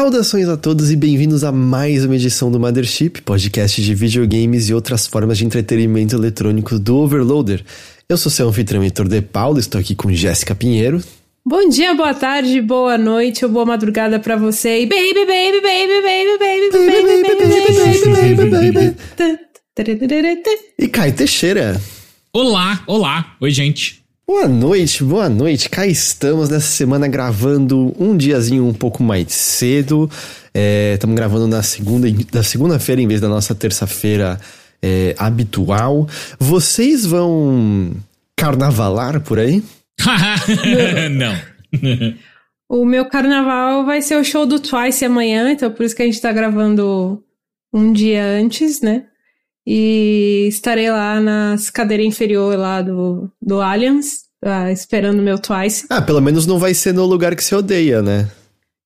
Saudações a todos e bem-vindos a mais uma edição do Mothership, podcast de videogames e outras formas de entretenimento eletrônico do Overloader. Eu sou seu anfitrião Heitor De Paulo, estou aqui com Jéssica Pinheiro. Bom dia, boa tarde, boa noite ou boa madrugada pra você. E baby, baby, baby, baby, baby, baby, baby, baby. E Caio Teixeira. Olá, olá. Oi, gente. Boa noite, boa noite. Cá estamos nessa semana gravando um diazinho um pouco mais cedo. Estamos é, gravando na segunda, na segunda-feira em vez da nossa terça-feira é, habitual. Vocês vão carnavalar por aí? Não. o meu carnaval vai ser o show do Twice amanhã, então por isso que a gente tá gravando um dia antes, né? E estarei lá na cadeira inferior lá do, do Allianz, ah, esperando o meu Twice. Ah, pelo menos não vai ser no lugar que você odeia, né?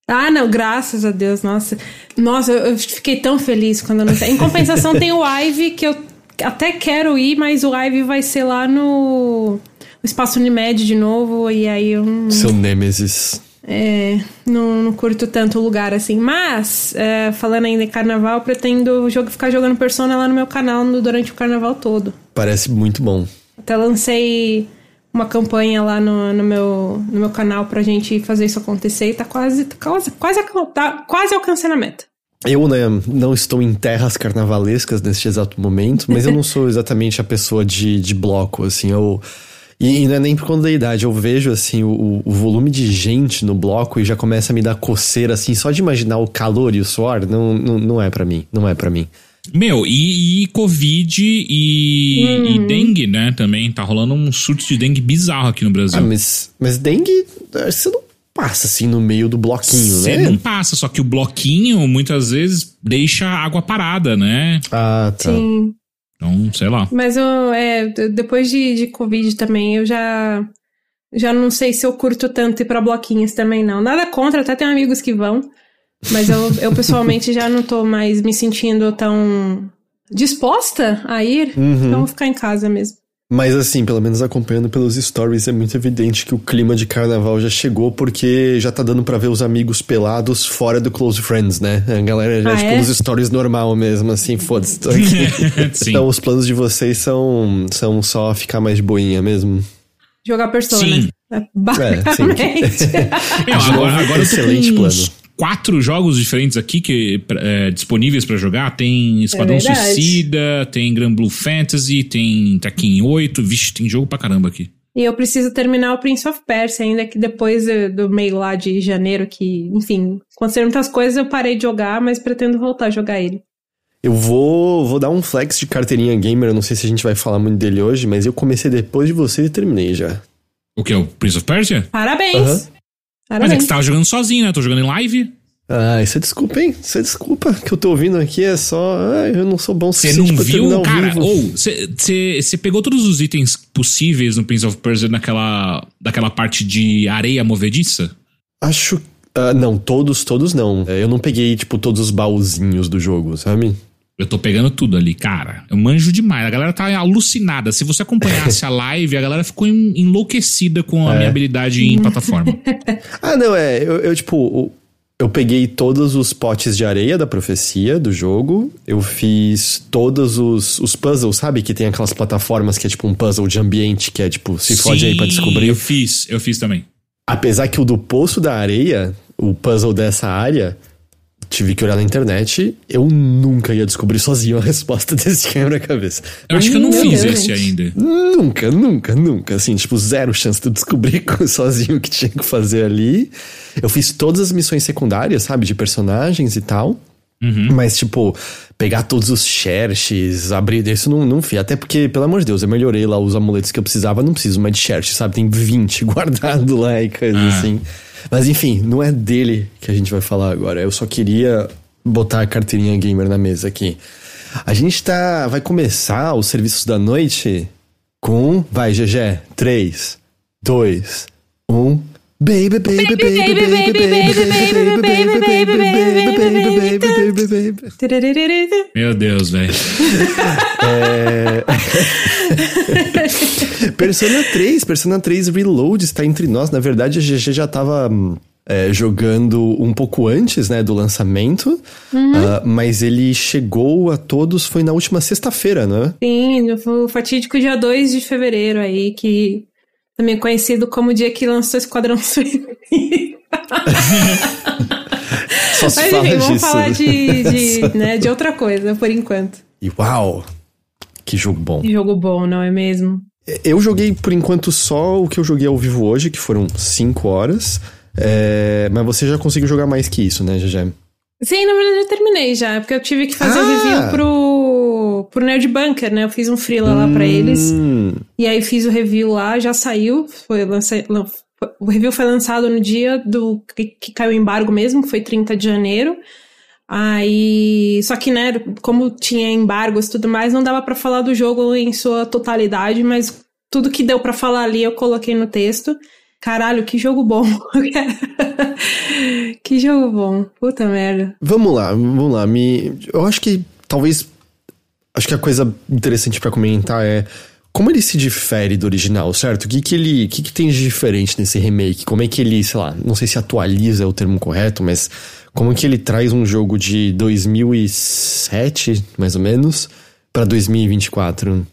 Ah, não, graças a Deus, nossa. Nossa, eu, eu fiquei tão feliz quando eu não Em compensação, tem o Ive, que eu até quero ir, mas o Ive vai ser lá no Espaço Unimed de novo, e aí eu. Seu Nemesis. É, não, não curto tanto o lugar assim. Mas, é, falando ainda em carnaval, pretendo jogo, ficar jogando Persona lá no meu canal no, durante o carnaval todo. Parece muito bom. Até lancei uma campanha lá no, no, meu, no meu canal pra gente fazer isso acontecer e tá quase, quase, quase, tá quase alcançando a meta. Eu, né, não estou em terras carnavalescas neste exato momento, mas eu não sou exatamente a pessoa de, de bloco, assim, eu... E, e não é nem por conta da idade, eu vejo, assim, o, o, volume de gente no bloco e já começa a me dar coceira, assim, só de imaginar o calor e o suor, não, não, não é para mim, não é para mim. Meu, e, e Covid e, hum. e, dengue, né? Também tá rolando um surto de dengue bizarro aqui no Brasil. Ah, mas, mas dengue, você não passa assim no meio do bloquinho, Cê né? não passa, só que o bloquinho muitas vezes deixa a água parada, né? Ah, tá. Sim. Então, sei lá. Mas eu, é, depois de, de Covid também, eu já. Já não sei se eu curto tanto ir pra bloquinhos também, não. Nada contra, até tem amigos que vão. Mas eu, eu pessoalmente já não tô mais me sentindo tão disposta a ir. Uhum. Então vou ficar em casa mesmo. Mas assim, pelo menos acompanhando pelos stories, é muito evidente que o clima de carnaval já chegou, porque já tá dando para ver os amigos pelados fora do Close Friends, né? A galera já, ah, tipo, é? nos stories normal mesmo, assim, foda-se, tô aqui. então os planos de vocês são, são só ficar mais boinha mesmo. Jogar Persona. Sim. É, basicamente. É, sim. agora, agora Excelente plano quatro jogos diferentes aqui que é, disponíveis para jogar. Tem Esquadrão é Suicida, tem Grand Blue Fantasy, tem Tekken 8. Vixe, tem jogo pra caramba aqui. E eu preciso terminar o Prince of Persia ainda, que depois do meio lá de janeiro, que, enfim, aconteceram muitas coisas, eu parei de jogar, mas pretendo voltar a jogar ele. Eu vou, vou dar um flex de carteirinha gamer, eu não sei se a gente vai falar muito dele hoje, mas eu comecei depois de você e terminei já. O que? O Prince of Persia? Parabéns! Uhum. Mas é que você tava jogando sozinho, né? Tô jogando em live. Ah, isso é desculpa, hein? Isso é desculpa. que eu tô ouvindo aqui é só. Ah, eu não sou bom Você não viu, cara? Ou, você pegou todos os itens possíveis no Prince of Persia naquela, daquela parte de areia movediça? Acho. Uh, não, todos, todos não. É, eu não peguei, tipo, todos os baúzinhos do jogo, sabe? Eu tô pegando tudo ali, cara. Eu manjo demais. A galera tá alucinada. Se você acompanhasse a live, a galera ficou enlouquecida com a é. minha habilidade em plataforma. ah, não, é. Eu, eu, tipo, eu peguei todos os potes de areia da profecia do jogo. Eu fiz todos os, os puzzles, sabe? Que tem aquelas plataformas que é tipo um puzzle de ambiente, que é tipo, se Sim, fode aí pra descobrir. Eu fiz, eu fiz também. Apesar que o do Poço da Areia, o puzzle dessa área tive que olhar na internet, eu nunca ia descobrir sozinho a resposta desse quebra-cabeça. Eu acho que eu não fiz esse ainda. Nunca, nunca, nunca. Assim, tipo, zero chance de descobrir sozinho o que tinha que fazer ali. Eu fiz todas as missões secundárias, sabe, de personagens e tal. Uhum. Mas, tipo, pegar todos os xerxes, abrir. Isso não, não fiz. Até porque, pelo amor de Deus, eu melhorei lá os amuletos que eu precisava. Não preciso mais de xerxes, sabe? Tem 20 guardado lá e coisa ah. assim. Mas enfim, não é dele que a gente vai falar agora. Eu só queria botar a carteirinha gamer na mesa aqui. A gente tá. Vai começar os serviços da noite com. Vai, GG. 3, 2, 1. Baby, baby, baby, baby, baby, baby, baby, baby, baby, baby, baby, Meu Deus, velho. Persona 3, Persona 3 Reload está entre nós. Na verdade, a GG já tava é, jogando um pouco antes, né, do lançamento, uhum. uh, mas ele chegou a todos, foi na última sexta-feira, né? Sim, o fatídico dia 2 de fevereiro aí, que também conhecido como o dia que lançou Esquadrão Suicida. Só se Mas fala enfim, vamos falar de, de, né, de outra coisa, por enquanto. E uau! Que jogo bom. Que jogo bom, não é mesmo? Eu joguei, por enquanto, só o que eu joguei ao vivo hoje, que foram 5 horas. É, mas você já conseguiu jogar mais que isso, né, Gegé? Sim, na verdade eu terminei já, porque eu tive que fazer ah. o review pro, pro Nerd Bunker, né? Eu fiz um freela hum. lá pra eles. E aí fiz o review lá, já saiu. Foi lancei, o review foi lançado no dia do que, que caiu o embargo mesmo, que foi 30 de janeiro. Aí, só que, né, como tinha embargos e tudo mais, não dava para falar do jogo em sua totalidade, mas tudo que deu para falar ali eu coloquei no texto. Caralho, que jogo bom. que jogo bom. Puta merda. Vamos lá, vamos lá. Me, eu acho que talvez. Acho que a coisa interessante para comentar é como ele se difere do original, certo? O que que ele, que que tem de diferente nesse remake? Como é que ele, sei lá, não sei se atualiza é o termo correto, mas como é que ele traz um jogo de 2007, mais ou menos, para 2024?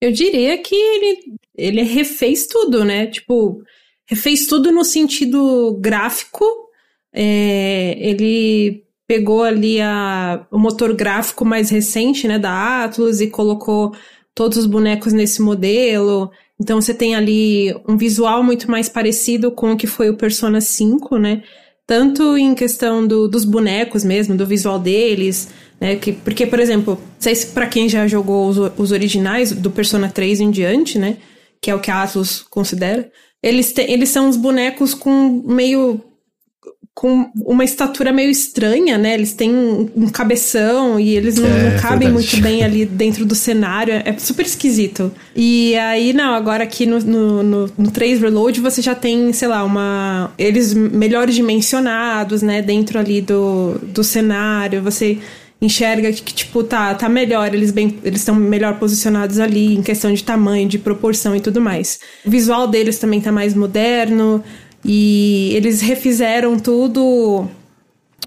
Eu diria que ele, ele refez tudo, né? Tipo, refez tudo no sentido gráfico. É, ele pegou ali a, o motor gráfico mais recente, né, da Atlus e colocou todos os bonecos nesse modelo. Então você tem ali um visual muito mais parecido com o que foi o Persona 5, né? Tanto em questão do, dos bonecos mesmo, do visual deles, né? Que, porque, por exemplo, não sei se pra quem já jogou os, os originais, do Persona 3 em diante, né? Que é o que a Atlus considera. Eles, te, eles são os bonecos com meio com uma estatura meio estranha, né? Eles têm um, um cabeção e eles não, é, não cabem verdade. muito bem ali dentro do cenário. É super esquisito. E aí, não, agora aqui no, no, no, no 3 Reload você já tem, sei lá, uma. Eles melhores dimensionados, né? Dentro ali do, do cenário. Você enxerga que, tipo, tá, tá melhor, eles bem, eles estão melhor posicionados ali em questão de tamanho, de proporção e tudo mais. O visual deles também tá mais moderno, e eles refizeram tudo.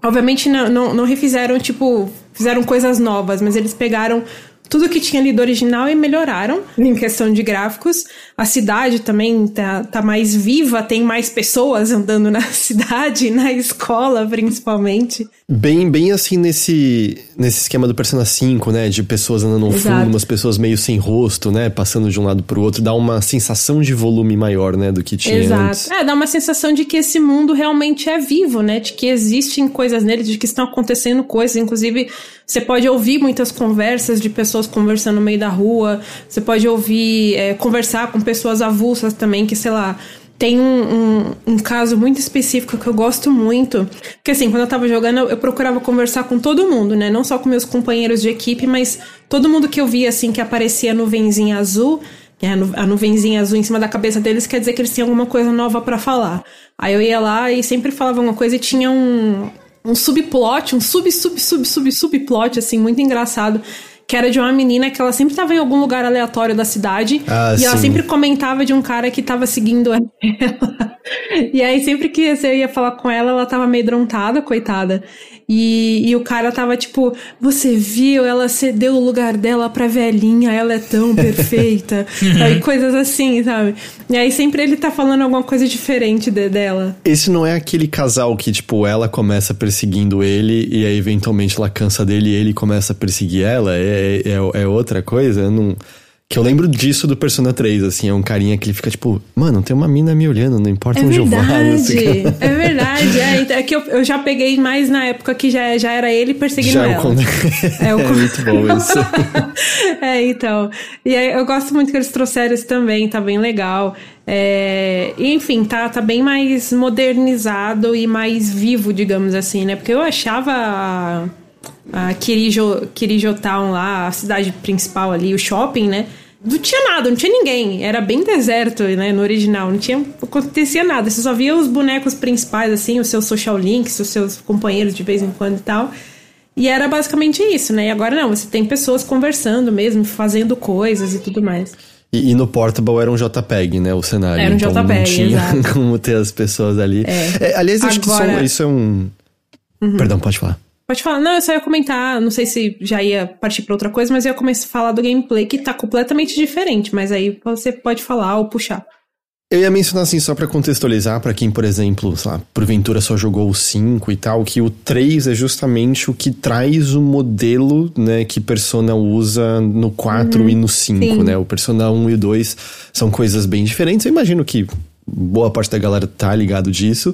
Obviamente não, não, não refizeram, tipo, fizeram coisas novas, mas eles pegaram tudo que tinha ali do original e melhoraram em questão de gráficos. A cidade também tá, tá mais viva, tem mais pessoas andando na cidade, na escola principalmente. Bem, bem assim nesse, nesse esquema do Persona 5, né? De pessoas andando no Exato. fundo, umas pessoas meio sem rosto, né? Passando de um lado pro outro, dá uma sensação de volume maior, né? Do que tinha Exato. antes. É, dá uma sensação de que esse mundo realmente é vivo, né? De que existem coisas nele, de que estão acontecendo coisas. Inclusive, você pode ouvir muitas conversas de pessoas conversando no meio da rua, você pode ouvir, é, conversar com pessoas avulsas também, que sei lá. Tem um, um, um, caso muito específico que eu gosto muito. Porque assim, quando eu tava jogando, eu, procurava conversar com todo mundo, né? Não só com meus companheiros de equipe, mas todo mundo que eu via, assim, que aparecia a nuvenzinha azul, né? a nuvenzinha azul em cima da cabeça deles, quer dizer que eles tinham alguma coisa nova para falar. Aí eu ia lá e sempre falava alguma coisa e tinha um, um subplot, um sub, sub, sub, sub, subplot, assim, muito engraçado que era de uma menina que ela sempre estava em algum lugar aleatório da cidade ah, e sim. ela sempre comentava de um cara que estava seguindo ela. e aí sempre que você ia falar com ela, ela tava amedrontada, coitada. E, e o cara tava tipo, você viu, ela cedeu o lugar dela pra velhinha, ela é tão perfeita. aí coisas assim, sabe? E aí sempre ele tá falando alguma coisa diferente de, dela. Esse não é aquele casal que, tipo, ela começa perseguindo ele e aí eventualmente ela cansa dele e ele começa a perseguir ela? É, é, é outra coisa? Eu não. Que eu lembro disso do Persona 3, assim, é um carinha que ele fica tipo, mano, tem uma mina me olhando, não importa é onde verdade, eu vá. É verdade, é, então, é que eu, eu, já peguei mais na época que já, já era ele perseguindo já ela. É, o... é, o... é muito bom isso. é, então. E aí, eu gosto muito que eles trouxeram isso também, tá bem legal. É, enfim, tá, tá bem mais modernizado e mais vivo, digamos assim, né? Porque eu achava a, Kirijo, Kirijo Town lá, a cidade principal ali, o shopping, né? Não tinha nada, não tinha ninguém. Era bem deserto, né? No original. Não tinha. Acontecia nada. Você só via os bonecos principais, assim, os seus social links, os seus companheiros de vez em quando e tal. E era basicamente isso, né? E agora não, você tem pessoas conversando mesmo, fazendo coisas e tudo mais. E, e, no Portable era um JPEG, né? O cenário. Era um então JPEG, não tinha exato. como ter as pessoas ali. É. É, aliás, acho Agora... que isso, isso é um. Uhum. Perdão, pode falar. Pode falar. Não, eu só ia comentar, não sei se já ia partir para outra coisa, mas eu ia começar a falar do gameplay que tá completamente diferente, mas aí você pode falar ou puxar. Eu ia mencionar assim, só para contextualizar, para quem, por exemplo, sei lá, porventura só jogou o 5 e tal, que o 3 é justamente o que traz o modelo, né, que Persona usa no 4 uhum, e no 5, né? O Persona 1 e o 2 são coisas bem diferentes. Eu imagino que boa parte da galera tá ligado disso.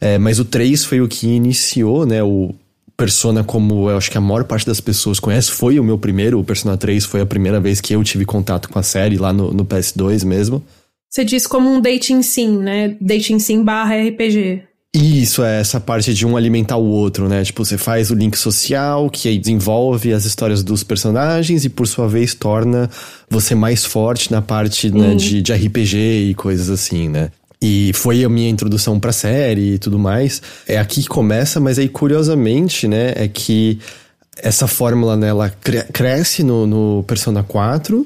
É, mas o 3 foi o que iniciou, né, o Persona como eu acho que a maior parte das pessoas conhece. Foi o meu primeiro, o Persona 3 foi a primeira vez que eu tive contato com a série lá no, no PS2 mesmo. Você diz como um dating sim, né? Dating sim barra RPG. Isso, é essa parte de um alimentar o outro, né? Tipo, você faz o link social, que aí desenvolve as histórias dos personagens e, por sua vez, torna você mais forte na parte né, de, de RPG e coisas assim, né? E foi a minha introdução pra série e tudo mais. É aqui que começa, mas aí, curiosamente, né, é que essa fórmula, né, ela cresce no, no Persona 4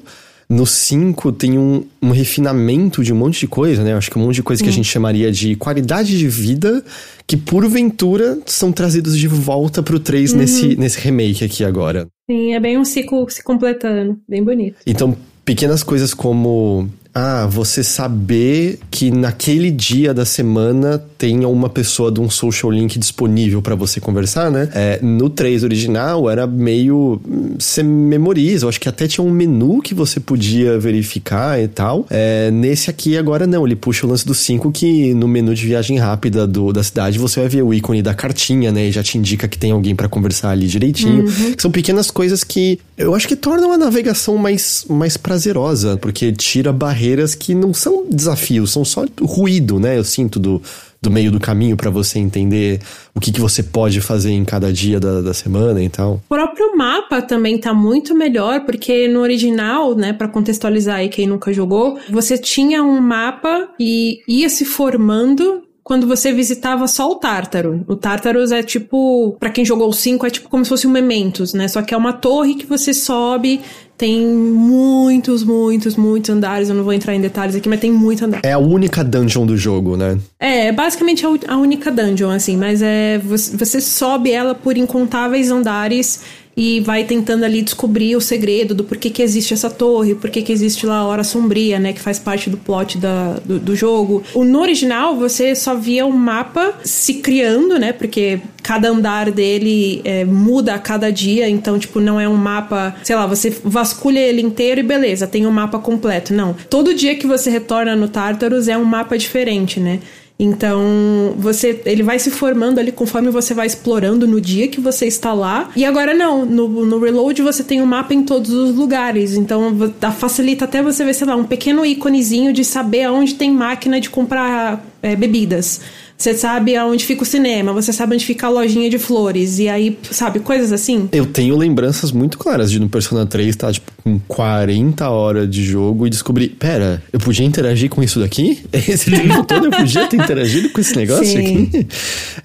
no 5 tem um, um, refinamento de um monte de coisa, né? Acho que um monte de coisa que a gente chamaria de qualidade de vida, que porventura são trazidos de volta pro 3 uhum. nesse, nesse remake aqui agora. Sim, é bem um ciclo se completando, bem bonito. Então, pequenas coisas como ah, você saber que naquele dia da semana tenha uma pessoa de um social link disponível para você conversar, né? É, no 3 original era meio. Você memoriza, eu acho que até tinha um menu que você podia verificar e tal. É, nesse aqui agora não, ele puxa o lance do 5 que no menu de viagem rápida do, da cidade você vai ver o ícone da cartinha, né? E já te indica que tem alguém para conversar ali direitinho. Uhum. São pequenas coisas que eu acho que tornam a navegação mais, mais prazerosa, porque tira barreiras barreiras que não são desafios, são só ruído, né? Eu sinto do, do meio do caminho para você entender o que, que você pode fazer em cada dia da, da semana e tal. O próprio mapa também tá muito melhor, porque no original, né, para contextualizar aí quem nunca jogou, você tinha um mapa e ia se formando quando você visitava só o Tártaro. O Tártaros é tipo, para quem jogou o 5, é tipo como se fosse um Mementos, né? Só que é uma torre que você sobe tem muitos, muitos, muitos andares. Eu não vou entrar em detalhes aqui, mas tem muito andar. É a única dungeon do jogo, né? É, é basicamente a única dungeon, assim. Mas é você sobe ela por incontáveis andares e vai tentando ali descobrir o segredo do porquê que existe essa torre, porquê que existe lá a Hora Sombria, né, que faz parte do plot da, do, do jogo. O, no original, você só via o mapa se criando, né, porque cada andar dele é, muda a cada dia, então, tipo, não é um mapa, sei lá, você vasculha ele inteiro e beleza, tem um mapa completo. Não. Todo dia que você retorna no Tartarus é um mapa diferente, né? Então, você, ele vai se formando ali conforme você vai explorando no dia que você está lá. E agora não, no, no Reload você tem o um mapa em todos os lugares. Então, facilita até você ver, sei lá, um pequeno íconezinho de saber aonde tem máquina de comprar é, bebidas. Você sabe aonde fica o cinema, você sabe onde fica a lojinha de flores, e aí, sabe, coisas assim. Eu tenho lembranças muito claras de no Persona 3 estar, tá, tipo, com 40 horas de jogo e descobrir, pera, eu podia interagir com isso daqui? Esse tempo todo eu podia ter interagido com esse negócio Sim. aqui?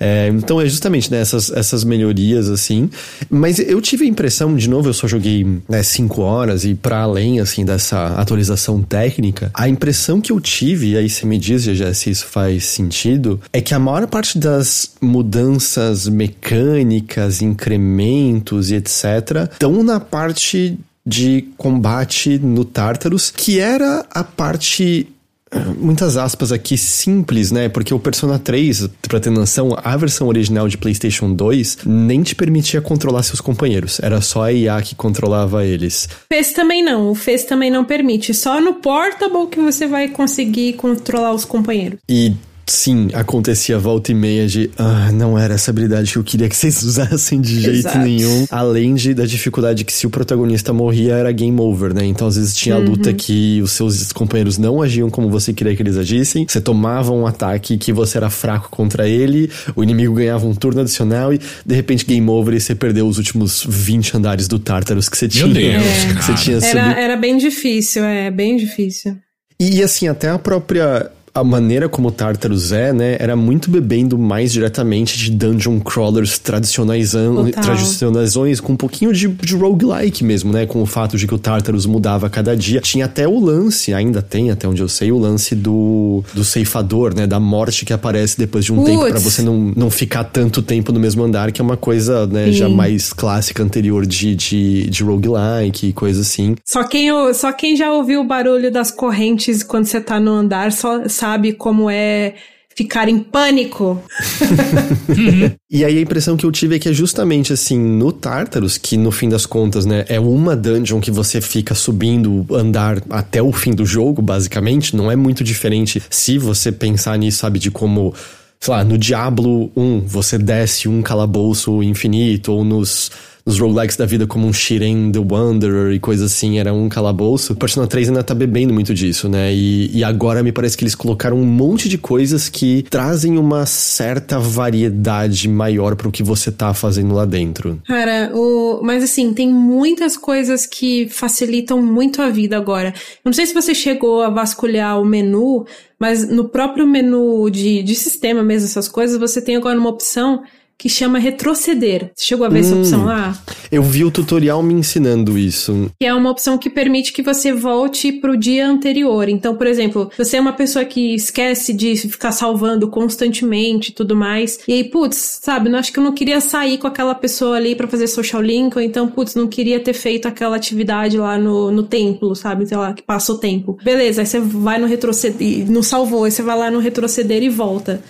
É, então é justamente né, essas, essas melhorias, assim. Mas eu tive a impressão, de novo, eu só joguei 5 né, horas e para além, assim, dessa atualização técnica, a impressão que eu tive, e aí você me diz, já se isso faz sentido, é é que a maior parte das mudanças mecânicas, incrementos e etc. estão na parte de combate no Tartarus, que era a parte muitas aspas aqui simples, né? Porque o Persona 3, pra ter noção, a versão original de PlayStation 2 nem te permitia controlar seus companheiros. Era só a IA que controlava eles. Fez também não. O Fez também não permite. Só no Portable que você vai conseguir controlar os companheiros. E sim, acontecia volta e meia de ah, não era essa habilidade que eu queria que vocês usassem de jeito Exato. nenhum. Além de, da dificuldade que se o protagonista morria era game over, né? Então às vezes tinha uhum. a luta que os seus companheiros não agiam como você queria que eles agissem. Você tomava um ataque que você era fraco contra ele, o inimigo ganhava um turno adicional e de repente game over e você perdeu os últimos 20 andares do Tartarus que você tinha. Meu Deus, é. você tinha era, era bem difícil, é, bem difícil. E assim, até a própria a maneira como o Tartarus é, né, era muito bebendo mais diretamente de dungeon crawlers tradicionais, tradicionais com um pouquinho de, de roguelike mesmo, né, com o fato de que o Tartarus mudava a cada dia. Tinha até o lance, ainda tem, até onde eu sei, o lance do, do ceifador, né, da morte que aparece depois de um tempo para você não, não ficar tanto tempo no mesmo andar, que é uma coisa, né, já mais clássica anterior de, de, de roguelike e coisa assim. Só quem, só quem já ouviu o barulho das correntes quando você tá no andar só sabe como é ficar em pânico. e aí a impressão que eu tive é que é justamente assim, no Tartarus, que no fim das contas, né, é uma dungeon que você fica subindo, andar até o fim do jogo, basicamente, não é muito diferente se você pensar nisso, sabe, de como sei lá, no Diablo 1 você desce um calabouço infinito, ou nos nos roguelikes da vida como um Shiren the Wanderer e coisa assim, era um calabouço. O Persona 3 ainda tá bebendo muito disso, né? E, e agora me parece que eles colocaram um monte de coisas que trazem uma certa variedade maior pro que você tá fazendo lá dentro. Cara, o... mas assim, tem muitas coisas que facilitam muito a vida agora. Não sei se você chegou a vasculhar o menu, mas no próprio menu de, de sistema mesmo, essas coisas, você tem agora uma opção que chama retroceder. Você chegou a ver hum, essa opção lá? Eu vi o tutorial me ensinando isso. Que é uma opção que permite que você volte pro dia anterior. Então, por exemplo, você é uma pessoa que esquece de ficar salvando constantemente e tudo mais. E aí, putz, sabe, eu acho que eu não queria sair com aquela pessoa ali para fazer social link, ou então, putz, não queria ter feito aquela atividade lá no, no templo, sabe? Sei lá, que passa o tempo. Beleza, aí você vai no retroceder, não salvou, aí você vai lá no retroceder e volta.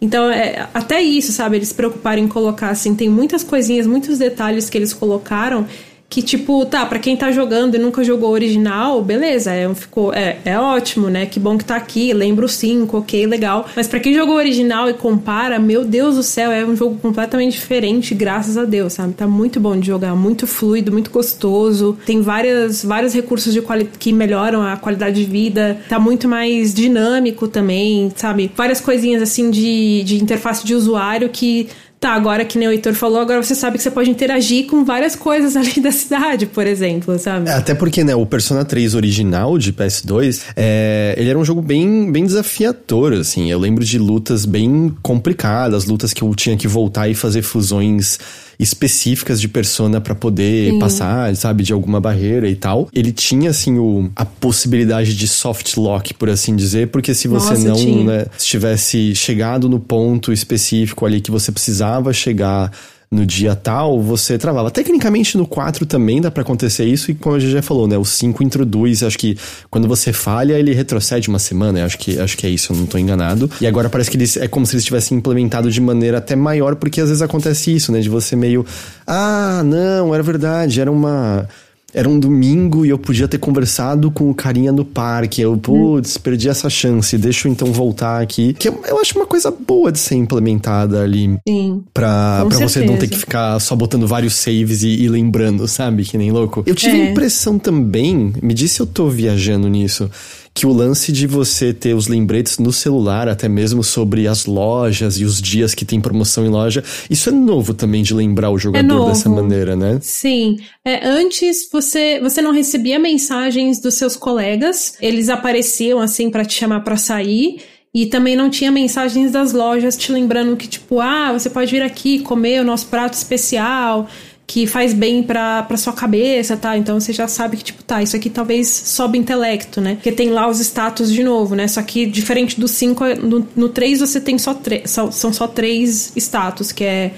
Então, é, até isso, sabe? Eles se preocuparem em colocar, assim, tem muitas coisinhas, muitos detalhes que eles colocaram que, tipo, tá, para quem tá jogando e nunca jogou original, beleza, é, ficou, é, é ótimo, né? Que bom que tá aqui, lembro o 5, ok, legal. Mas para quem jogou original e compara, meu Deus do céu, é um jogo completamente diferente, graças a Deus, sabe? Tá muito bom de jogar, muito fluido, muito gostoso. Tem várias, vários recursos de que melhoram a qualidade de vida, tá muito mais dinâmico também, sabe? Várias coisinhas assim de, de interface de usuário que Tá, agora que nem o Heitor falou, agora você sabe que você pode interagir com várias coisas ali da cidade, por exemplo, sabe? É, até porque, né, o Persona 3 original de PS2, é, ele era um jogo bem, bem desafiador, assim. Eu lembro de lutas bem complicadas, lutas que eu tinha que voltar e fazer fusões específicas de persona para poder Sim. passar, sabe, de alguma barreira e tal. Ele tinha, assim, o, a possibilidade de soft lock, por assim dizer, porque se você Nossa, não né, estivesse chegado no ponto específico ali que você precisava chegar no dia tal, você travava. Tecnicamente no 4 também dá para acontecer isso, e como a gente já falou, né? O 5 introduz, acho que quando você falha, ele retrocede uma semana, acho que, acho que é isso, eu não tô enganado. E agora parece que eles, é como se eles tivessem implementado de maneira até maior, porque às vezes acontece isso, né? De você meio, ah, não, era verdade, era uma era um domingo e eu podia ter conversado com o carinha no parque. Eu, putz, perdi essa chance, deixa eu então voltar aqui. Que eu, eu acho uma coisa boa de ser implementada ali. Sim. Pra, pra você não ter que ficar só botando vários saves e, e lembrando, sabe? Que nem louco. Eu tive é. a impressão também, me disse se eu tô viajando nisso que o lance de você ter os lembretes no celular, até mesmo sobre as lojas e os dias que tem promoção em loja, isso é novo também de lembrar o jogador é dessa maneira, né? Sim. É, antes você, você não recebia mensagens dos seus colegas, eles apareciam assim para te chamar para sair. E também não tinha mensagens das lojas te lembrando que, tipo, ah, você pode vir aqui comer o nosso prato especial que faz bem pra, pra sua cabeça, tá? Então você já sabe que, tipo, tá, isso aqui talvez sobe intelecto, né? Porque tem lá os status de novo, né? Só que diferente do 5, no, no 3 você tem só três. São, são só três status, que é,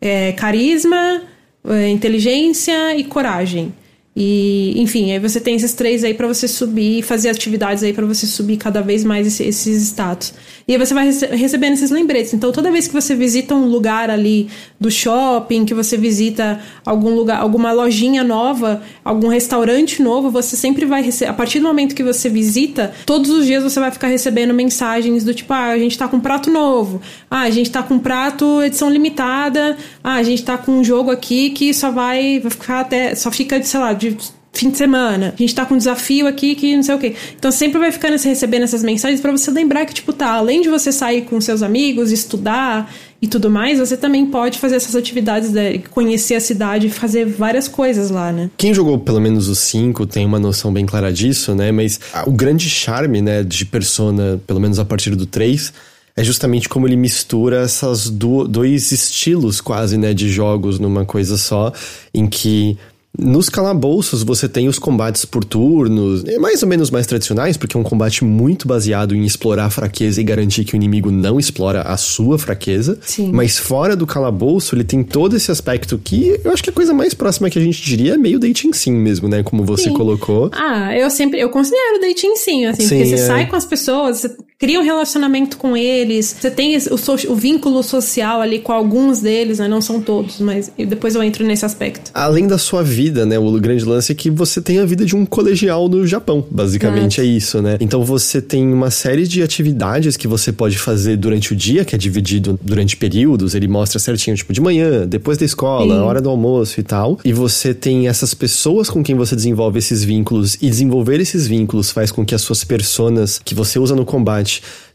é carisma, é, inteligência e coragem. E, enfim, aí você tem esses três aí para você subir, fazer atividades aí para você subir cada vez mais esse, esses status. E aí você vai rece recebendo esses lembretes. Então, toda vez que você visita um lugar ali do shopping, que você visita algum lugar, alguma lojinha nova, algum restaurante novo, você sempre vai receber. A partir do momento que você visita, todos os dias você vai ficar recebendo mensagens do tipo: ah, a gente tá com prato novo, ah, a gente tá com prato edição limitada, ah, a gente tá com um jogo aqui que só vai, vai ficar até. só fica, sei lá, de fim de semana, a gente tá com um desafio aqui que não sei o quê. Então sempre vai ficando recebendo essas mensagens para você lembrar que, tipo, tá, além de você sair com seus amigos, estudar e tudo mais, você também pode fazer essas atividades, de conhecer a cidade e fazer várias coisas lá, né? Quem jogou pelo menos os cinco tem uma noção bem clara disso, né? Mas o grande charme, né, de Persona, pelo menos a partir do 3, é justamente como ele mistura essas do, dois estilos quase, né, de jogos numa coisa só, em que nos calabouços você tem os combates por turnos, é mais ou menos mais tradicionais, porque é um combate muito baseado em explorar a fraqueza e garantir que o inimigo não explora a sua fraqueza. Sim. Mas fora do calabouço, ele tem todo esse aspecto que eu acho que a coisa mais próxima que a gente diria é meio dating sim mesmo, né? Como você sim. colocou. Ah, eu sempre, eu considero dating sim, assim, sim, porque você é... sai com as pessoas, você cria um relacionamento com eles, você tem o, so, o vínculo social ali com alguns deles, né? Não são todos, mas depois eu entro nesse aspecto. Além da sua vida né? O grande lance é que você tem a vida de um colegial no Japão, basicamente é isso, né? Então você tem uma série de atividades que você pode fazer durante o dia, que é dividido durante períodos, ele mostra certinho, tipo, de manhã, depois da escola, Sim. hora do almoço e tal. E você tem essas pessoas com quem você desenvolve esses vínculos, e desenvolver esses vínculos faz com que as suas personas que você usa no combate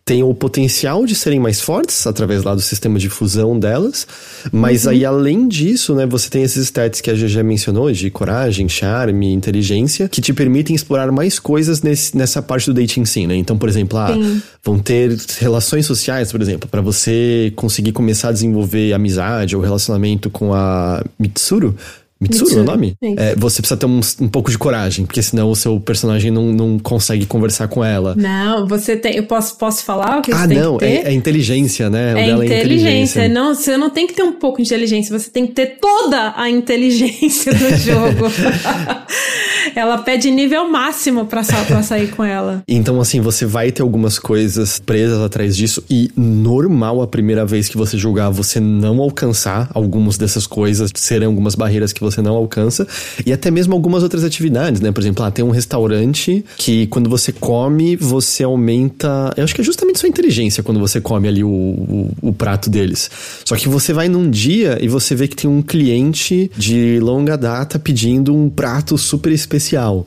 têm o potencial de serem mais fortes através lá do sistema de fusão delas, mas uhum. aí além disso, né, você tem esses stats que a GG mencionou de coragem, charme, inteligência, que te permitem explorar mais coisas nesse, nessa parte do dating sim, né? Então, por exemplo, ah, vão ter relações sociais, por exemplo, para você conseguir começar a desenvolver amizade ou relacionamento com a Mitsuru, Mitsuru, Mitsuru. é o nome? É, você precisa ter um, um, pouco de coragem, porque senão o seu personagem não, não consegue conversar com ela. Não, você tem. Eu posso, posso falar o que ah, você tem não, que ter? É, é inteligência, né? O é, inteligência. é inteligência. Não, você não tem que ter um pouco de inteligência, você tem que ter toda a inteligência do jogo. ela pede nível máximo pra, pra sair com ela. Então, assim, você vai ter algumas coisas presas atrás disso, e normal a primeira vez que você jogar você não alcançar algumas dessas coisas, serão algumas barreiras que você não alcança, e até mesmo algumas outras atividades, né? Por exemplo, ah, tem um restaurante que quando você come, você aumenta. Eu acho que é justamente sua inteligência quando você come ali o, o, o prato deles. Só que você vai num dia e você vê que tem um cliente de longa data pedindo um prato super especial.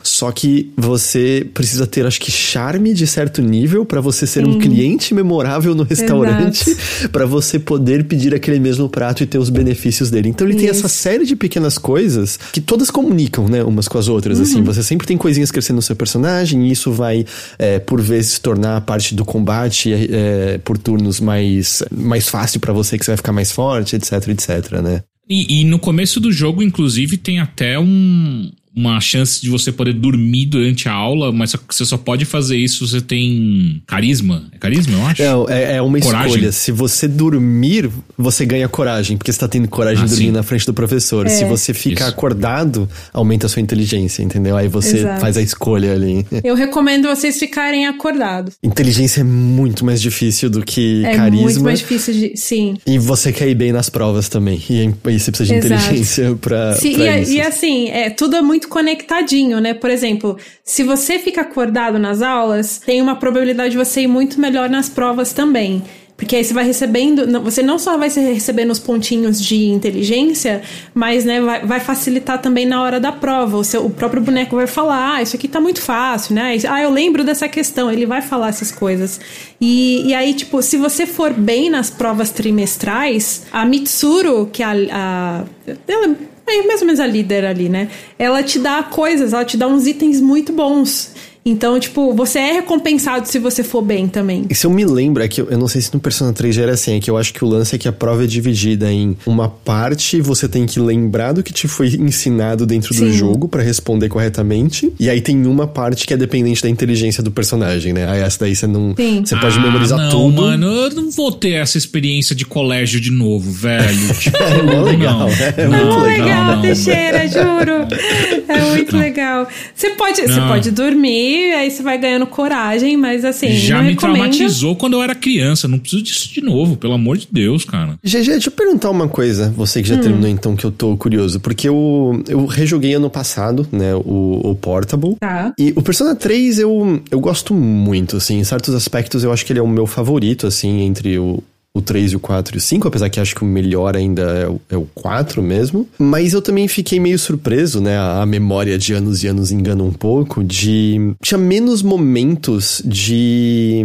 Só que você precisa ter, acho que, charme de certo nível para você ser Sim. um cliente memorável no restaurante, para você poder pedir aquele mesmo prato e ter os benefícios dele. Então ele Isso. tem essa série de pequenas coisas que todas comunicam, né, umas com as outras, assim. uhum. assim. Você sempre tem coisinhas crescendo no seu personagem e isso vai, é, por vezes, tornar parte do combate é, por turnos mais, mais fácil para você, que você vai ficar mais forte, etc, etc, né? E, e, no começo do jogo, inclusive, tem até um, uma chance de você poder dormir durante a aula, mas você só pode fazer isso se você tem carisma. É carisma, eu acho? Não, é, é uma coragem. escolha. Se você dormir, você ganha coragem, porque você tá tendo coragem ah, de dormir sim. na frente do professor. É. Se você fica isso. acordado, aumenta a sua inteligência, entendeu? Aí você Exato. faz a escolha ali. Eu recomendo vocês ficarem acordados. Inteligência é muito mais difícil do que é carisma. É muito mais difícil de. Sim. E você quer ir bem nas provas também. E, e você precisa de Exato. inteligência pra. Sim, pra e, isso. e assim, é, tudo é muito muito conectadinho, né? Por exemplo, se você fica acordado nas aulas, tem uma probabilidade de você ir muito melhor nas provas também. Porque aí você vai recebendo, você não só vai recebendo os pontinhos de inteligência, mas né, vai, vai facilitar também na hora da prova. O, seu, o próprio boneco vai falar, ah, isso aqui tá muito fácil, né? Ah, eu lembro dessa questão, ele vai falar essas coisas. E, e aí, tipo, se você for bem nas provas trimestrais, a Mitsuru, que é a, a ela é mais ou menos a líder ali, né? Ela te dá coisas, ela te dá uns itens muito bons. Então, tipo, você é recompensado se você for bem também. E se eu me lembro, é que eu, eu, não sei se no Persona 3 já era assim, é que eu acho que o lance é que a prova é dividida em uma parte você tem que lembrar do que te foi ensinado dentro Sim. do jogo para responder corretamente, e aí tem uma parte que é dependente da inteligência do personagem, né? Aí essa daí você não. Sim. Você pode ah, memorizar não, tudo. Mano, eu não vou ter essa experiência de colégio de novo, velho. Tipo, é não, legal. Não. É, muito legal, legal Teixeira, juro. É muito legal. Você pode, você pode dormir aí você vai ganhando coragem, mas assim. Já me recomendo... traumatizou quando eu era criança. Não preciso disso de novo, pelo amor de Deus, cara. GG, deixa eu perguntar uma coisa, você que já hum. terminou então, que eu tô curioso. Porque eu, eu rejoguei ano passado, né, o, o Portable. Tá. E o Persona 3 eu, eu gosto muito, assim. Em certos aspectos eu acho que ele é o meu favorito, assim, entre o, o 3 e o 4 e o 5, apesar que acho que o melhor ainda é o, é o 4 mesmo. Mas eu também fiquei meio surpreso, né? A, a memória de anos e anos engana um pouco, de. Tinha menos momentos de.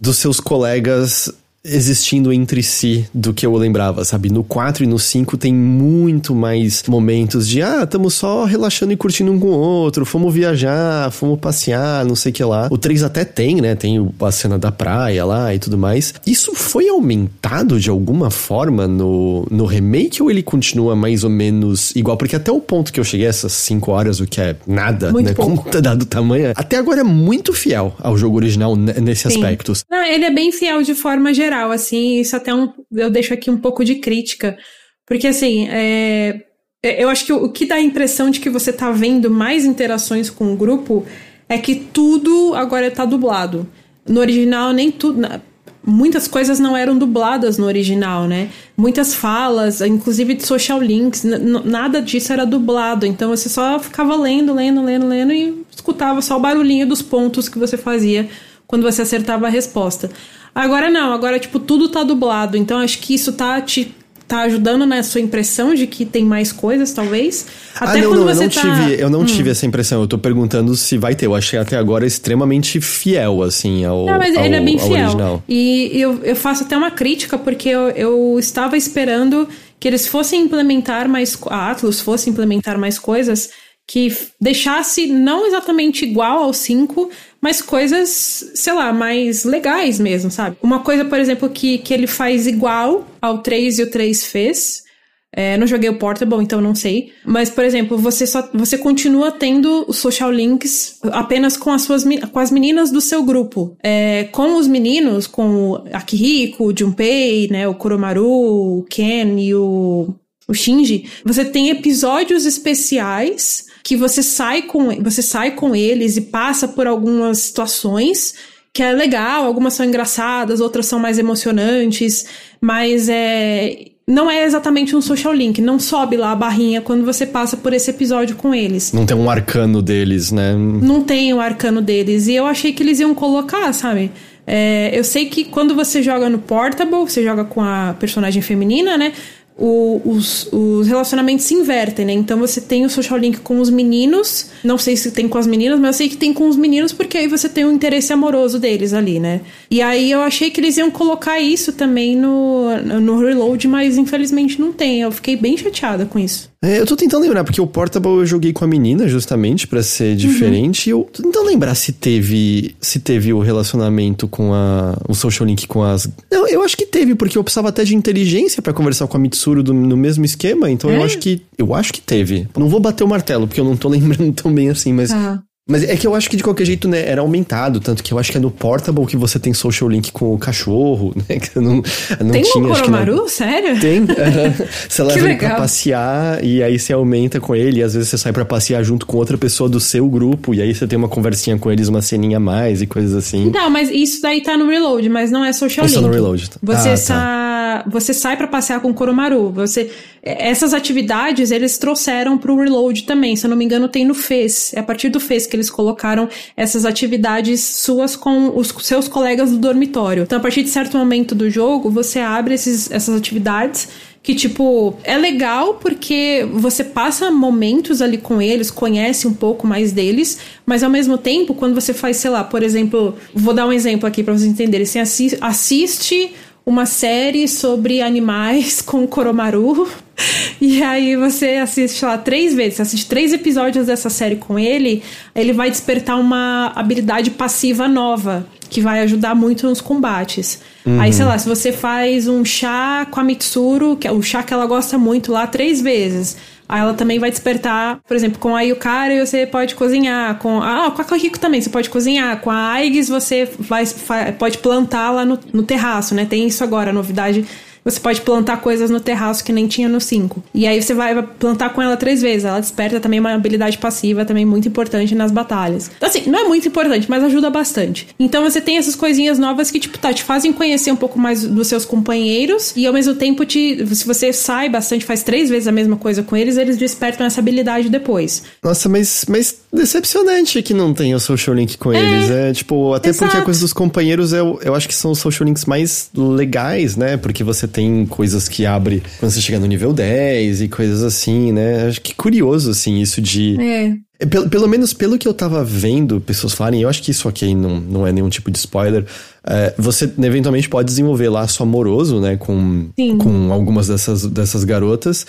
dos seus colegas existindo entre si do que eu lembrava, sabe? No 4 e no 5 tem muito mais momentos de ah, estamos só relaxando e curtindo um com o outro, fomos viajar, fomos passear, não sei o que lá. O 3 até tem, né? Tem a cena da praia lá e tudo mais. Isso foi aumentado de alguma forma no, no remake ou ele continua mais ou menos igual? Porque até o ponto que eu cheguei, essas 5 horas, o que é nada, muito né? Pouco. Como tá dado o tamanho, até agora é muito fiel ao jogo original nesse aspecto. Não, ele é bem fiel de forma geral geral, assim, isso até um, eu deixo aqui um pouco de crítica, porque assim, é, é, eu acho que o, o que dá a impressão de que você tá vendo mais interações com o grupo é que tudo agora tá dublado. No original, nem tudo. Muitas coisas não eram dubladas no original, né? Muitas falas, inclusive de social links, nada disso era dublado. Então você só ficava lendo, lendo, lendo, lendo e escutava só o barulhinho dos pontos que você fazia quando você acertava a resposta. Agora não, agora, tipo, tudo tá dublado. Então acho que isso tá te tá ajudando na sua impressão de que tem mais coisas, talvez. Até ah, não, quando não, você eu não tá... tive, eu não hum. tive essa impressão. Eu tô perguntando se vai ter. Eu achei até agora extremamente fiel, assim, ao. Não, mas ao, ele é bem fiel. Original. E eu, eu faço até uma crítica, porque eu, eu estava esperando que eles fossem implementar mais. A Atlas fosse implementar mais coisas que deixasse não exatamente igual ao 5, mas coisas, sei lá, mais legais mesmo, sabe? Uma coisa, por exemplo, que, que ele faz igual ao 3 e o 3 fez. É, não joguei o Portable, então não sei. Mas, por exemplo, você só você continua tendo os social links apenas com as suas com as meninas do seu grupo. É, com os meninos, com o Akihiko, o Junpei, né, o Kuromaru, o Ken e o, o Shinji, você tem episódios especiais que você sai com você sai com eles e passa por algumas situações que é legal, algumas são engraçadas, outras são mais emocionantes, mas é não é exatamente um social link, não sobe lá a barrinha quando você passa por esse episódio com eles. Não tem um arcano deles, né? Não tem o um arcano deles. E eu achei que eles iam colocar, sabe? É, eu sei que quando você joga no Portable, você joga com a personagem feminina, né? O, os, os relacionamentos se invertem, né? Então você tem o social link com os meninos, não sei se tem com as meninas, mas eu sei que tem com os meninos porque aí você tem o interesse amoroso deles ali, né? E aí eu achei que eles iam colocar isso também no, no Reload, mas infelizmente não tem. Eu fiquei bem chateada com isso. É, eu tô tentando lembrar, porque o Portable eu joguei com a menina, justamente, para ser diferente. Uhum. E eu tô tentando lembrar se teve se teve o relacionamento com a. o social link com as. Não, eu acho que teve, porque eu precisava até de inteligência para conversar com a Mitsuru do, no mesmo esquema. Então é? eu acho que. Eu acho que teve. Não vou bater o martelo, porque eu não tô lembrando tão bem assim, mas. Ah. Mas é que eu acho que de qualquer jeito, né, era aumentado. Tanto que eu acho que é no Portable que você tem social link com o cachorro, né? Que não, não tem tinha. Tem um Koromaru? Sério? Tem. você leva ele pra passear e aí você aumenta com ele. E às vezes você sai para passear junto com outra pessoa do seu grupo. E aí você tem uma conversinha com eles, uma ceninha a mais e coisas assim. Não, mas isso daí tá no Reload, mas não é social isso link. Isso no Reload. Você, ah, tá. Você sai para passear com o Koromaru. Você essas atividades eles trouxeram para o Reload também, se eu não me engano tem no FES, é a partir do FES que eles colocaram essas atividades suas com os seus colegas do dormitório. Então a partir de certo momento do jogo, você abre esses, essas atividades que, tipo, é legal porque você passa momentos ali com eles, conhece um pouco mais deles, mas ao mesmo tempo, quando você faz, sei lá, por exemplo, vou dar um exemplo aqui para vocês entenderem, você assiste uma série sobre animais com Koromaru. E aí você assiste lá três vezes, assiste três episódios dessa série com ele, ele vai despertar uma habilidade passiva nova, que vai ajudar muito nos combates. Uhum. Aí, sei lá, se você faz um chá com a Mitsuru, que é o chá que ela gosta muito lá, três vezes. Aí ela também vai despertar, por exemplo, com a Yukari você pode cozinhar, com ah, com a Kahiko também você pode cozinhar, com a Aigis você vai, pode plantar lá no, no terraço, né? Tem isso agora, a novidade você pode plantar coisas no terraço que nem tinha no 5. E aí você vai plantar com ela três vezes. Ela desperta também uma habilidade passiva, também muito importante nas batalhas. Então, assim, não é muito importante, mas ajuda bastante. Então você tem essas coisinhas novas que, tipo, tá, te fazem conhecer um pouco mais dos seus companheiros e ao mesmo tempo te. Se você sai bastante, faz três vezes a mesma coisa com eles, eles despertam essa habilidade depois. Nossa, mas, mas decepcionante que não tenha o social link com é, eles. É, tipo, até exato. porque a coisa dos companheiros eu, eu acho que são os social links mais legais, né? Porque você tem coisas que abre quando você chega no nível 10 e coisas assim, né? Acho que curioso, assim, isso de. É. é pelo, pelo menos pelo que eu tava vendo pessoas falarem, eu acho que isso aqui não, não é nenhum tipo de spoiler. É, você eventualmente pode desenvolver laço amoroso, né, com, com algumas dessas, dessas garotas.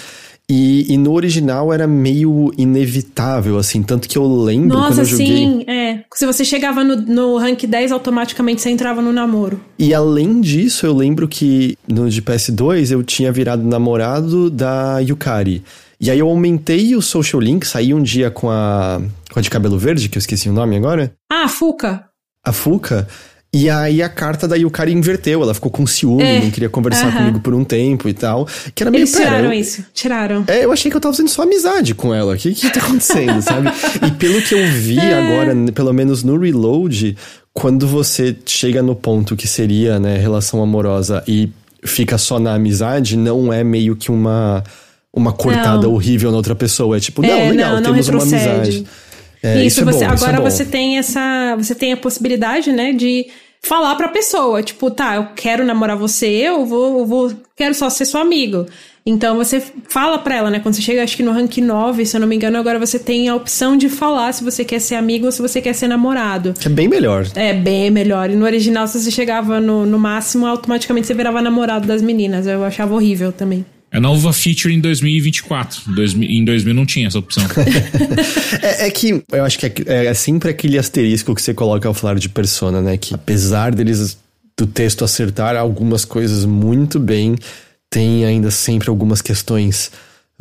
E, e, no original era meio inevitável, assim, tanto que eu lembro Nossa, quando eu joguei... sim, é. Se você chegava no, no rank 10, automaticamente você entrava no namoro. E além disso, eu lembro que no de PS2 eu tinha virado namorado da Yukari. E aí eu aumentei o social link, saí um dia com a, com a de cabelo verde, que eu esqueci o nome agora. Ah, a Fuca. A Fuca. E aí a carta da Yukari inverteu, ela ficou com ciúme, é, não queria conversar comigo por um tempo e tal. Que era meio Eles tiraram isso, tiraram. É, eu achei que eu tava fazendo só amizade com ela. O que que tá acontecendo, sabe? E pelo que eu vi é. agora, pelo menos no Reload, quando você chega no ponto que seria, né, relação amorosa e fica só na amizade, não é meio que uma uma cortada não. horrível na outra pessoa. É tipo, não, é, legal, não, temos uma amizade. É, isso, isso é você, bom, agora é você tem essa. Você tem a possibilidade, né, de falar pra pessoa, tipo, tá, eu quero namorar você, eu vou, eu vou quero só ser seu amigo. Então você fala pra ela, né? Quando você chega, acho que no rank 9, se eu não me engano, agora você tem a opção de falar se você quer ser amigo ou se você quer ser namorado. Que é bem melhor. É, bem melhor. E no original, se você chegava no, no máximo, automaticamente você virava namorado das meninas. Eu achava horrível também. É nova feature em 2024. em 2000 não tinha essa opção. é, é, que eu acho que é, é, sempre aquele asterisco que você coloca ao falar de persona, né? Que apesar deles do texto acertar algumas coisas muito bem, tem ainda sempre algumas questões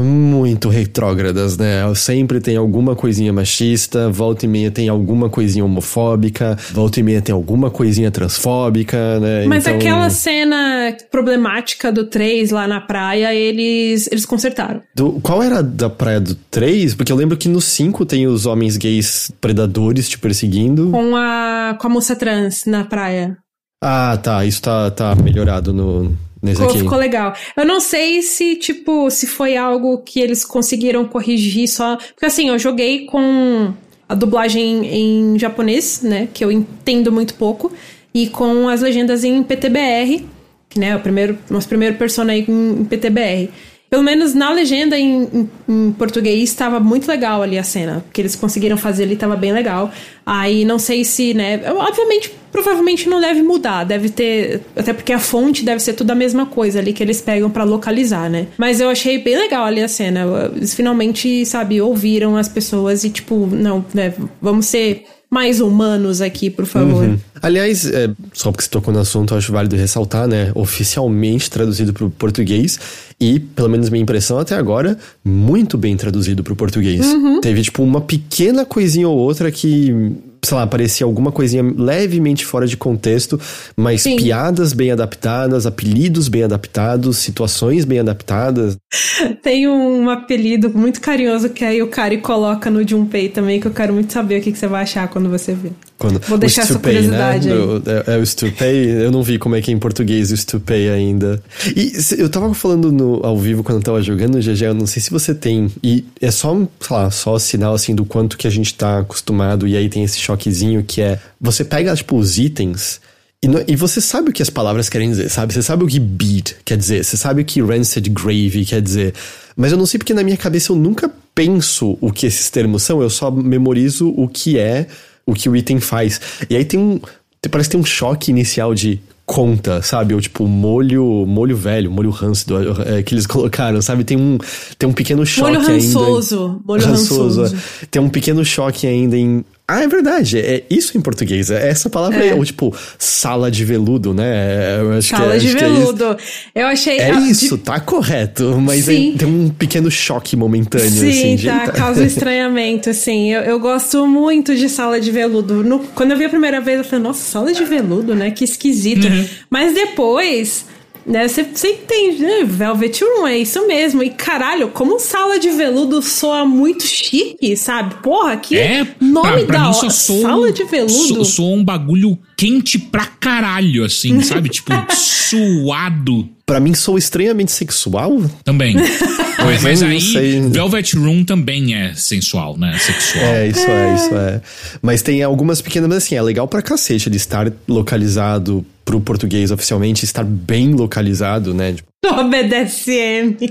muito retrógradas, né? Sempre tem alguma coisinha machista, volta e meia tem alguma coisinha homofóbica, volta e meia tem alguma coisinha transfóbica, né? Mas então... aquela cena problemática do 3 lá na praia, eles, eles consertaram. Do, qual era da praia do 3? Porque eu lembro que no 5 tem os homens gays predadores te perseguindo. Com a, com a moça trans na praia. Ah, tá. Isso tá, tá melhorado no, Ficou, aqui. ficou legal. Eu não sei se, tipo, se foi algo que eles conseguiram corrigir só. Porque assim, eu joguei com a dublagem em japonês, né? Que eu entendo muito pouco. E com as legendas em PTBR, que né, é o primeiro, nosso primeiro personagem em PTBR. Pelo menos na legenda em, em, em português estava muito legal ali a cena. que eles conseguiram fazer ali estava bem legal. Aí não sei se, né? Obviamente, provavelmente não deve mudar. Deve ter. Até porque a fonte deve ser tudo a mesma coisa ali que eles pegam para localizar, né? Mas eu achei bem legal ali a cena. Eles finalmente, sabe, ouviram as pessoas e, tipo, não, né? Vamos ser mais humanos aqui, por favor. Uhum. Aliás, é, só porque você tocou no assunto, acho válido ressaltar, né? Oficialmente traduzido para o português e, pelo menos minha impressão até agora, muito bem traduzido para o português. Uhum. Teve, tipo, uma pequena coisinha ou outra que sei lá, parecia alguma coisinha levemente fora de contexto, mas Sim. piadas bem adaptadas, apelidos bem adaptados, situações bem adaptadas. Tem um apelido muito carinhoso que aí o Kari coloca no Junpei também, que eu quero muito saber o que, que você vai achar quando você ver. Quando, Vou deixar essa né? curiosidade né? é, é, o Stupei, eu não vi como é que é em português o Stupei ainda. E eu tava falando no, ao vivo quando eu tava jogando o GG, eu não sei se você tem, e é só, sei lá, só sinal assim do quanto que a gente tá acostumado, e aí tem esse choquezinho que é, você pega tipo os itens e, no, e, você sabe o que as palavras querem dizer, sabe? Você sabe o que beat quer dizer, você sabe o que rancid gravy quer dizer. Mas eu não sei porque na minha cabeça eu nunca penso o que esses termos são, eu só memorizo o que é o que o item faz. E aí tem um. Parece que tem um choque inicial de conta, sabe? Ou tipo, molho, molho velho, molho ranço é, que eles colocaram, sabe? Tem um, tem um pequeno choque molho rançoso, ainda. Molho rançoso. rançoso. Tem um pequeno choque ainda em ah, é verdade. É isso em português. É essa palavra é. ou tipo, sala de veludo, né? Eu acho sala que, de veludo. É eu achei. É isso, de... tá correto. Mas é, tem um pequeno choque momentâneo, Sim, assim. tá, causa estranhamento, assim. Eu, eu gosto muito de sala de veludo. No, quando eu vi a primeira vez, eu falei, nossa, sala de veludo, né? Que esquisito. Uhum. Mas depois Né, você, você entende, né? Velvet Room, é isso mesmo. E caralho, como sala de veludo soa muito chique, sabe? Porra, que é, nome pra, pra da mim soa, sala de veludo. Soa um bagulho quente pra caralho, assim, sabe? tipo, suado. Pra mim, sou estranhamente sexual. Também. Mas, mas aí, sei. Velvet Room também é sensual, né? Sexual. É, isso é. é, isso é. Mas tem algumas pequenas, mas assim, é legal pra cacete ele estar localizado pro português oficialmente, estar bem localizado, né? Tipo... BDSM.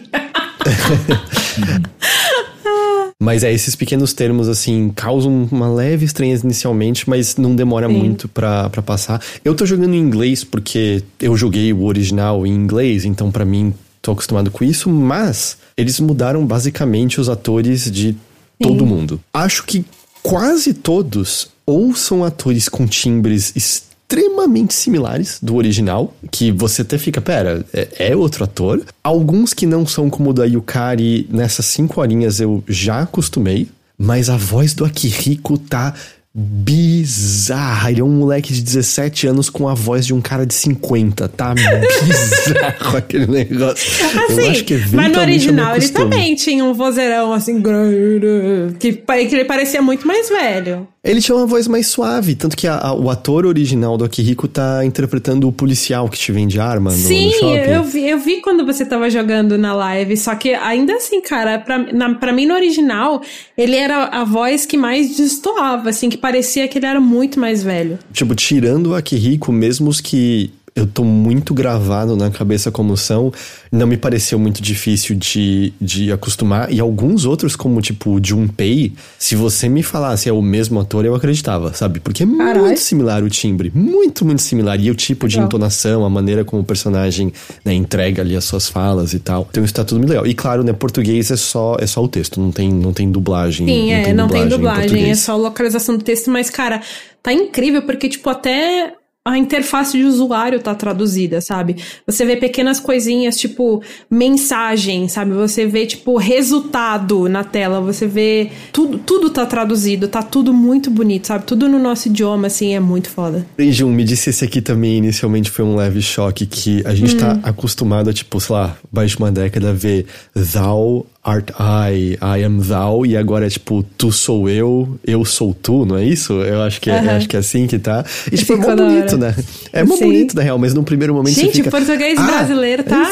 Mas é, esses pequenos termos, assim, causam uma leve estranheza inicialmente, mas não demora Sim. muito pra, pra passar. Eu tô jogando em inglês porque eu joguei o original em inglês, então para mim tô acostumado com isso, mas eles mudaram basicamente os atores de todo Sim. mundo. Acho que quase todos ou são atores com timbres extremamente similares do original, que você até fica, pera, é, é, outro ator. Alguns que não são como o da Yukari, nessas cinco horinhas eu já acostumei, mas a voz do Akihiko tá bizarra. Ele é um moleque de 17 anos com a voz de um cara de 50. Tá bizarro aquele negócio. Assim, eu acho que mas no original ele também tinha um vozeirão assim, que, que ele parecia muito mais velho. Ele tinha uma voz mais suave, tanto que a, a, o ator original do Akihiko tá interpretando o policial que te vende arma Sim, no, eu vi, eu vi quando você tava jogando na live, só que ainda assim, cara, pra, na, pra mim no original, ele era a voz que mais destoava, assim, que parecia que ele era muito mais velho. Tipo, tirando o Akihiko, mesmo os que eu tô muito gravado na cabeça como são, não me pareceu muito difícil de, de acostumar. E alguns outros, como tipo Junpei, se você me falasse é o mesmo ator, eu acreditava, sabe? Porque é Carai. muito similar o timbre. Muito, muito similar. E o tipo de entonação, a maneira como o personagem né, entrega ali as suas falas e tal. Então isso tá tudo muito legal. E claro, né, português é só, é só o texto, não tem, não tem dublagem. Sim, não é, tem não dublagem tem dublagem, é só localização do texto, mas, cara, tá incrível, porque, tipo, até a interface de usuário tá traduzida, sabe? Você vê pequenas coisinhas, tipo mensagem, sabe? Você vê, tipo, resultado na tela, você vê. Tudo, tudo tá traduzido, tá tudo muito bonito, sabe? Tudo no nosso idioma, assim, é muito foda. E Jun, me disse esse aqui também, inicialmente foi um leve choque, que a gente tá hum. tá acostumado a, tipo, sei lá, mais de uma década, ver thou Art I, I am thou, e agora é tipo, tu sou eu, eu sou tu, não é isso? Eu acho que, é, uhum. acho que é assim que tá. E tipo, é mó bonito, né? É mó bonito, na real, mas num primeiro momento Gente, você fica... o português ah, brasileiro tá...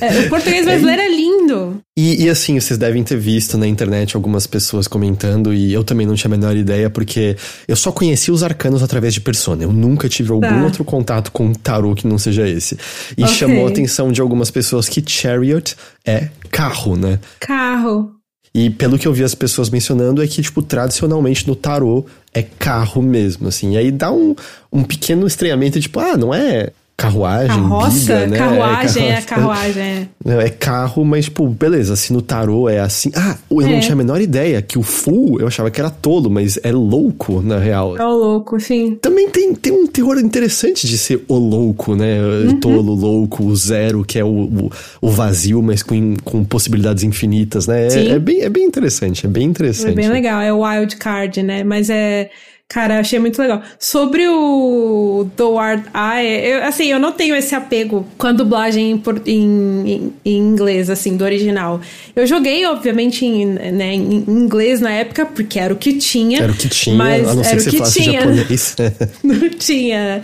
é, o português brasileiro é, é lindo. E, e, assim, vocês devem ter visto na internet algumas pessoas comentando, e eu também não tinha a menor ideia, porque eu só conheci os arcanos através de Persona. Eu nunca tive algum tá. outro contato com tarô que não seja esse. E okay. chamou a atenção de algumas pessoas que Chariot é carro, né? Carro. E pelo que eu vi as pessoas mencionando é que, tipo, tradicionalmente no tarô é carro mesmo, assim. E aí dá um, um pequeno estranhamento, tipo, ah, não é carruagem, Carroça, biga, né? carruagem, é, carruagem, é. Não, é carro, mas, tipo, beleza, se no tarô é assim... Ah, eu é. não tinha a menor ideia que o full, eu achava que era tolo, mas é louco, na real. É o louco, sim. Também tem, tem um teor interessante de ser o louco, né? Uhum. Tolo, louco, o zero, que é o, o, o, vazio, mas com, com possibilidades infinitas, né? É, é, bem, é bem interessante, é bem interessante. É bem legal, é o wild card, né? Mas é... Cara, achei muito legal. Sobre o Doward Eye, eu, assim, eu não tenho esse apego com a dublagem em, em, em, inglês, assim, do original. Eu joguei, obviamente, em, né, em inglês na época, porque era o que tinha. Era o que tinha, mas a não ser que você tinha. japonês. não tinha.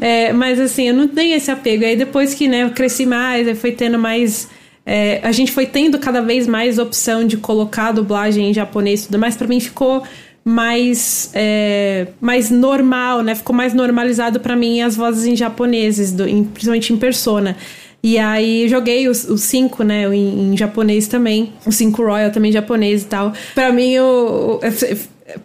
É, mas, assim, eu não tenho esse apego. Aí depois que, né, eu cresci mais, eu fui tendo mais... É, a gente foi tendo cada vez mais opção de colocar a dublagem em japonês e tudo mais. Pra mim ficou mais, é, mais normal, né? Ficou mais normalizado para mim as vozes em japoneses, do, em, principalmente em persona. E aí joguei os, cinco, né, em, em, japonês também. Os cinco Royal também japonês e tal. Pra mim, o,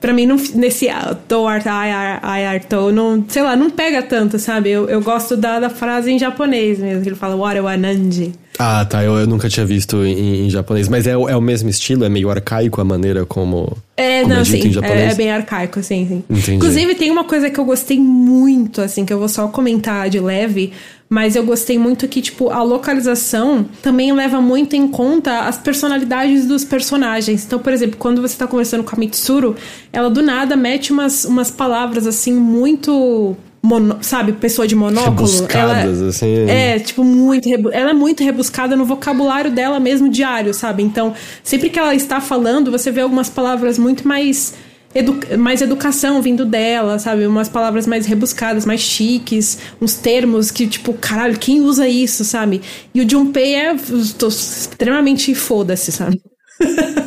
Pra mim, não, nesse to art I art to, não, sei lá, não pega tanto, sabe? Eu, eu gosto da, da frase em japonês mesmo, que ele fala Ware wa nanji. Ah, tá. Eu, eu nunca tinha visto em, em, japonês. Mas é, é o mesmo estilo? É meio arcaico a maneira como. É, como não, é sim. Em japonês? É, é, bem arcaico, sim, sim. Entendi. Inclusive, tem uma coisa que eu gostei muito, assim, que eu vou só comentar de leve. Mas eu gostei muito que, tipo, a localização também leva muito em conta as personalidades dos personagens. Então, por exemplo, quando você tá conversando com a Mitsuru, ela do nada mete umas, umas palavras, assim, muito mono, sabe, pessoa de monóculo. Rebuscadas, ela, assim. É, tipo, muito. Ela é muito rebuscada no vocabulário dela mesmo diário, sabe? Então, sempre que ela está falando, você vê algumas palavras muito mais. Edu mais educação vindo dela, sabe? Umas palavras mais rebuscadas, mais chiques, uns termos que, tipo, caralho, quem usa isso, sabe? E o Junpei é tô extremamente foda-se, sabe?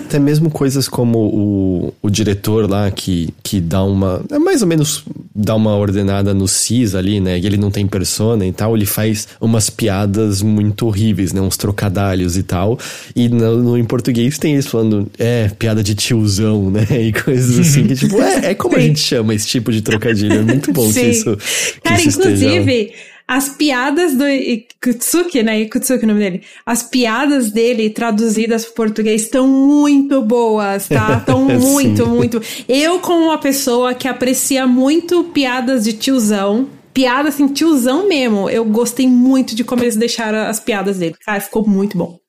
Até mesmo coisas como o, o diretor lá que, que dá uma. É mais ou menos dá uma ordenada no Cis ali, né? E ele não tem persona e tal. Ele faz umas piadas muito horríveis, né? Uns trocadalhos e tal. E no, no em português tem eles falando, é, piada de tiozão, né? E coisas assim que, tipo, é, é como a gente chama esse tipo de trocadilho. É muito bom Sim. que isso. Que Cara, isso inclusive. Esteja as piadas do Ikutsuki, né? Ikutsuki é o nome dele. As piadas dele traduzidas para português estão muito boas, tá? Estão muito, muito. Eu, como uma pessoa que aprecia muito piadas de tiozão, piada assim, tiozão mesmo, eu gostei muito de como eles deixaram as piadas dele. Cara, ficou muito bom.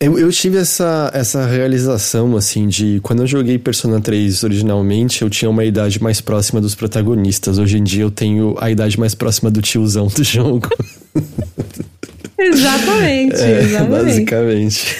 Eu, eu tive essa, essa realização, assim, de quando eu joguei Persona 3 originalmente, eu tinha uma idade mais próxima dos protagonistas. Hoje em dia eu tenho a idade mais próxima do tiozão do jogo. exatamente, é, exatamente. Basicamente.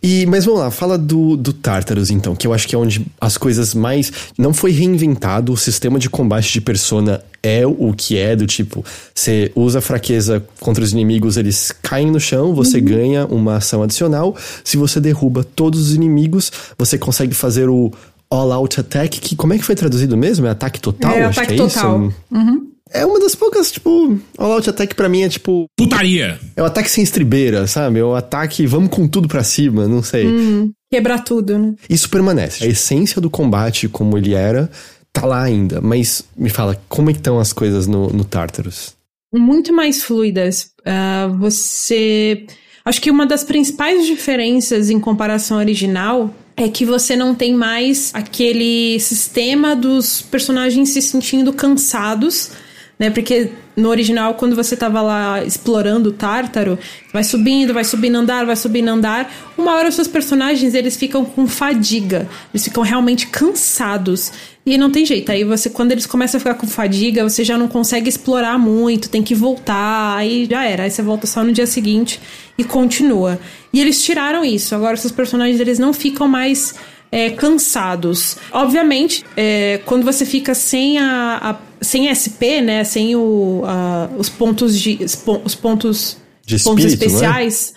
E, mas vamos lá, fala do, do Tartarus então, que eu acho que é onde as coisas mais. Não foi reinventado, o sistema de combate de Persona é o que é, do tipo, você usa fraqueza contra os inimigos, eles caem no chão, você uhum. ganha uma ação adicional. Se você derruba todos os inimigos, você consegue fazer o All Out Attack, que como é que foi traduzido mesmo? É ataque total? É, acho ataque que é total. isso? Uhum. É uma das poucas, tipo, All Out Attack pra mim é tipo. Putaria! É o ataque sem estribeira, sabe? É o ataque, vamos com tudo pra cima, não sei. Hum, quebrar tudo, né? Isso permanece. A essência do combate, como ele era, tá lá ainda. Mas me fala, como é que estão as coisas no, no Tartarus? Muito mais fluidas. Uh, você. Acho que uma das principais diferenças em comparação original é que você não tem mais aquele sistema dos personagens se sentindo cansados né? Porque no original, quando você tava lá explorando o Tártaro, vai subindo, vai subindo andar, vai subindo andar, uma hora os seus personagens eles ficam com fadiga, eles ficam realmente cansados. E não tem jeito, aí você, quando eles começam a ficar com fadiga, você já não consegue explorar muito, tem que voltar, aí já era, aí você volta só no dia seguinte e continua. E eles tiraram isso, agora seus personagens eles não ficam mais é, cansados. Obviamente, é, quando você fica sem a, a, sem SP, né, sem o, a, os pontos de os pontos, de pontos espírito, é? especiais,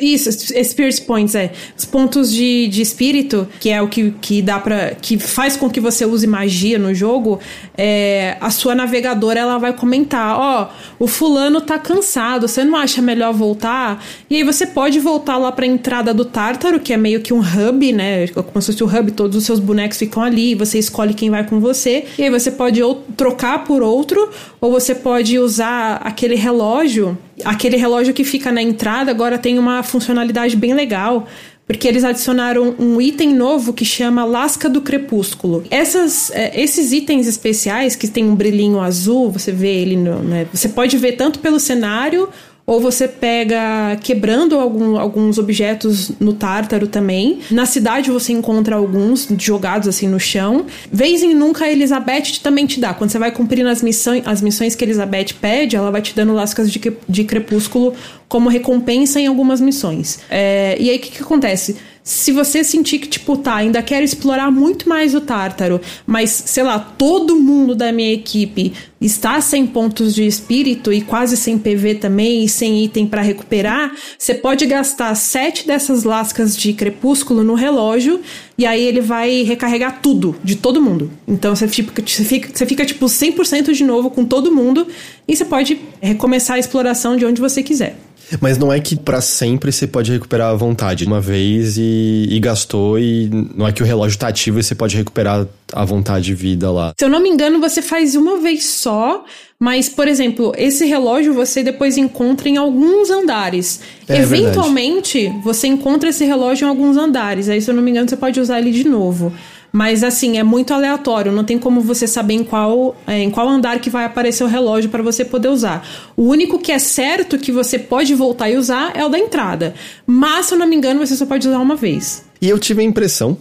isso, Spirit Points, é. Os pontos de, de espírito, que é o que, que dá para que faz com que você use magia no jogo, é, a sua navegadora ela vai comentar: ó, oh, o fulano tá cansado, você não acha melhor voltar? E aí você pode voltar lá pra entrada do Tártaro, que é meio que um hub, né? Como se fosse o um hub, todos os seus bonecos ficam ali, você escolhe quem vai com você. E aí você pode ou trocar por outro, ou você pode usar aquele relógio aquele relógio que fica na entrada agora tem uma funcionalidade bem legal. Porque eles adicionaram um item novo que chama Lasca do Crepúsculo. Essas, é, esses itens especiais que tem um brilhinho azul, você vê ele no, né, Você pode ver tanto pelo cenário ou você pega quebrando algum, alguns objetos no Tártaro também. Na cidade você encontra alguns jogados assim no chão. Vez em nunca a Elizabeth também te dá. Quando você vai cumprindo as missões, as missões que a Elizabeth pede, ela vai te dando lascas de, de crepúsculo como recompensa em algumas missões. É, e aí o que, que acontece? Se você sentir que, tipo, tá, ainda quero explorar muito mais o Tártaro, mas, sei lá, todo mundo da minha equipe está sem pontos de espírito e quase sem PV também e sem item para recuperar, você pode gastar sete dessas lascas de crepúsculo no relógio e aí ele vai recarregar tudo, de todo mundo. Então você fica, você fica, você fica tipo 100% de novo com todo mundo e você pode recomeçar a exploração de onde você quiser. Mas não é que para sempre você pode recuperar à vontade. Uma vez e, e, gastou, e não é que o relógio tá ativo e você pode recuperar à vontade de vida lá. Se eu não me engano, você faz uma vez só, mas, por exemplo, esse relógio você depois encontra em alguns andares. É, Eventualmente, verdade. você encontra esse relógio em alguns andares. Aí, se eu não me engano, você pode usar ele de novo. Mas assim, é muito aleatório, não tem como você saber em qual, é, em qual andar que vai aparecer o relógio para você poder usar. O único que é certo que você pode voltar e usar é o da entrada. Mas, se eu não me engano, você só pode usar uma vez. E eu tive a impressão,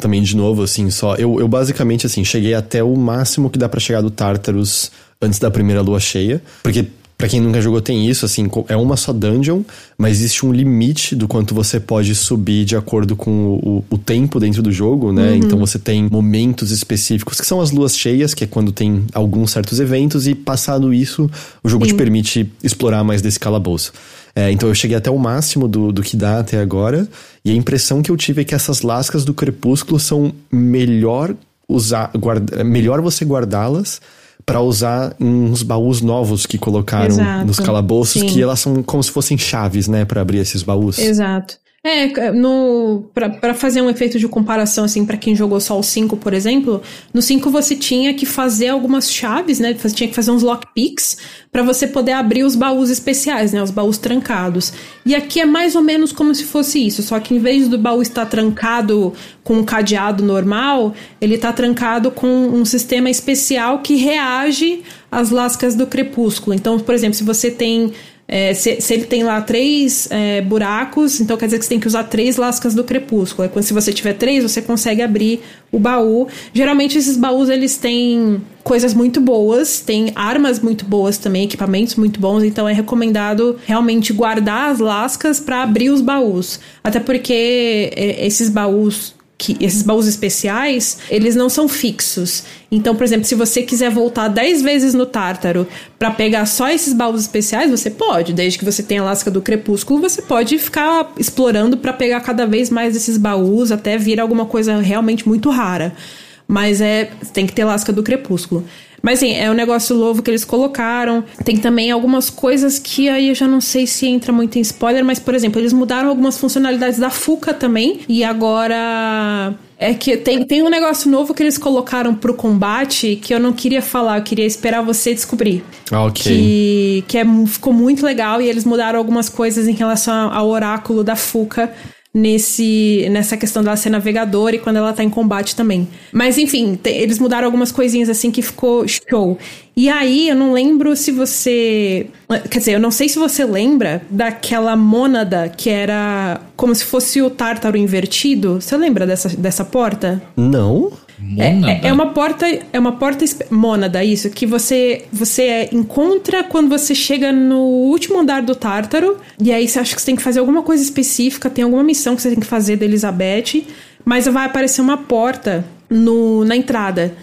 também de novo, assim, só. Eu, eu basicamente, assim, cheguei até o máximo que dá para chegar do Tartarus antes da primeira lua cheia. Porque Pra quem nunca jogou, tem isso, assim, é uma só dungeon, mas existe um limite do quanto você pode subir de acordo com o, o tempo dentro do jogo, né? Uhum. Então você tem momentos específicos, que são as luas cheias, que é quando tem alguns certos eventos, e passado isso, o jogo Sim. te permite explorar mais desse calabouço. É, então eu cheguei até o máximo do, do que dá até agora, e a impressão que eu tive é que essas lascas do crepúsculo são melhor usar, guarda, melhor você guardá-las para usar uns baús novos que colocaram Exato. nos calabouços, Sim. que elas são como se fossem chaves, né, para abrir esses baús. Exato. É, no para fazer um efeito de comparação, assim, para quem jogou só o 5, por exemplo, no 5 você tinha que fazer algumas chaves, né? Você tinha que fazer uns lockpicks para você poder abrir os baús especiais, né? Os baús trancados. E aqui é mais ou menos como se fosse isso, só que em vez do baú estar trancado com um cadeado normal, ele está trancado com um sistema especial que reage às lascas do crepúsculo. Então, por exemplo, se você tem é, se, se, ele tem lá três é, buracos, então quer dizer que você tem que usar três lascas do crepúsculo. É, se você tiver três, você consegue abrir o baú. Geralmente esses baús eles têm coisas muito boas, tem armas muito boas também, equipamentos muito bons, então é recomendado realmente guardar as lascas para abrir os baús. Até porque é, esses baús que esses baús especiais, eles não são fixos. Então, por exemplo, se você quiser voltar 10 vezes no Tártaro para pegar só esses baús especiais, você pode. Desde que você tenha a lasca do crepúsculo, você pode ficar explorando para pegar cada vez mais desses baús até vir alguma coisa realmente muito rara. Mas é, tem que ter lasca do crepúsculo. Mas sim, é um negócio novo que eles colocaram. Tem também algumas coisas que aí eu já não sei se entra muito em spoiler, mas por exemplo, eles mudaram algumas funcionalidades da Fuca também. E agora é que tem, tem um negócio novo que eles colocaram pro combate que eu não queria falar, eu queria esperar você descobrir. Ah, ok. Que, que é, ficou muito legal e eles mudaram algumas coisas em relação ao oráculo da Fuca nesse nessa questão dela ser navegadora e quando ela tá em combate também. Mas enfim, te, eles mudaram algumas coisinhas assim que ficou show. E aí, eu não lembro se você. Quer dizer, eu não sei se você lembra daquela mônada que era como se fosse o tártaro invertido. Você lembra dessa, dessa porta? Não. É, é, uma porta, é uma porta mônada, isso, que você você encontra quando você chega no último andar do Tártaro, e aí você acha que você tem que fazer alguma coisa específica, tem alguma missão que você tem que fazer da Elizabeth, mas vai aparecer uma porta no, na entrada.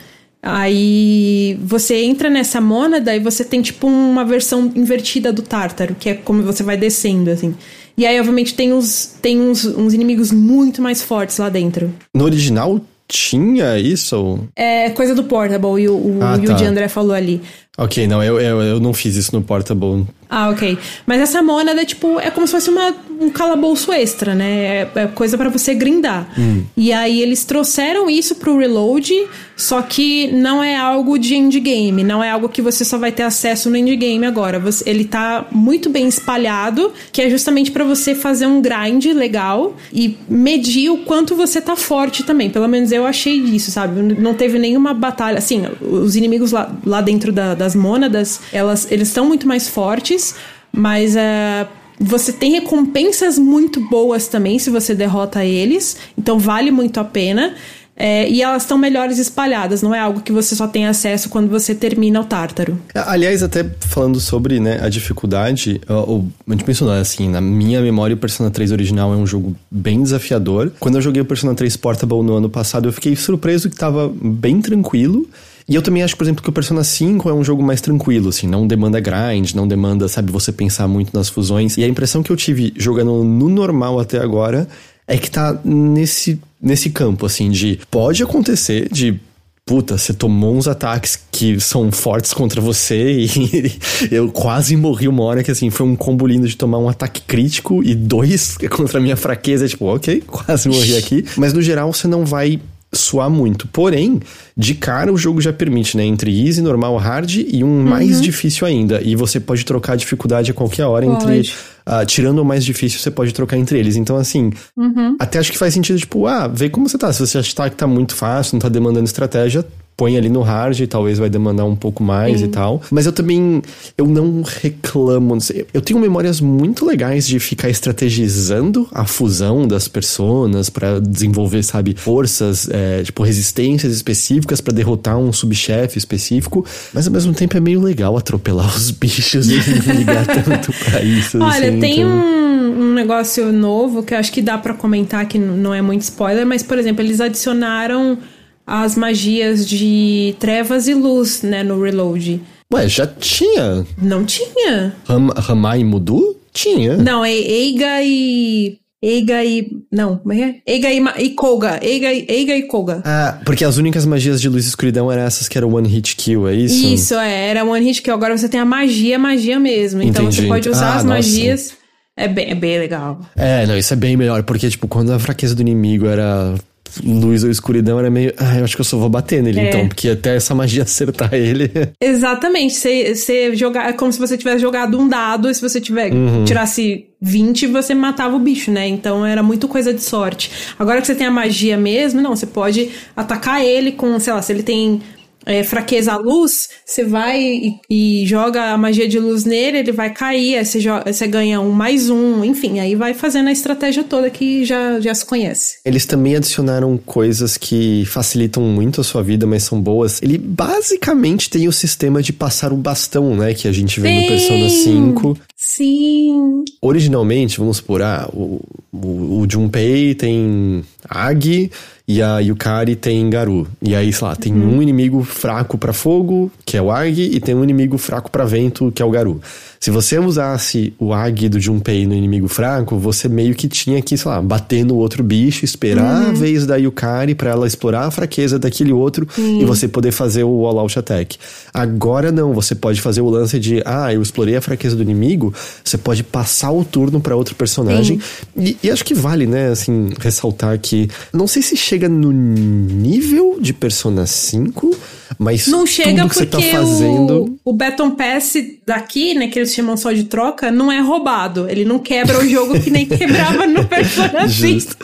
Aí você entra nessa mônada e você tem tipo uma versão invertida do Tártaro, que é como você vai descendo, assim. E aí, obviamente, tem, uns, tem uns, uns inimigos muito mais fortes lá dentro. No original tinha isso? É coisa do Portable, e o, o, ah, tá. o de André falou ali. Ok, não, eu, eu, eu não fiz isso no Portable. Ah, ok. Mas essa mônada, tipo, é como se fosse uma, um calabouço extra, né? É, é coisa para você grindar. Hum. E aí eles trouxeram isso pro Reload, só que não é algo de endgame, não é algo que você só vai ter acesso no endgame agora. Você, ele tá muito bem espalhado, que é justamente para você fazer um grind legal e medir o quanto você tá forte também. Pelo menos eu achei isso, sabe? Não teve nenhuma batalha. Assim, os inimigos lá, lá dentro da, das mônadas, elas, eles estão muito mais fortes, mas uh, você tem recompensas muito boas também se você derrota eles, então vale muito a pena. É, e elas estão melhores espalhadas, não é algo que você só tem acesso quando você termina o Tártaro. Aliás, até falando sobre né, a dificuldade, o, a gente mencionou assim, na minha memória o Persona 3 original é um jogo bem desafiador. Quando eu joguei o Persona 3 Portable no ano passado, eu fiquei surpreso que estava bem tranquilo. E eu também acho, por exemplo, que o Persona 5 é um jogo mais tranquilo, assim, não demanda grind, não demanda, sabe, você pensar muito nas fusões. E a impressão que eu tive jogando no normal até agora é que tá nesse, nesse campo, assim, de pode acontecer de puta, você tomou uns ataques que são fortes contra você e eu quase morri uma hora que assim, foi um combo lindo de tomar um ataque crítico e dois contra a minha fraqueza, tipo, ok, quase morri aqui. Mas no geral você não vai suar muito. Porém, de cara o jogo já permite, né? Entre easy, normal, hard e um uhum. mais difícil ainda. E você pode trocar a dificuldade a qualquer hora pode. entre. Uh, tirando o mais difícil, você pode trocar entre eles. Então, assim, uhum. até acho que faz sentido, tipo, ah, vê como você tá. Se você achar que tá muito fácil, não tá demandando estratégia, põe ali no hard, talvez vai demandar um pouco mais Sim. e tal. Mas eu também, eu não reclamo. Não sei, eu tenho memórias muito legais de ficar estrategizando a fusão das personas para desenvolver, sabe, forças, é, tipo, resistências específicas para derrotar um subchefe específico. Mas ao mesmo tempo é meio legal atropelar os bichos e não ligar tanto pra isso. Olha, assim, tem então... um, um negócio novo que eu acho que dá para comentar que não é muito spoiler, mas, por exemplo, eles adicionaram as magias de trevas e luz, né, no Reload. Ué, já tinha. Não tinha. Ram, Ramai e Mudu? Tinha. Não, é Eiga e. Eiga e. Não, como é que é? Eiga e, e Koga. Eiga, Eiga e Koga. Ah, porque as únicas magias de luz e escuridão eram essas que eram One Hit Kill, é isso? Isso, é. Era One Hit Kill. Agora você tem a magia, magia mesmo. Então Entendi. você pode usar ah, as nossa. magias. É bem, é bem legal. É, não, isso é bem melhor, porque, tipo, quando a fraqueza do inimigo era luz ou escuridão era meio. Ah, eu acho que eu só vou bater nele é. então, porque até essa magia acertar ele. Exatamente. Você, você jogar. É como se você tivesse jogado um dado e se você tiver, uhum. tirasse 20, você matava o bicho, né? Então era muito coisa de sorte. Agora que você tem a magia mesmo, não, você pode atacar ele com, sei lá, se ele tem é, fraqueza à luz, você vai e, e, joga a magia de luz nele, ele vai cair, aí você, joga, você ganha um mais um, enfim, aí vai fazendo a estratégia toda que já, já se conhece. Eles também adicionaram coisas que facilitam muito a sua vida, mas são boas. Ele basicamente tem o sistema de passar o bastão, né, que a gente vê Sim. no Persona 5. Sim. Originalmente, vamos supor, ah, o, o, o Junpei tem Agi, e a Yukari tem Garu. E aí, sei lá, tem uhum. um inimigo fraco para fogo, que é o Agi, e tem um inimigo fraco para vento, que é o Garu. Se você usasse o Ag do Junpei no inimigo fraco, você meio que tinha que, sei lá, bater no outro bicho, esperar uhum. a vez da Yukari para ela explorar a fraqueza daquele outro uhum. e você poder fazer o all-out attack. Agora não, você pode fazer o lance de, ah, eu explorei a fraqueza do inimigo, você pode passar o turno para outro personagem. E, e, acho que vale, né, assim, ressaltar que, não sei se chega no nível de Persona 5, mas não chega tudo que porque você tá fazendo... o, o Baton Pass daqui, né, que eles chamam só de troca, não é roubado. Ele não quebra o jogo que nem quebrava no Persona 5.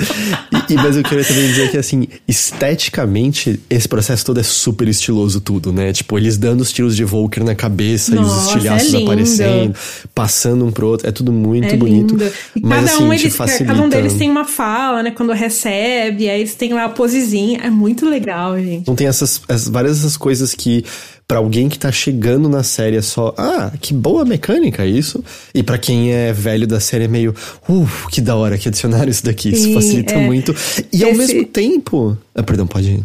E, mas eu queria também dizer que, assim, esteticamente, esse processo todo é super estiloso tudo, né? Tipo, eles dando os tiros de Volker na cabeça Nossa, e os estilhaços é aparecendo, passando um pro outro. É tudo muito é bonito. Lindo. E mas, cada assim, um, eles, cada um deles tem uma fala, né? Quando recebe, aí eles têm lá a posezinha. É muito legal, gente. Então tem essas, as, várias essas coisas que para alguém que tá chegando na série é só, ah, que boa mecânica isso. E para quem é velho da série é meio, uh, que da hora que adicionaram isso daqui, Sim, isso facilita é. muito. E Esse... ao mesmo tempo, ah, perdão, pode ir.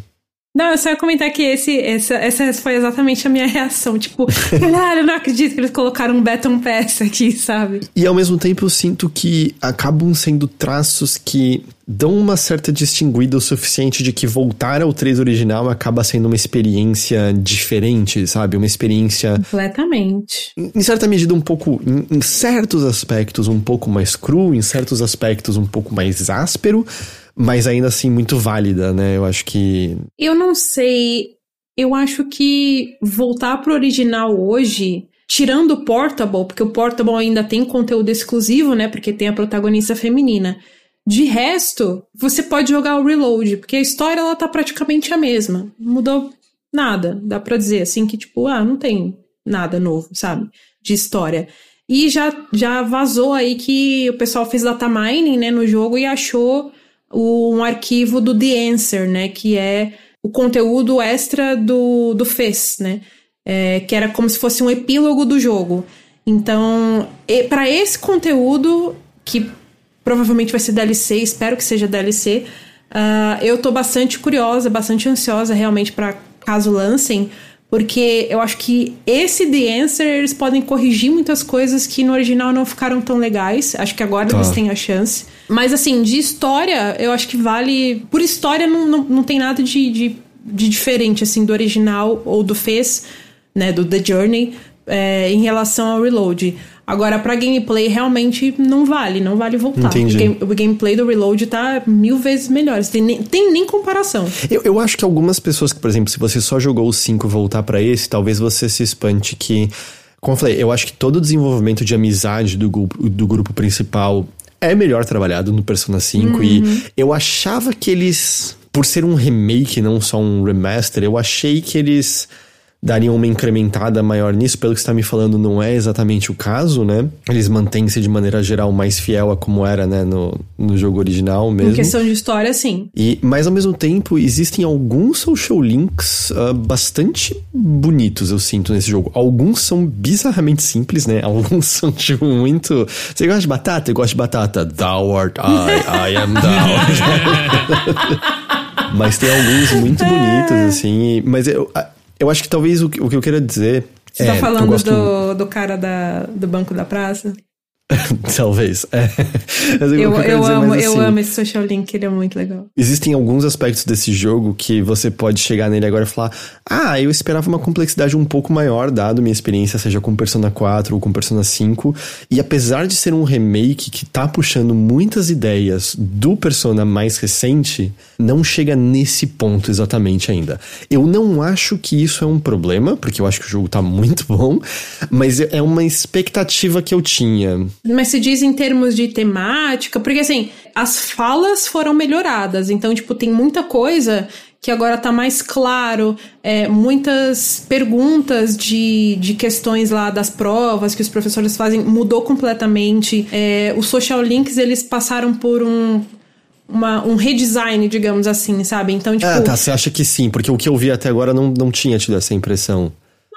Não, eu só ia comentar que esse, essa, essa foi exatamente a minha reação. Tipo, caralho, eu não acredito que eles colocaram um Baton Pass aqui, sabe? E ao mesmo tempo eu sinto que acabam sendo traços que dão uma certa distinguida o suficiente de que voltar ao 3 original acaba sendo uma experiência diferente, sabe? Uma experiência. Completamente. Em certa medida, um pouco. Em, em certos aspectos, um pouco mais cru, em certos aspectos, um pouco mais áspero mas ainda assim muito válida, né? Eu acho que. Eu não sei. Eu acho que voltar pro original hoje, tirando o Portable, porque o Portable ainda tem conteúdo exclusivo, né? Porque tem a protagonista feminina. De resto, você pode jogar o Reload, porque a história ela tá praticamente a mesma. Não mudou nada. Dá pra dizer assim que, tipo, ah, não tem nada novo, sabe? De história. E já, já vazou aí que o pessoal fez data mining, né, no jogo e achou um arquivo do The Answer, né? Que é o conteúdo extra do, do FES, né? É, que era como se fosse um epílogo do jogo. Então, para esse conteúdo, que provavelmente vai ser DLC, espero que seja DLC, uh, eu tô bastante curiosa, bastante ansiosa realmente para caso lancem, porque eu acho que esse The Answer eles podem corrigir muitas coisas que no original não ficaram tão legais. Acho que agora tá. eles têm a chance. Mas assim, de história, eu acho que vale. Por história, não, não, não tem nada de, de, de diferente, assim, do original ou do Fez, né? Do The Journey, é, em relação ao Reload. Agora, pra gameplay, realmente não vale, não vale voltar. Entendi. O, game, o gameplay do Reload tá mil vezes melhor. Tem nem, tem nem comparação. Eu, eu acho que algumas pessoas que, por exemplo, se você só jogou o 5 voltar para esse, talvez você se espante que. Como eu falei, eu acho que todo o desenvolvimento de amizade do grupo, do grupo principal é melhor trabalhado no Persona 5 uhum. e eu achava que eles por ser um remake, não só um remaster, eu achei que eles dariam uma incrementada maior nisso. Pelo que você está me falando, não é exatamente o caso, né? Eles mantêm-se de maneira geral mais fiel a como era, né, no, no jogo original mesmo. Em questão de história, sim. E, mas ao mesmo tempo, existem alguns social links uh, bastante bonitos, eu sinto, nesse jogo. Alguns são bizarramente simples, né? Alguns são, tipo, muito. Você gosta de batata? Eu gosto de batata. Thou art I, I am thou. mas tem alguns muito bonitos, assim. Mas eu, eu acho que talvez o, o que eu queira dizer. Você tá é, tá falando gosto... do, do cara da, do banco da praça? Talvez. É. Eu, eu, eu dizer, amo, assim, eu amo esse social link, ele é muito legal. Existem alguns aspectos desse jogo que você pode chegar nele agora e falar: Ah, eu esperava uma complexidade um pouco maior, dado minha experiência, seja com Persona 4 ou com Persona 5. E apesar de ser um remake que tá puxando muitas ideias do Persona mais recente, não chega nesse ponto exatamente ainda. Eu não acho que isso é um problema, porque eu acho que o jogo tá muito bom, mas é uma expectativa que eu tinha. Mas se diz em termos de temática, porque assim, as falas foram melhoradas, então, tipo, tem muita coisa que agora tá mais claro, é, muitas perguntas de, de questões lá das provas que os professores fazem mudou completamente. É, os social links, eles passaram por um uma, um redesign, digamos assim, sabe? Então, tipo. Ah, tá. Você acha que sim, porque o que eu vi até agora não, não tinha tido essa impressão.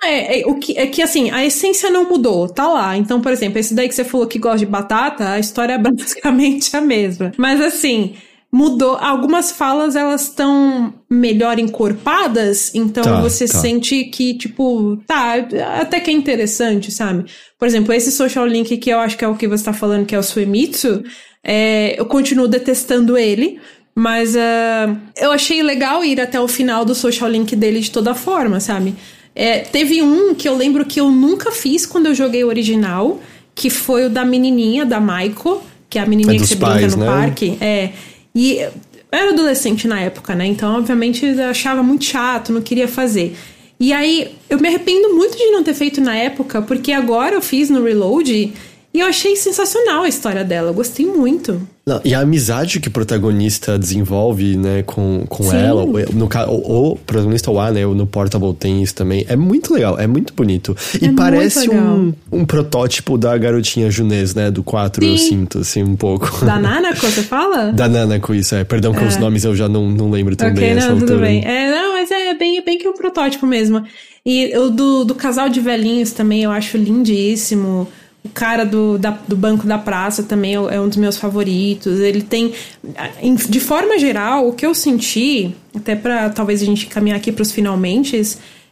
É, é, o que, é que assim, a essência não mudou, tá lá. Então, por exemplo, esse daí que você falou que gosta de batata, a história é basicamente a mesma. Mas assim, mudou. Algumas falas elas estão melhor encorpadas, então tá, você tá. sente que, tipo, tá, até que é interessante, sabe? Por exemplo, esse social link que eu acho que é o que você tá falando, que é o Suemitsu, é, eu continuo detestando ele. Mas uh, eu achei legal ir até o final do social link dele de toda forma, sabe? É, teve um que eu lembro que eu nunca fiz quando eu joguei o original, que foi o da menininha, da Maiko, que é a menininha é que você pais, brinca no né? parque. É. E eu era adolescente na época, né? Então, obviamente, eu achava muito chato, não queria fazer. E aí, eu me arrependo muito de não ter feito na época, porque agora eu fiz no Reload e eu achei sensacional a história dela, eu gostei muito. Não, e a amizade que o protagonista desenvolve, né, com, com ela, no, o, o protagonista lá, né, no Portable tem isso também, é muito legal, é muito bonito. E é parece um, um protótipo da garotinha junês, né, do 4, Sim. eu sinto, assim, um pouco. Da Nanako, você fala? Da Nanako, isso, é. Perdão é. os nomes eu já não, não lembro tão okay, não, tudo altura. bem. É, não, mas é bem, bem que um protótipo mesmo. E o do, do casal de velhinhos também eu acho lindíssimo. O cara do, da, do Banco da Praça também é, é um dos meus favoritos. Ele tem. De forma geral, o que eu senti, até para talvez a gente caminhar aqui para os finalmente,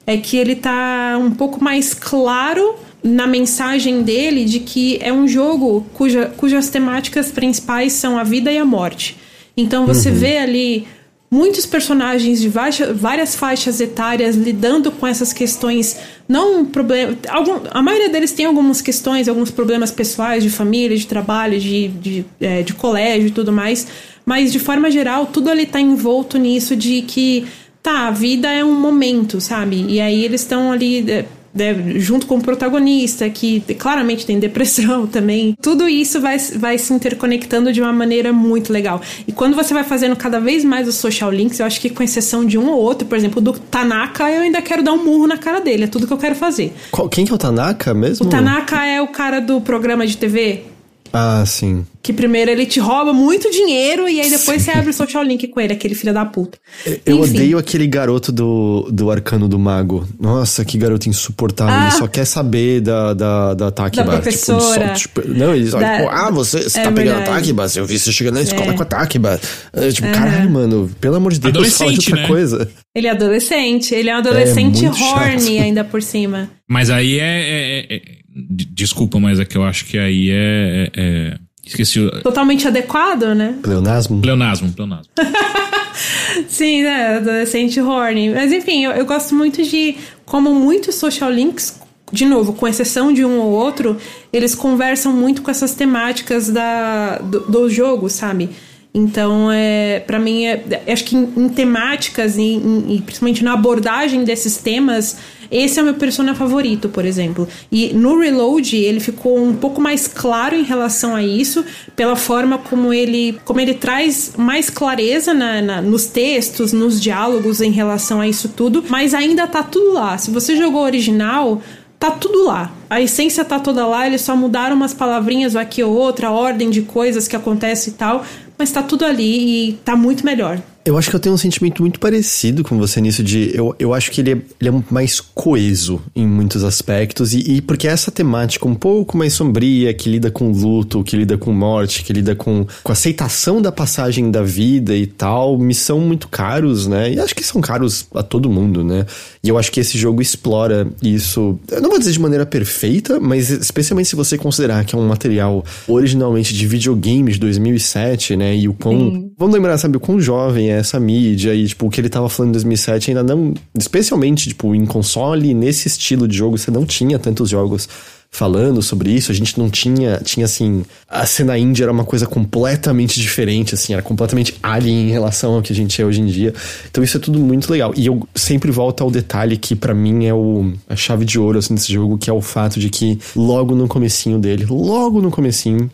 é que ele tá um pouco mais claro na mensagem dele de que é um jogo cuja, cujas temáticas principais são a vida e a morte. Então você uhum. vê ali muitos personagens de várias faixas etárias lidando com essas questões, não um problema. Algum, a maioria deles tem algumas questões, alguns problemas pessoais de família, de trabalho, de, de, é, de colégio e tudo mais, mas de forma geral, tudo ali tá envolto nisso de que. Tá, a vida é um momento, sabe? E aí eles estão ali é, né, junto com o protagonista, que claramente tem depressão também. Tudo isso vai, vai se interconectando de uma maneira muito legal. E quando você vai fazendo cada vez mais os social links, eu acho que com exceção de um ou outro, por exemplo, do Tanaka, eu ainda quero dar um murro na cara dele. É tudo que eu quero fazer. Qual, quem que é o Tanaka mesmo? O Tanaka é o cara do programa de TV ah, sim. Que primeiro ele te rouba muito dinheiro e aí depois sim. você abre o social link com ele, aquele filho da puta. Eu Enfim. odeio aquele garoto do, do arcano do mago. Nossa, que garoto insuportável. Ah. Ele só quer saber da, da, da Takiba. Da professora. Tipo, tipo, não, ele só, da... tipo, ah, você, você é tá pegando a Takiba? Eu vi você chegando na escola é. com a Takiba. É, tipo, caralho, mano, pelo amor de Deus, fala de outra né? coisa. Ele é adolescente, ele é um adolescente é horny ainda por cima. Mas aí é, é, é Desculpa, mas é que eu acho que aí é. é, é esqueci o. Totalmente adequado, né? Pleonasmo? Pleonasmo, pleonasmo. Sim, né? Adolescente horny. Mas enfim, eu, eu gosto muito de como muitos social links de novo, com exceção de um ou outro, eles conversam muito com essas temáticas da, do, do jogo, sabe? Então, é, para mim, é, acho que em, em temáticas e, e principalmente na abordagem desses temas, esse é o meu persona favorito, por exemplo. E no Reload ele ficou um pouco mais claro em relação a isso, pela forma como ele, como ele traz mais clareza na, na, nos textos, nos diálogos em relação a isso tudo, mas ainda tá tudo lá. Se você jogou o original, tá tudo lá. A essência tá toda lá, eles só mudaram umas palavrinhas aqui ou outra, a ordem de coisas que acontece e tal, mas tá tudo ali e tá muito melhor. Eu acho que eu tenho um sentimento muito parecido com você nisso de. Eu, eu acho que ele é, ele é mais coeso em muitos aspectos. E, e, porque essa temática um pouco mais sombria, que lida com luto, que lida com morte, que lida com, com aceitação da passagem da vida e tal, me são muito caros, né? E acho que são caros a todo mundo, né? E eu acho que esse jogo explora isso. Eu não vou dizer de maneira perfeita, mas especialmente se você considerar que é um material originalmente de videogame de 2007, né? E o quão. Sim. Vamos lembrar, sabe, o quão jovem é essa mídia e, tipo, o que ele tava falando em 2007 ainda não. Especialmente, tipo, em console, nesse estilo de jogo, você não tinha tantos jogos falando sobre isso. A gente não tinha. Tinha assim. A cena indie era uma coisa completamente diferente, assim, era completamente alien em relação ao que a gente é hoje em dia. Então isso é tudo muito legal. E eu sempre volto ao detalhe que para mim é o, a chave de ouro assim, desse jogo, que é o fato de que logo no comecinho dele, logo no comecinho,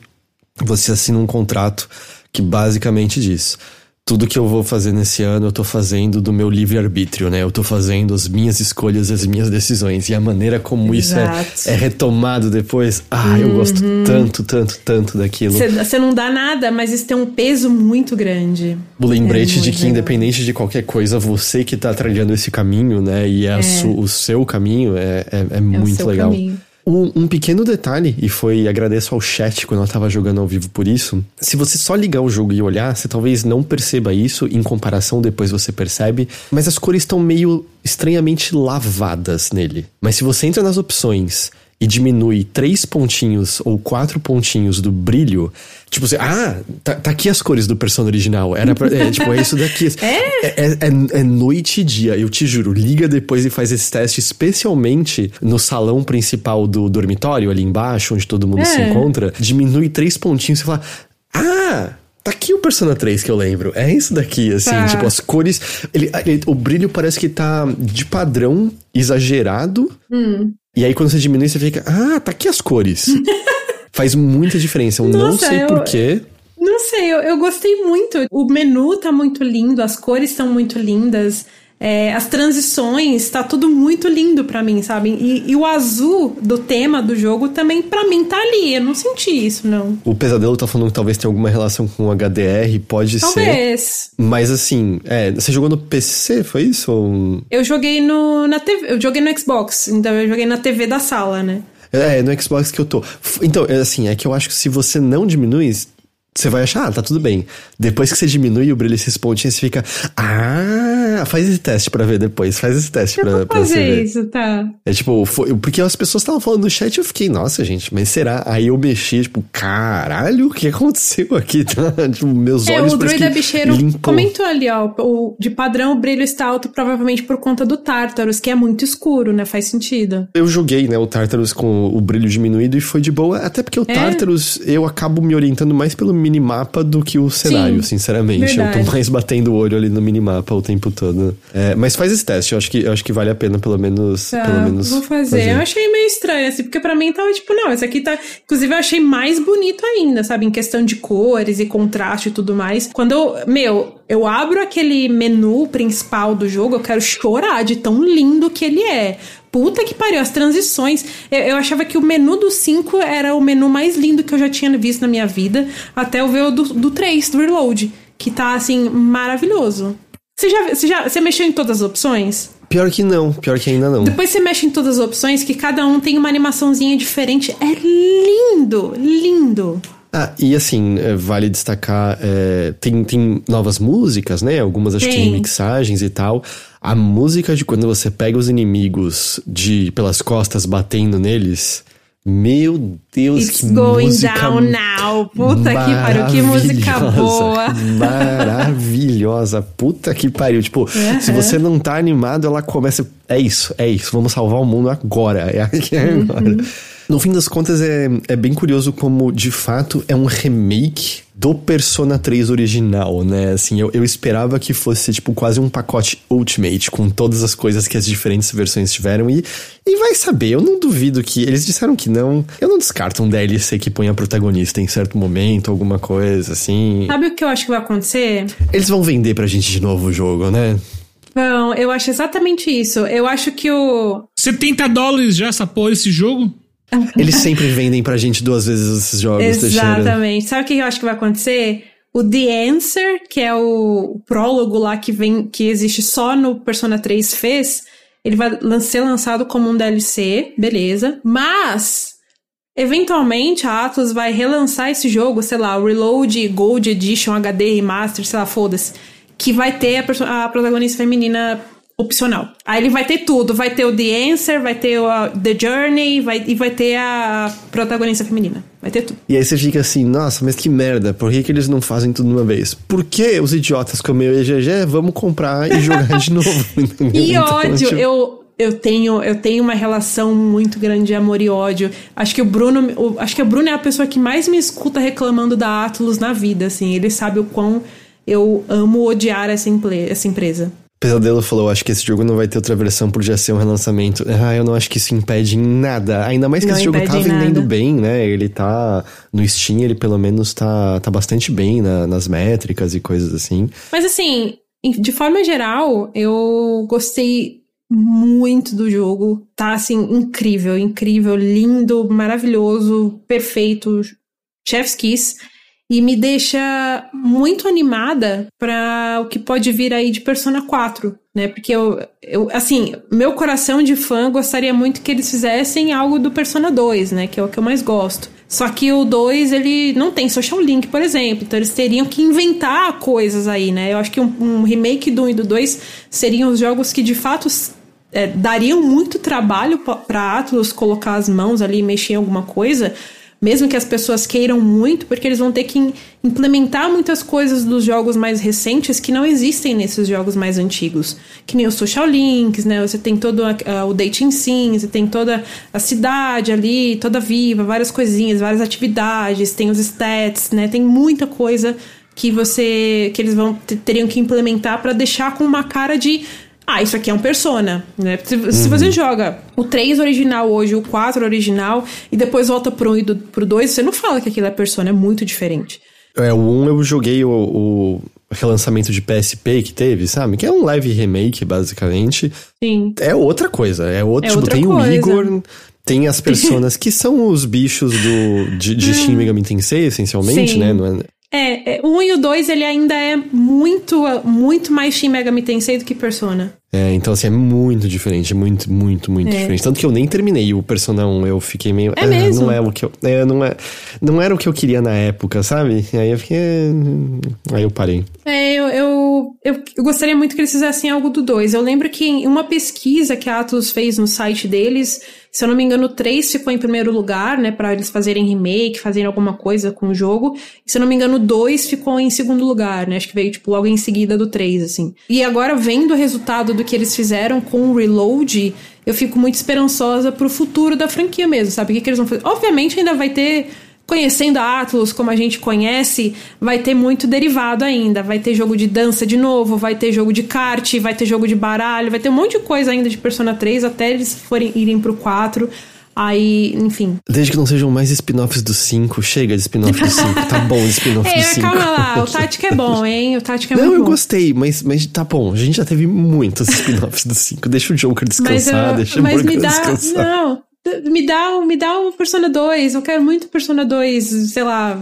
você assina um contrato que basicamente diz tudo que eu vou fazer nesse ano eu tô fazendo do meu livre-arbítrio, né? Eu tô fazendo as minhas escolhas, as minhas decisões. E a maneira como Exato. isso é, é, retomado depois. Ah, uhum. eu gosto tanto, tanto, tanto daquilo. Você não dá nada, mas isso tem um peso muito grande. O lembrete é de que, legal. independente de qualquer coisa, você que tá trilhando esse caminho, né? E é, é. o seu caminho é, é, é muito legal. Caminho. Um, um, pequeno detalhe, e foi agradeço ao chat quando eu tava jogando ao vivo por isso. Se você só ligar o jogo e olhar, você talvez não perceba isso, em comparação depois você percebe, mas as cores estão meio estranhamente lavadas nele. Mas se você entra nas opções e diminui três pontinhos ou quatro pontinhos do brilho, tipo assim, ah, tá, tá aqui as cores do Persona original. Era pra, é, tipo, é isso daqui. É? É, é? é, noite e dia, eu te juro. Liga depois e faz esse teste, especialmente no salão principal do dormitório, ali embaixo, onde todo mundo se é. encontra. Diminui três pontinhos e fala, ah, Tá aqui o Persona 3 que eu lembro. É isso daqui, assim, tá. tipo, as cores. Ele, ele, o brilho parece que tá de padrão exagerado. Hum. E aí quando você diminui, você fica, ah, tá aqui as cores. Faz muita diferença. Eu Nossa, não sei eu... porquê. Não sei, eu, eu gostei muito. O menu tá muito lindo, as cores estão muito lindas. É, as transições, tá tudo muito lindo para mim, sabe? E, e, o azul do tema do jogo também, para mim, tá ali. Eu não senti isso, não. O Pesadelo tá falando que talvez tenha alguma relação com o HDR, pode talvez. ser. Talvez. Mas assim, é, você jogou no PC, foi isso? Ou... Eu joguei no, na TV, eu joguei no Xbox, então eu joguei na TV da sala, né? É, no Xbox que eu tô. Então, é assim, é que eu acho que se você não diminui, você vai achar, ah, tá tudo bem. Depois que você diminui o brilho esses pontinhos, você fica, ah, faz esse teste pra ver depois, faz esse teste eu pra, vou pra fazer você ver. isso, tá. É tipo, foi, porque as pessoas estavam falando no chat eu fiquei, nossa, gente, mas será? Aí eu mexi, tipo, caralho, o que aconteceu aqui? Tá? tipo, meus é, olhos É, o Druida Bicheiro limpou. comentou ali, ó, o, de padrão o brilho está alto provavelmente por conta do Tartarus, que é muito escuro, né? Faz sentido. Eu joguei, né, o Tartarus com o brilho diminuído e foi de boa, até porque o é? Tartarus eu acabo me orientando mais pelo minimapa do que o cenário, Sim, sinceramente. Verdade. Eu tô mais batendo o olho ali no minimapa o tempo todo. É, mas faz esse teste, eu acho que, eu acho que vale a pena, pelo menos. Tá, pelo menos vou fazer. fazer. Eu achei meio estranho, assim, porque para mim tava tipo, não, esse aqui tá. Inclusive, eu achei mais bonito ainda, sabe? Em questão de cores e contraste e tudo mais. Quando eu. Meu, eu abro aquele menu principal do jogo, eu quero chorar de tão lindo que ele é. Puta que pariu, as transições. Eu, eu achava que o menu do 5 era o menu mais lindo que eu já tinha visto na minha vida, até eu ver o do, do 3, do Reload, que tá assim, maravilhoso. Você já, você já você mexeu em todas as opções? Pior que não, pior que ainda não. Depois você mexe em todas as opções, que cada um tem uma animaçãozinha diferente. É lindo, lindo. Ah, e assim, é, vale destacar, é, tem, tem novas músicas, né? Algumas acho tem. que remixagens e tal. A música de quando você pega os inimigos de pelas costas batendo neles. Meu Deus, It's que going música down now. Puta que pariu, que música boa. Maravilhosa. Puta que pariu. Tipo, uhum. se você não tá animado, ela começa. É isso, é isso. Vamos salvar o mundo agora. É aqui agora. Uhum. No fim das contas, é, é bem curioso como, de fato, é um remake do Persona 3 original, né? Assim, eu, eu esperava que fosse, tipo, quase um pacote Ultimate, com todas as coisas que as diferentes versões tiveram. E, e vai saber, eu não duvido que. Eles disseram que não. Eu não descarto um DLC que põe a protagonista em certo momento, alguma coisa assim. Sabe o que eu acho que vai acontecer? Eles vão vender pra gente de novo o jogo, né? Não, eu acho exatamente isso. Eu acho que o. 70 dólares já essa porra esse jogo? Eles sempre vendem pra gente duas vezes esses jogos. Exatamente. Sabe o que eu acho que vai acontecer? O The Answer, que é o, prólogo lá que vem, que existe só no Persona 3 fez, ele vai ser lançado como um DLC, beleza. Mas, eventualmente, a Atlas vai relançar esse jogo, sei lá, o Reload Gold Edition HD Remaster, sei lá, foda-se que vai ter a, a protagonista feminina opcional. Aí ele vai ter tudo, vai ter o The Answer, vai ter o The Journey, vai, e vai ter a protagonista feminina. Vai ter tudo. E aí você fica assim, nossa, mas que merda, por que, que eles não fazem tudo de uma vez? Por que os idiotas como eu e GG vamos comprar e jogar de novo? e então, ódio, tipo... eu, eu tenho, eu tenho uma relação muito grande de amor e ódio. Acho que o Bruno, o, acho que o Bruno é a pessoa que mais me escuta reclamando da Atlus na vida, assim. Ele sabe o quão eu amo odiar essa, essa empresa. Pesadelo falou, acho que esse jogo não vai ter outra versão por já ser um relançamento. Ah, eu não acho que isso impede em nada. Ainda mais que não esse jogo tá vendendo nada. bem, né? Ele tá no Steam, ele pelo menos tá, tá bastante bem na, nas métricas e coisas assim. Mas assim, de forma geral, eu gostei muito do jogo. Tá assim, incrível, incrível, lindo, maravilhoso, perfeito. Chef's Kiss e me deixa muito animada para o que pode vir aí de Persona 4, né? Porque eu, eu, assim, meu coração de fã gostaria muito que eles fizessem algo do Persona 2, né? Que é o que eu mais gosto. Só que o 2, ele não tem social link, por exemplo. Então eles teriam que inventar coisas aí, né? Eu acho que um, um remake do 1 e do 2 seriam os jogos que de fato é, dariam muito trabalho para Atlus colocar as mãos ali e mexer em alguma coisa mesmo que as pessoas queiram muito, porque eles vão ter que implementar muitas coisas dos jogos mais recentes que não existem nesses jogos mais antigos. Que nem os social links, né? Você tem todo o dating sim, você tem toda a cidade ali, toda viva, várias coisinhas, várias atividades, tem os stats, né? Tem muita coisa que você que eles vão teriam que implementar para deixar com uma cara de ah, isso aqui é um Persona, né? Se, uhum. se, você joga o 3 original hoje, o 4 original, e depois volta pro 1 e do, pro 2, você não fala que aquilo é Persona, é muito diferente. É, o 1 eu joguei o, o relançamento de PSP que teve, sabe? Que é um live remake, basicamente. Sim. É outra coisa, é outro, é tipo, tem coisa. o Igor... Tem as personas que são os bichos do, de, de Shin Megami Tensei, essencialmente, Sim. né? Não é, é, é, o 1 e o 2 ele ainda é muito, muito mais Shin Megami Tensei do que Persona. É, então assim, é muito diferente, muito, muito, muito é. diferente. Tanto que eu nem terminei o Persona 1, eu fiquei meio. É ah, mesmo? Não é o que eu. É, não, é, não era o que eu queria na época, sabe? Aí eu fiquei. Aí eu parei. É, eu, eu, eu, eu gostaria muito que eles fizessem algo do 2. Eu lembro que em uma pesquisa que a Atlus fez no site deles se eu não me engano, o 3 ficou em primeiro lugar, né? Pra eles fazerem remake, fazerem alguma coisa com o jogo. E, se eu não me engano, o 2 ficou em segundo lugar, né? Acho que veio, tipo, logo em seguida do 3, assim. E agora, vendo o resultado do que eles fizeram com o Reload, eu fico muito esperançosa pro futuro da franquia mesmo, sabe? O que, que eles vão fazer? Obviamente, ainda vai ter conhecendo a Atlus como a gente conhece, vai ter muito derivado ainda. Vai ter jogo de dança de novo, vai ter jogo de kart, vai ter jogo de baralho, vai ter um monte de coisa ainda de Persona 3 até eles forem irem pro 4. Aí, enfim. Desde que não sejam mais spin-offs do 5, chega de spin-off do 5. Tá bom de spin-off é, do 5. Calma lá, o Tática é bom, hein? O Tática é não, muito bom. Não, eu gostei, mas, mas tá bom. A gente já teve muitos spin-offs do 5. Deixa o Joker descansar, eu, deixa o Joker descansar. Não, me dá, me dá um Persona 2. Eu quero muito Persona 2, sei lá,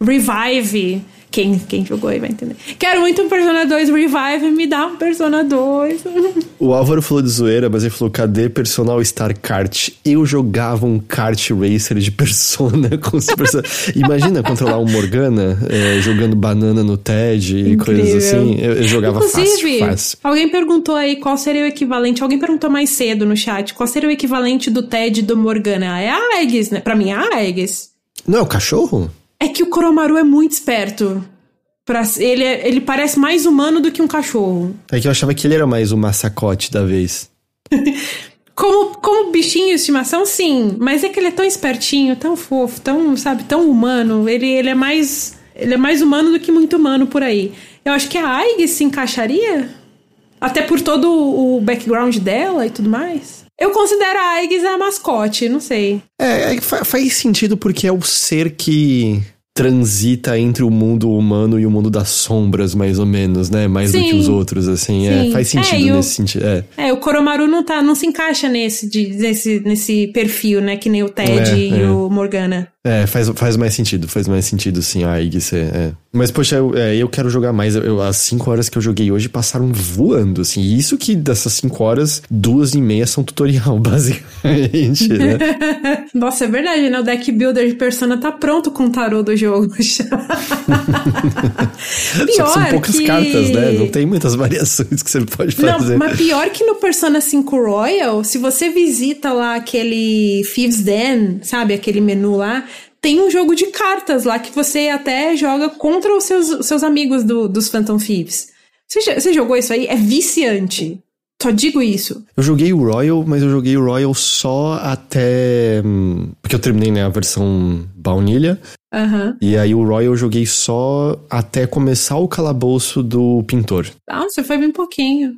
Revive. Quem, quem jogou aí vai entender. Quero muito um Persona 2 Revive, me dá um Persona 2. O Álvaro falou de zoeira, mas ele falou: cadê Personal Star Kart? Eu jogava um kart racer de Persona com os personagens. Imagina controlar um Morgana é, jogando banana no TED e Incrível. coisas assim. Eu, eu jogava Inclusive, fácil, fácil. Alguém perguntou aí qual seria o equivalente. Alguém perguntou mais cedo no chat qual seria o equivalente do TED do Morgana. É a Aegis, né? Pra mim é a Aegis. Não é o cachorro? É que o Koromaru é muito esperto. Pra, ele, é, ele parece mais humano do que um cachorro. É que eu achava que ele era mais o massacote da vez. como, como bichinho de estimação, sim. Mas é que ele é tão espertinho, tão fofo, tão, sabe, tão humano. Ele, ele é mais. Ele é mais humano do que muito humano por aí. Eu acho que a Aig se encaixaria? Até por todo o background dela e tudo mais. Eu considero a Aigis a mascote, não sei. É, é faz sentido porque é o ser que transita entre o mundo humano e o mundo das sombras, mais ou menos, né? Mais Sim. do que os outros, assim. É, faz sentido é, nesse o, sentido. É. é, o Koromaru não, tá, não se encaixa nesse, de, nesse, nesse perfil, né? Que nem o Ted é, e é. o Morgana. É, faz, faz mais sentido, faz mais sentido, sim, a Ig ser. É. Mas, poxa, eu, é, eu quero jogar mais. Eu, as 5 horas que eu joguei hoje passaram voando, assim. E isso que dessas 5 horas, duas e meia são tutorial, basicamente, né? Nossa, é verdade, né? O deck builder de Persona tá pronto com o tarô do jogo. pior são poucas que... cartas, né? Não tem muitas variações que você pode fazer. Não, mas pior que no Persona 5 Royal, se você visita lá aquele Thieves Den, sabe? Aquele menu lá tem um jogo de cartas lá que você até joga contra os seus, os seus amigos do, dos Phantom Thieves. Você, você jogou isso aí? É viciante. Só digo isso. Eu joguei o Royal, mas eu joguei o Royal só até. Hum, porque eu terminei né, a versão baunilha. Uhum. E aí o Royal eu joguei só até começar o calabouço do pintor. Ah, você foi bem pouquinho.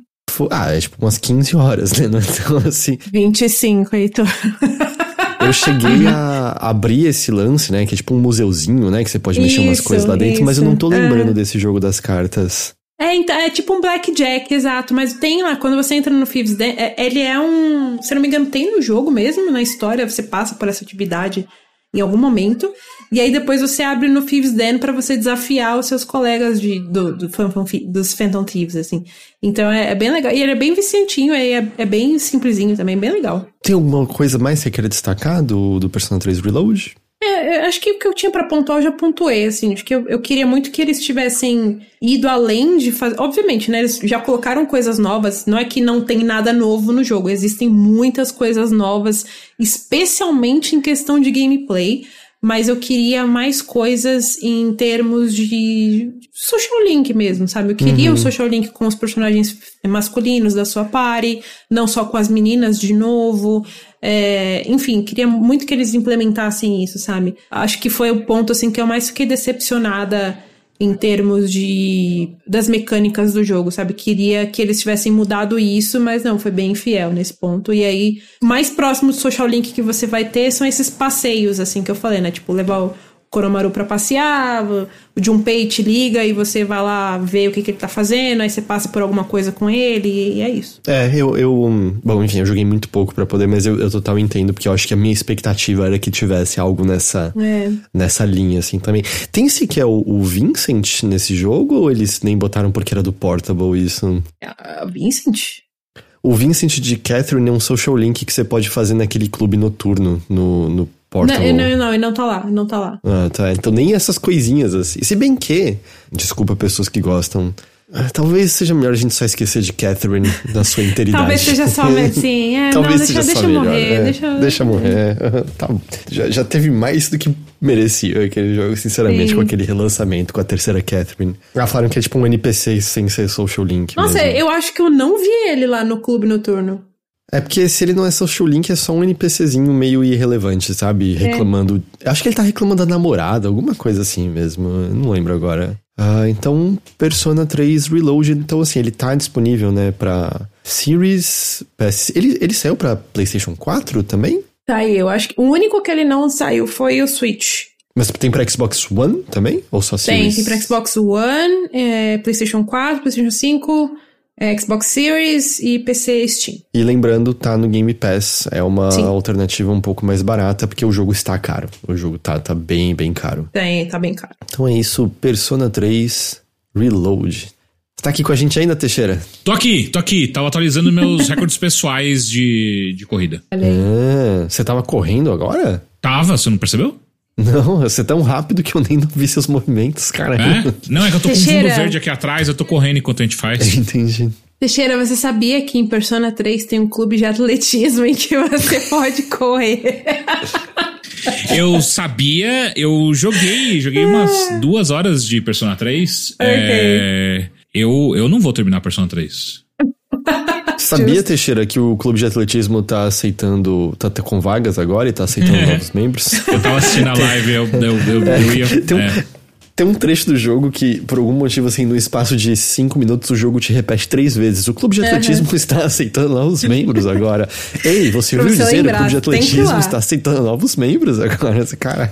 Ah, é tipo umas 15 horas, né? Então, assim. 25, Heitor. Eu cheguei a abrir esse lance, né? Que é tipo um museuzinho, né? Que você pode mexer isso, umas coisas lá dentro, isso. mas eu não tô lembrando é. desse jogo das cartas. É, então, é tipo um blackjack, exato. Mas tem lá, quando você entra no Thieves Den, é, ele é um. Se eu não me engano, tem no jogo mesmo, na história, você passa por essa atividade em algum momento. E aí depois você abre no Thieves Den para você desafiar os seus colegas de, do, do, dos Phantom Thieves, assim. Então é, é, bem legal. E ele é bem viciantinho, é, é bem simplesinho também, bem legal. Tem alguma coisa mais que você queira destacar do, do Persona 3 Reload? É, acho que o que eu tinha para pontuar eu já pontuei, assim, de que eu, eu queria muito que eles tivessem ido além de fazer. Obviamente, né? Eles já colocaram coisas novas. Não é que não tem nada novo no jogo, existem muitas coisas novas, especialmente em questão de gameplay mas eu queria mais coisas em termos de social link mesmo, sabe? Eu queria uhum. um social link com os personagens masculinos da sua party, não só com as meninas de novo. É, enfim, queria muito que eles implementassem isso, sabe? Acho que foi o ponto assim que eu mais fiquei decepcionada em termos de das mecânicas do jogo, sabe? Queria que eles tivessem mudado isso, mas não, foi bem fiel nesse ponto. E aí, mais próximo do social link que você vai ter são esses passeios, assim, que eu falei, né? Tipo, levar o Koromaru pra passear, o Junpei te liga e você vai lá ver o que, que ele tá fazendo, aí você passa por alguma coisa com ele e é isso. É, eu, eu bom, enfim, eu joguei muito pouco para poder, mas eu, eu total entendo, porque eu acho que a minha expectativa era que tivesse algo nessa, é. nessa linha, assim, também. Tem se que é o, o, Vincent nesse jogo, ou eles nem botaram porque era do Portable isso? Uh, Vincent? O Vincent de Catherine é um social link que você pode fazer naquele clube noturno no, no Portal. Não, não, não, ele não tá lá, não tá lá. Ah, tá. Então nem essas coisinhas assim. Se bem que, desculpa pessoas que gostam. Ah, talvez seja melhor a gente só esquecer de Catherine na sua inteiridade. Talvez seja só, sim. É, Talvez não, seja deixa, só deixa melhor. Morrer, é, deixa... deixa morrer. Tá, já, já teve mais do que merecia aquele jogo, sinceramente, sim. com aquele relançamento, com a terceira Catherine. Já falaram que é tipo um NPC sem ser social link. Nossa, mesmo. eu acho que eu não vi ele lá no clube noturno. É porque se ele não é social link, é só um NPCzinho meio irrelevante, sabe? É. Reclamando. É. Acho que ele tá reclamando da namorada, alguma coisa assim mesmo. não lembro agora. Ah, então, Persona 3 Reload, então assim, ele tá disponível, né, pra Series. PS... Ele, ele saiu pra PlayStation 4 também? Tá eu acho que o único que ele não saiu foi o Switch. Mas tem pra Xbox One também? Ou só Series? Tem, tem pra Xbox One, é, PlayStation 4, PlayStation 5. É, Xbox Series e PC Steam. E lembrando, tá no Game Pass. É uma Sim. alternativa um pouco mais barata, porque o jogo está caro. O jogo tá, tá bem, bem caro. Tem, tá bem caro. Então é isso, Persona 3 Reload. Você tá aqui com a gente ainda, Teixeira? Tô aqui, tô aqui. Tava atualizando meus recordes pessoais de, de corrida. Ah, você tava correndo agora? Tava, você não percebeu? Não, você é tão rápido que eu nem vi seus movimentos, cara. É? Não, é que eu tô Teixeira. com um fundo verde aqui atrás, eu tô correndo enquanto a gente faz. Entendi. Teixeira, você sabia que em Persona 3 tem um clube de atletismo em que você pode correr? Eu sabia, eu joguei, joguei umas duas horas de Persona 3. Okay. É, eu, eu não vou terminar Persona 3. Sabia, Justo. Teixeira, que o clube de atletismo tá aceitando. tá com vagas agora e tá aceitando novos membros? Eu tava assistindo a live, eu, eu, eu, eu ia. Tem um, é. Tem um trecho do jogo que, por algum motivo, assim, no espaço de cinco minutos, o jogo te repete três vezes. O clube de atletismo uhum. está aceitando novos membros agora. Ei, você ouviu dizer lembrar, o clube de atletismo está aceitando novos membros agora? Caralho.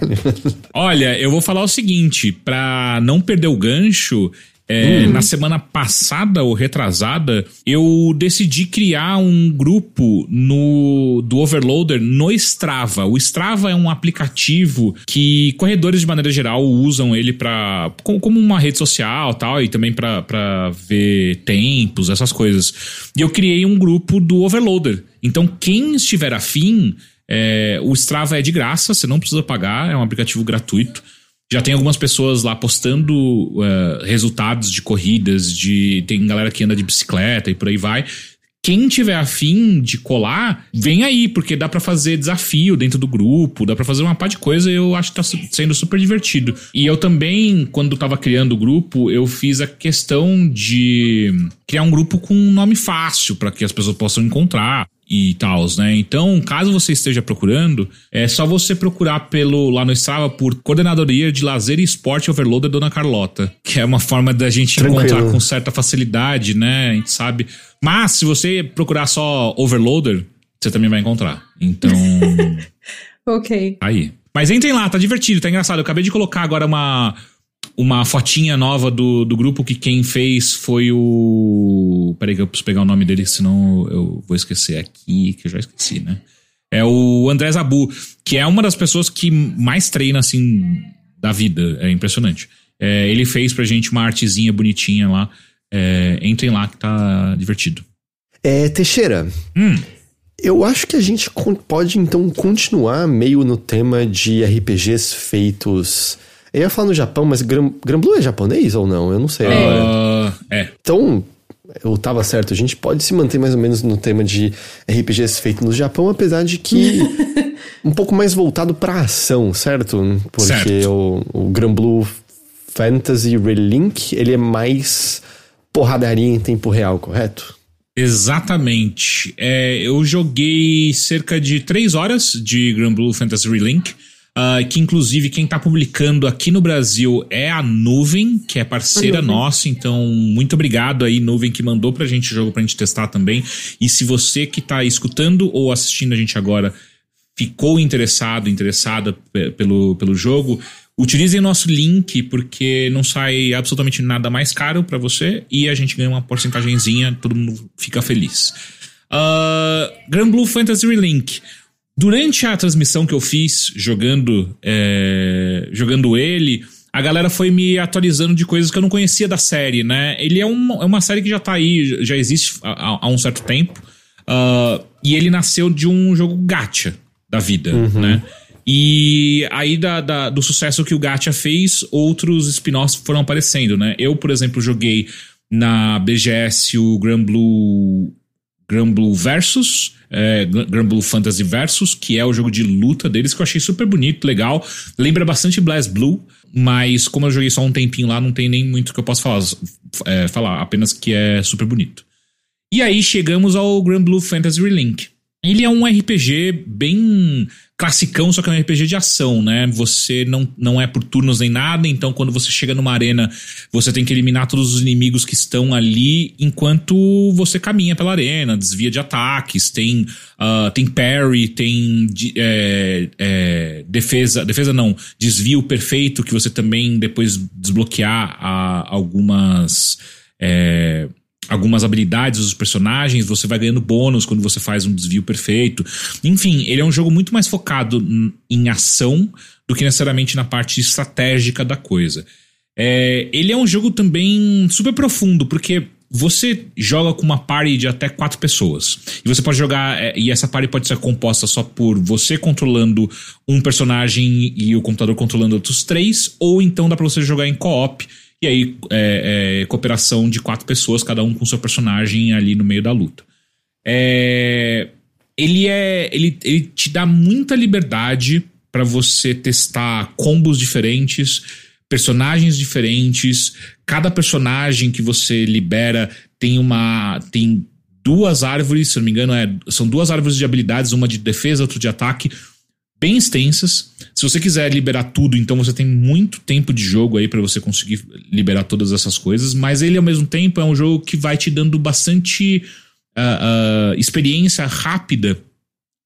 Olha, eu vou falar o seguinte: para não perder o gancho, é, hum. Na semana passada ou retrasada, eu decidi criar um grupo no do Overloader no Strava. O Strava é um aplicativo que corredores de maneira geral usam ele para como uma rede social tal e também para ver tempos, essas coisas. E eu criei um grupo do Overloader. Então quem estiver afim, é, o Strava é de graça, você não precisa pagar, é um aplicativo gratuito. Já tem algumas pessoas lá postando uh, resultados de corridas, de tem galera que anda de bicicleta e por aí vai. Quem tiver afim de colar, vem aí, porque dá para fazer desafio dentro do grupo, dá para fazer uma par de coisa e eu acho que tá sendo super divertido. E eu também, quando tava criando o grupo, eu fiz a questão de criar um grupo com um nome fácil para que as pessoas possam encontrar e tal, né? Então, caso você esteja procurando, é só você procurar pelo lá no Strava por Coordenadoria de Lazer e Esporte Overloader Dona Carlota, que é uma forma da gente Tranquilo. encontrar com certa facilidade, né? A gente sabe. Mas se você procurar só Overloader, você também vai encontrar. Então, OK. Aí. Mas entrem lá, tá divertido, tá engraçado. Eu acabei de colocar agora uma uma fotinha nova do, do grupo que quem fez foi o. Peraí que eu preciso pegar o nome dele, senão eu vou esquecer aqui, que eu já esqueci, né? É o André Zabu, que é uma das pessoas que mais treina, assim, da vida. É impressionante. É, ele fez pra gente uma artezinha bonitinha lá. É, entrem lá que tá divertido. É, Teixeira. Hum. Eu acho que a gente pode então continuar meio no tema de RPGs feitos eu ia falar no Japão, mas Gran, Granblue é japonês ou não? Eu não sei agora. Uh, é. Então, eu tava certo. A gente pode se manter mais ou menos no tema de RPGs feitos no Japão, apesar de que um pouco mais voltado pra ação, certo? Porque certo. o, o Granblue Fantasy Relink, ele é mais porradaria em tempo real, correto? Exatamente. É, eu joguei cerca de 3 horas de Granblue Fantasy Relink. Uh, que inclusive quem está publicando aqui no Brasil é a Nuvem, que é parceira nossa, então muito obrigado aí, Nuvem, que mandou pra gente o jogo pra gente testar também. E se você que está escutando ou assistindo a gente agora ficou interessado, interessada pelo, pelo jogo, utilizem nosso link, porque não sai absolutamente nada mais caro para você e a gente ganha uma porcentagemzinha, todo mundo fica feliz. Uh, Grand Blue Fantasy Relink. Durante a transmissão que eu fiz jogando, é, jogando ele, a galera foi me atualizando de coisas que eu não conhecia da série, né? Ele é uma, é uma série que já tá aí, já existe há, há um certo tempo. Uh, e ele nasceu de um jogo gacha da vida, uhum. né? E aí, da, da, do sucesso que o Gacha fez, outros spin-offs foram aparecendo, né? Eu, por exemplo, joguei na BGS o Grand Blue, Grand Blue Versus, é, Granblue Fantasy Versus, que é o jogo de luta deles, que eu achei super bonito, legal. Lembra bastante Blast Blue, mas como eu joguei só um tempinho lá, não tem nem muito que eu possa falar, é, falar apenas que é super bonito. E aí chegamos ao Granblue Fantasy Relink. Ele é um RPG bem classicão, só que é um RPG de ação, né? Você não, não é por turnos nem nada, então quando você chega numa arena, você tem que eliminar todos os inimigos que estão ali enquanto você caminha pela arena, desvia de ataques, tem, uh, tem parry, tem é, é, defesa, defesa não, desvio perfeito que você também depois desbloquear a, algumas. É, algumas habilidades dos personagens, você vai ganhando bônus quando você faz um desvio perfeito. Enfim, ele é um jogo muito mais focado em ação do que necessariamente na parte estratégica da coisa. É, ele é um jogo também super profundo, porque você joga com uma party de até quatro pessoas. E você pode jogar. É, e essa party pode ser composta só por você controlando um personagem e o computador controlando outros três, ou então dá pra você jogar em co-op e aí, é, é, cooperação de quatro pessoas, cada um com seu personagem ali no meio da luta. É, ele é. Ele, ele te dá muita liberdade para você testar combos diferentes, personagens diferentes. Cada personagem que você libera tem uma. tem duas árvores, se não me engano, é, são duas árvores de habilidades, uma de defesa, outra de ataque bem extensas. Se você quiser liberar tudo, então você tem muito tempo de jogo aí para você conseguir liberar todas essas coisas. Mas ele, ao mesmo tempo, é um jogo que vai te dando bastante uh, uh, experiência rápida.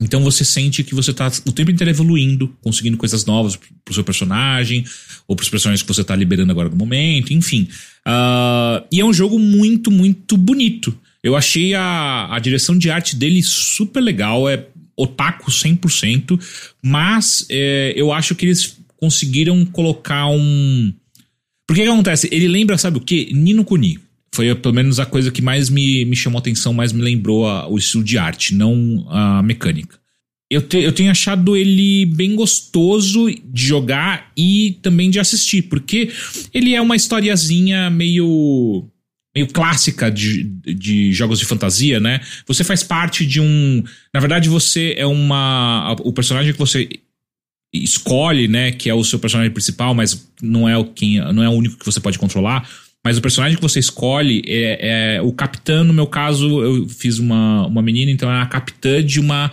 Então você sente que você tá o tempo inteiro evoluindo, conseguindo coisas novas pro seu personagem, ou pros personagens que você tá liberando agora no momento, enfim. Uh, e é um jogo muito, muito bonito. Eu achei a, a direção de arte dele super legal, é otaku 100%, mas é, eu acho que eles conseguiram colocar um. Porque que acontece? Ele lembra, sabe o que? Nino Kuni. Foi pelo menos a coisa que mais me, me chamou atenção, mais me lembrou a, o estilo de arte, não a mecânica. Eu, te, eu tenho achado ele bem gostoso de jogar e também de assistir, porque ele é uma historiazinha meio meio clássica de, de jogos de fantasia, né? Você faz parte de um. Na verdade, você é uma. O personagem que você escolhe, né? Que é o seu personagem principal, mas não é o quem, não é o único que você pode controlar. Mas o personagem que você escolhe é, é, o capitão. No meu caso, eu fiz uma, uma menina, então é a capitã de uma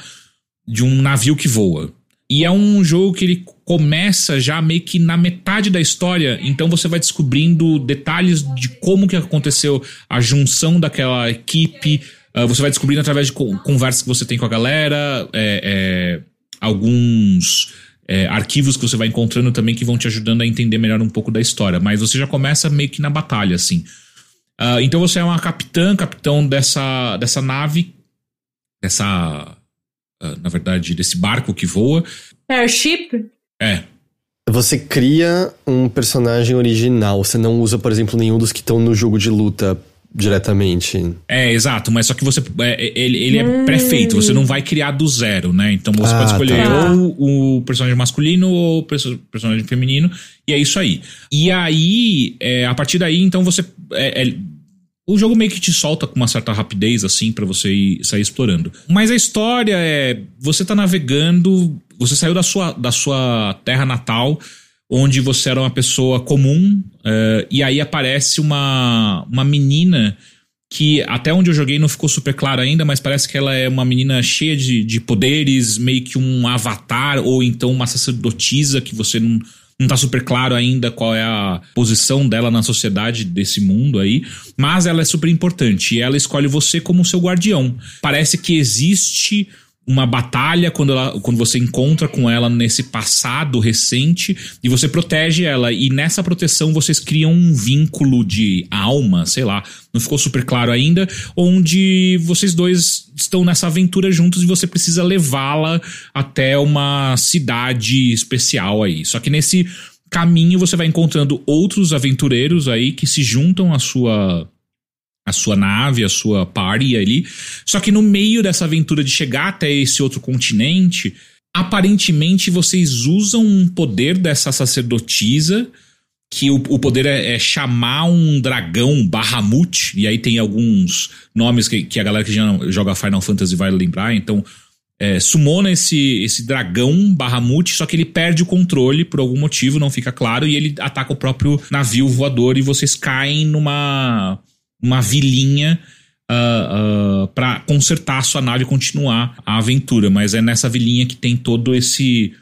de um navio que voa. E é um jogo que ele começa já meio que na metade da história, então você vai descobrindo detalhes de como que aconteceu a junção daquela equipe. Uh, você vai descobrindo através de conversas que você tem com a galera, é, é, alguns é, arquivos que você vai encontrando também que vão te ajudando a entender melhor um pouco da história. Mas você já começa meio que na batalha, assim. Uh, então você é uma capitã, capitão dessa, dessa nave, dessa. Uh, na verdade, desse barco que voa. Airship? É. Você cria um personagem original. Você não usa, por exemplo, nenhum dos que estão no jogo de luta diretamente. É, exato, mas só que você. É, ele ele é hum. pré-feito, você não vai criar do zero, né? Então você ah, pode escolher tá. ou o personagem masculino ou o personagem feminino, e é isso aí. E aí, é, a partir daí, então você. É, é, o jogo meio que te solta com uma certa rapidez, assim, para você ir, sair explorando. Mas a história é. Você tá navegando, você saiu da sua, da sua terra natal onde você era uma pessoa comum, uh, e aí aparece uma, uma menina que até onde eu joguei não ficou super claro ainda, mas parece que ela é uma menina cheia de, de poderes, meio que um avatar, ou então uma sacerdotisa que você não, não tá super claro ainda qual é a posição dela na sociedade desse mundo aí, mas ela é super importante e ela escolhe você como seu guardião. Parece que existe uma batalha quando, ela, quando você encontra com ela nesse passado recente e você protege ela. E nessa proteção vocês criam um vínculo de alma, sei lá, não ficou super claro ainda, onde vocês dois estão nessa aventura juntos e você precisa levá-la até uma cidade especial aí. Só que nesse caminho você vai encontrando outros aventureiros aí que se juntam à sua a sua nave, a sua party ali. Só que no meio dessa aventura de chegar até esse outro continente, aparentemente vocês usam um poder dessa sacerdotisa, que o, o poder é, é, chamar um dragão Bahamut, e aí tem alguns nomes que, que a galera que já joga Final Fantasy vai lembrar, então é, sumona esse, esse dragão Bahamut, só que ele perde o controle por algum motivo, não fica claro, e ele ataca o próprio navio voador e vocês caem numa uma vilinha uh, uh, para consertar a sua nave e continuar a aventura. Mas é nessa vilinha que tem todo esse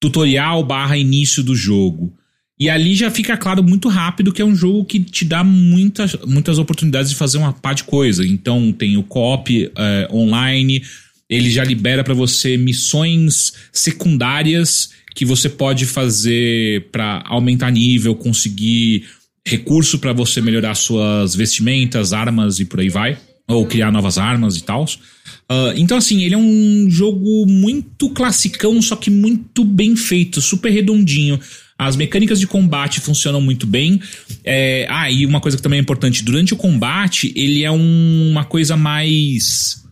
tutorial barra início do jogo. E ali já fica claro muito rápido que é um jogo que te dá muitas, muitas oportunidades de fazer uma par de coisa. Então tem o co-op uh, online, ele já libera para você missões secundárias que você pode fazer para aumentar nível, conseguir recurso para você melhorar suas vestimentas, armas e por aí vai. Ou criar novas armas e tal. Uh, então, assim, ele é um jogo muito classicão, só que muito bem feito, super redondinho. As mecânicas de combate funcionam muito bem. É, ah, e uma coisa que também é importante: durante o combate, ele é um, uma coisa mais.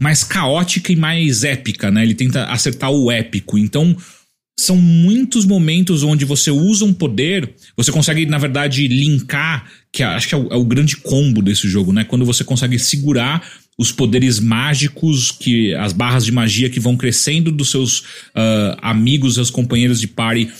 mais caótica e mais épica, né? Ele tenta acertar o épico. Então, são muitos momentos onde você usa um poder, você consegue, na verdade, linkar, que acho que é o, é o, grande combo desse jogo, né? Quando você consegue segurar os poderes mágicos, que as barras de magia que vão crescendo dos seus uh, amigos, seus companheiros de party,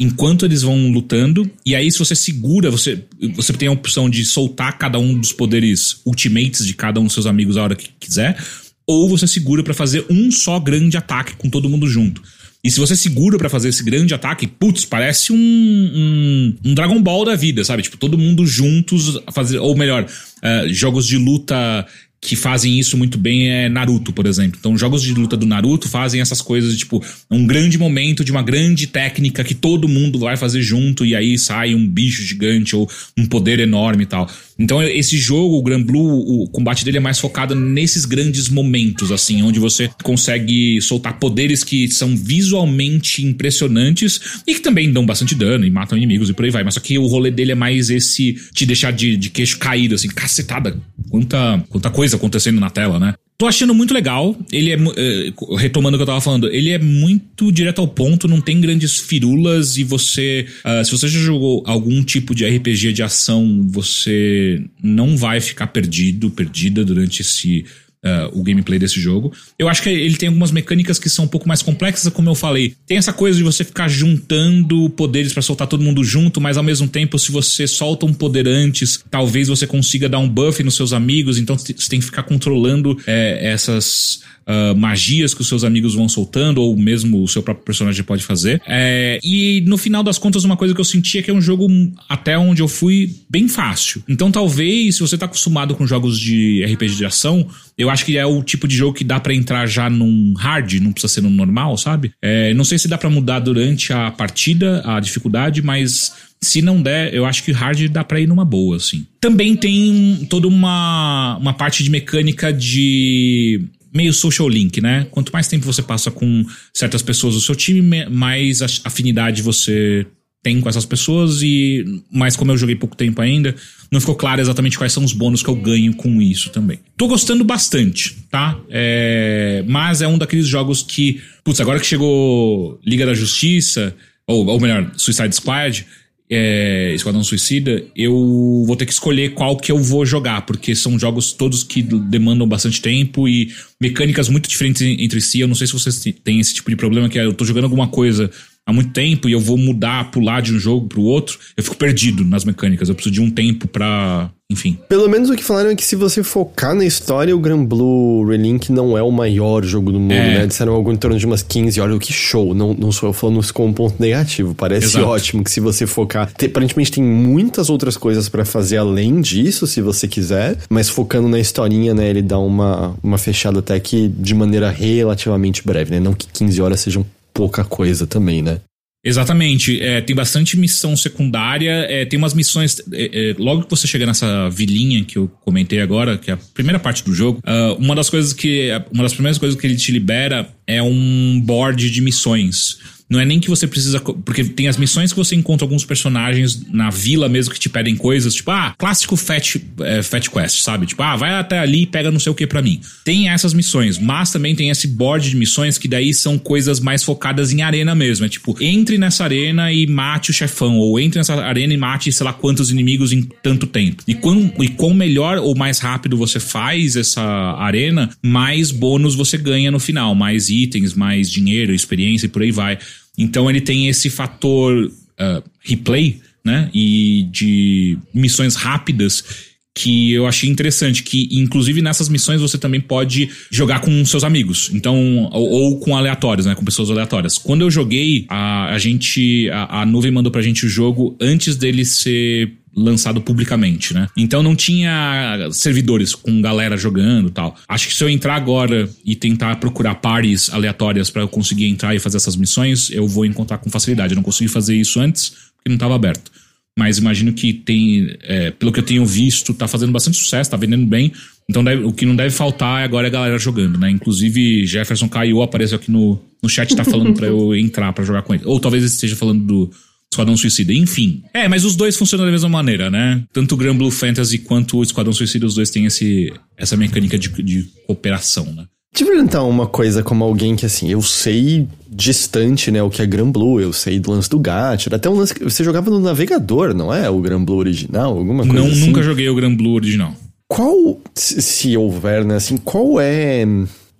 enquanto eles vão lutando. E aí, se você segura, você, você tem a opção de soltar cada um dos poderes ultimates de cada um dos seus amigos a hora que quiser, ou você segura para fazer um só grande ataque com todo mundo junto. E se você segura para fazer esse grande ataque, putz, parece um, um, um, Dragon Ball da vida, sabe? Tipo, todo mundo juntos fazer. Ou melhor, uh, jogos de luta que fazem isso muito bem é Naruto, por exemplo. Então, jogos de luta do Naruto fazem essas coisas, tipo, um grande momento de uma grande técnica que todo mundo vai fazer junto e aí sai um bicho gigante ou um poder enorme e tal. Então, esse jogo, o Gran Blue, o combate dele é mais focado nesses grandes momentos, assim, onde você consegue soltar poderes que são visualmente impressionantes e que também dão bastante dano e matam inimigos e por aí vai. Mas só que o rolê dele é mais esse te deixar de, de queixo caído, assim, cacetada. Quanta, quanta coisa acontecendo na tela, né? Tô achando muito legal. Ele é. Uh, retomando o que eu tava falando, ele é muito direto ao ponto, não tem grandes firulas e você. Uh, se você já jogou algum tipo de RPG de ação, você não vai ficar perdido, perdida durante esse uh, o gameplay desse jogo. Eu acho que ele tem algumas mecânicas que são um pouco mais complexas, como eu falei. Tem essa coisa de você ficar juntando poderes para soltar todo mundo junto, mas ao mesmo tempo, se você solta um poder antes, talvez você consiga dar um buff nos seus amigos, então você tem que ficar controlando é, essas uh, magias que os seus amigos vão soltando, ou mesmo o seu próprio personagem pode fazer. É, e no final das contas, uma coisa que eu senti é que é um jogo, até onde eu fui, bem fácil. Então talvez, se você tá acostumado com jogos de RPG de ação, eu acho que é o tipo de jogo que dá para entrar já num hard, não precisa ser no normal, sabe? É, não sei se dá para mudar durante a partida a dificuldade, mas se não der, eu acho que hard dá pra ir numa boa, assim. Também tem toda uma, uma parte de mecânica de meio social link, né? Quanto mais tempo você passa com certas pessoas do seu time, mais afinidade você tem com essas pessoas e mas como eu joguei pouco tempo ainda, não ficou claro exatamente quais são os bônus que eu ganho com isso também. Tô gostando bastante, tá? É, mas é um daqueles jogos que, putz, agora que chegou Liga da Justiça, ou, ou melhor, Suicide Squad, é, Esquadrão Suicida, eu vou ter que escolher qual que eu vou jogar, porque são jogos todos que demandam bastante tempo e mecânicas muito diferentes entre si. Eu não sei se vocês têm esse tipo de problema, que é, eu tô jogando alguma coisa há muito tempo e eu vou mudar, pular de um jogo pro outro, eu fico perdido nas mecânicas. Eu preciso de um tempo pra. Enfim. Pelo menos o que falaram é que se você focar na história, o Gran Blue Relink não é o maior jogo do mundo, é. né? Disseram algo em torno de umas 15 horas. Que show! Não, não sou eu falando isso como um ponto negativo. Parece Exato. ótimo que se você focar. Tem, aparentemente tem muitas outras coisas para fazer além disso, se você quiser. Mas focando na historinha, né? Ele dá uma, uma fechada até que de maneira relativamente breve, né? Não que 15 horas sejam pouca coisa também, né? Exatamente. É, tem bastante missão secundária. É, tem umas missões. É, é, logo que você chega nessa vilinha que eu comentei agora, que é a primeira parte do jogo, uh, uma das coisas que. Uma das primeiras coisas que ele te libera é um board de missões. Não é nem que você precisa. Porque tem as missões que você encontra alguns personagens na vila mesmo que te pedem coisas, tipo, ah, clássico Fat, é, fat Quest, sabe? Tipo, ah, vai até ali e pega não sei o que para mim. Tem essas missões, mas também tem esse board de missões que daí são coisas mais focadas em arena mesmo. É tipo, entre nessa arena e mate o chefão, ou entre nessa arena e mate sei lá quantos inimigos em tanto tempo. E quão, e quão melhor ou mais rápido você faz essa arena, mais bônus você ganha no final, mais itens, mais dinheiro, experiência e por aí vai. Então ele tem esse fator uh, replay, né? E de missões rápidas que eu achei interessante, que inclusive nessas missões você também pode jogar com seus amigos, então ou, ou com aleatórios, né, com pessoas aleatórias. Quando eu joguei, a, a gente a, a nuvem mandou pra gente o jogo antes dele ser lançado publicamente, né? Então não tinha servidores com galera jogando tal. Acho que se eu entrar agora e tentar procurar pares aleatórias para eu conseguir entrar e fazer essas missões, eu vou encontrar com facilidade. Eu não consegui fazer isso antes porque não estava aberto. Mas imagino que tem, é, pelo que eu tenho visto, tá fazendo bastante sucesso, tá vendendo bem. Então deve, o que não deve faltar agora é a galera jogando, né? Inclusive Jefferson Caio apareceu aqui no, no chat, tá falando para eu entrar para jogar com ele. Ou talvez ele esteja falando do, Esquadrão Suicida. Enfim. É, mas os dois funcionam da mesma maneira, né? Tanto o Grand Blue Fantasy quanto o Esquadrão Suicida, os dois têm esse, essa mecânica de, de cooperação, né? Eu perguntar uma coisa como alguém que, assim, eu sei distante, né, o que é Gran Blue, eu sei do lance do Gacha, até um lance que você jogava no navegador, não é? O Gran Blue original, alguma coisa Não, assim? nunca joguei o Gran Blue original. Qual, se, se houver, né, assim, qual é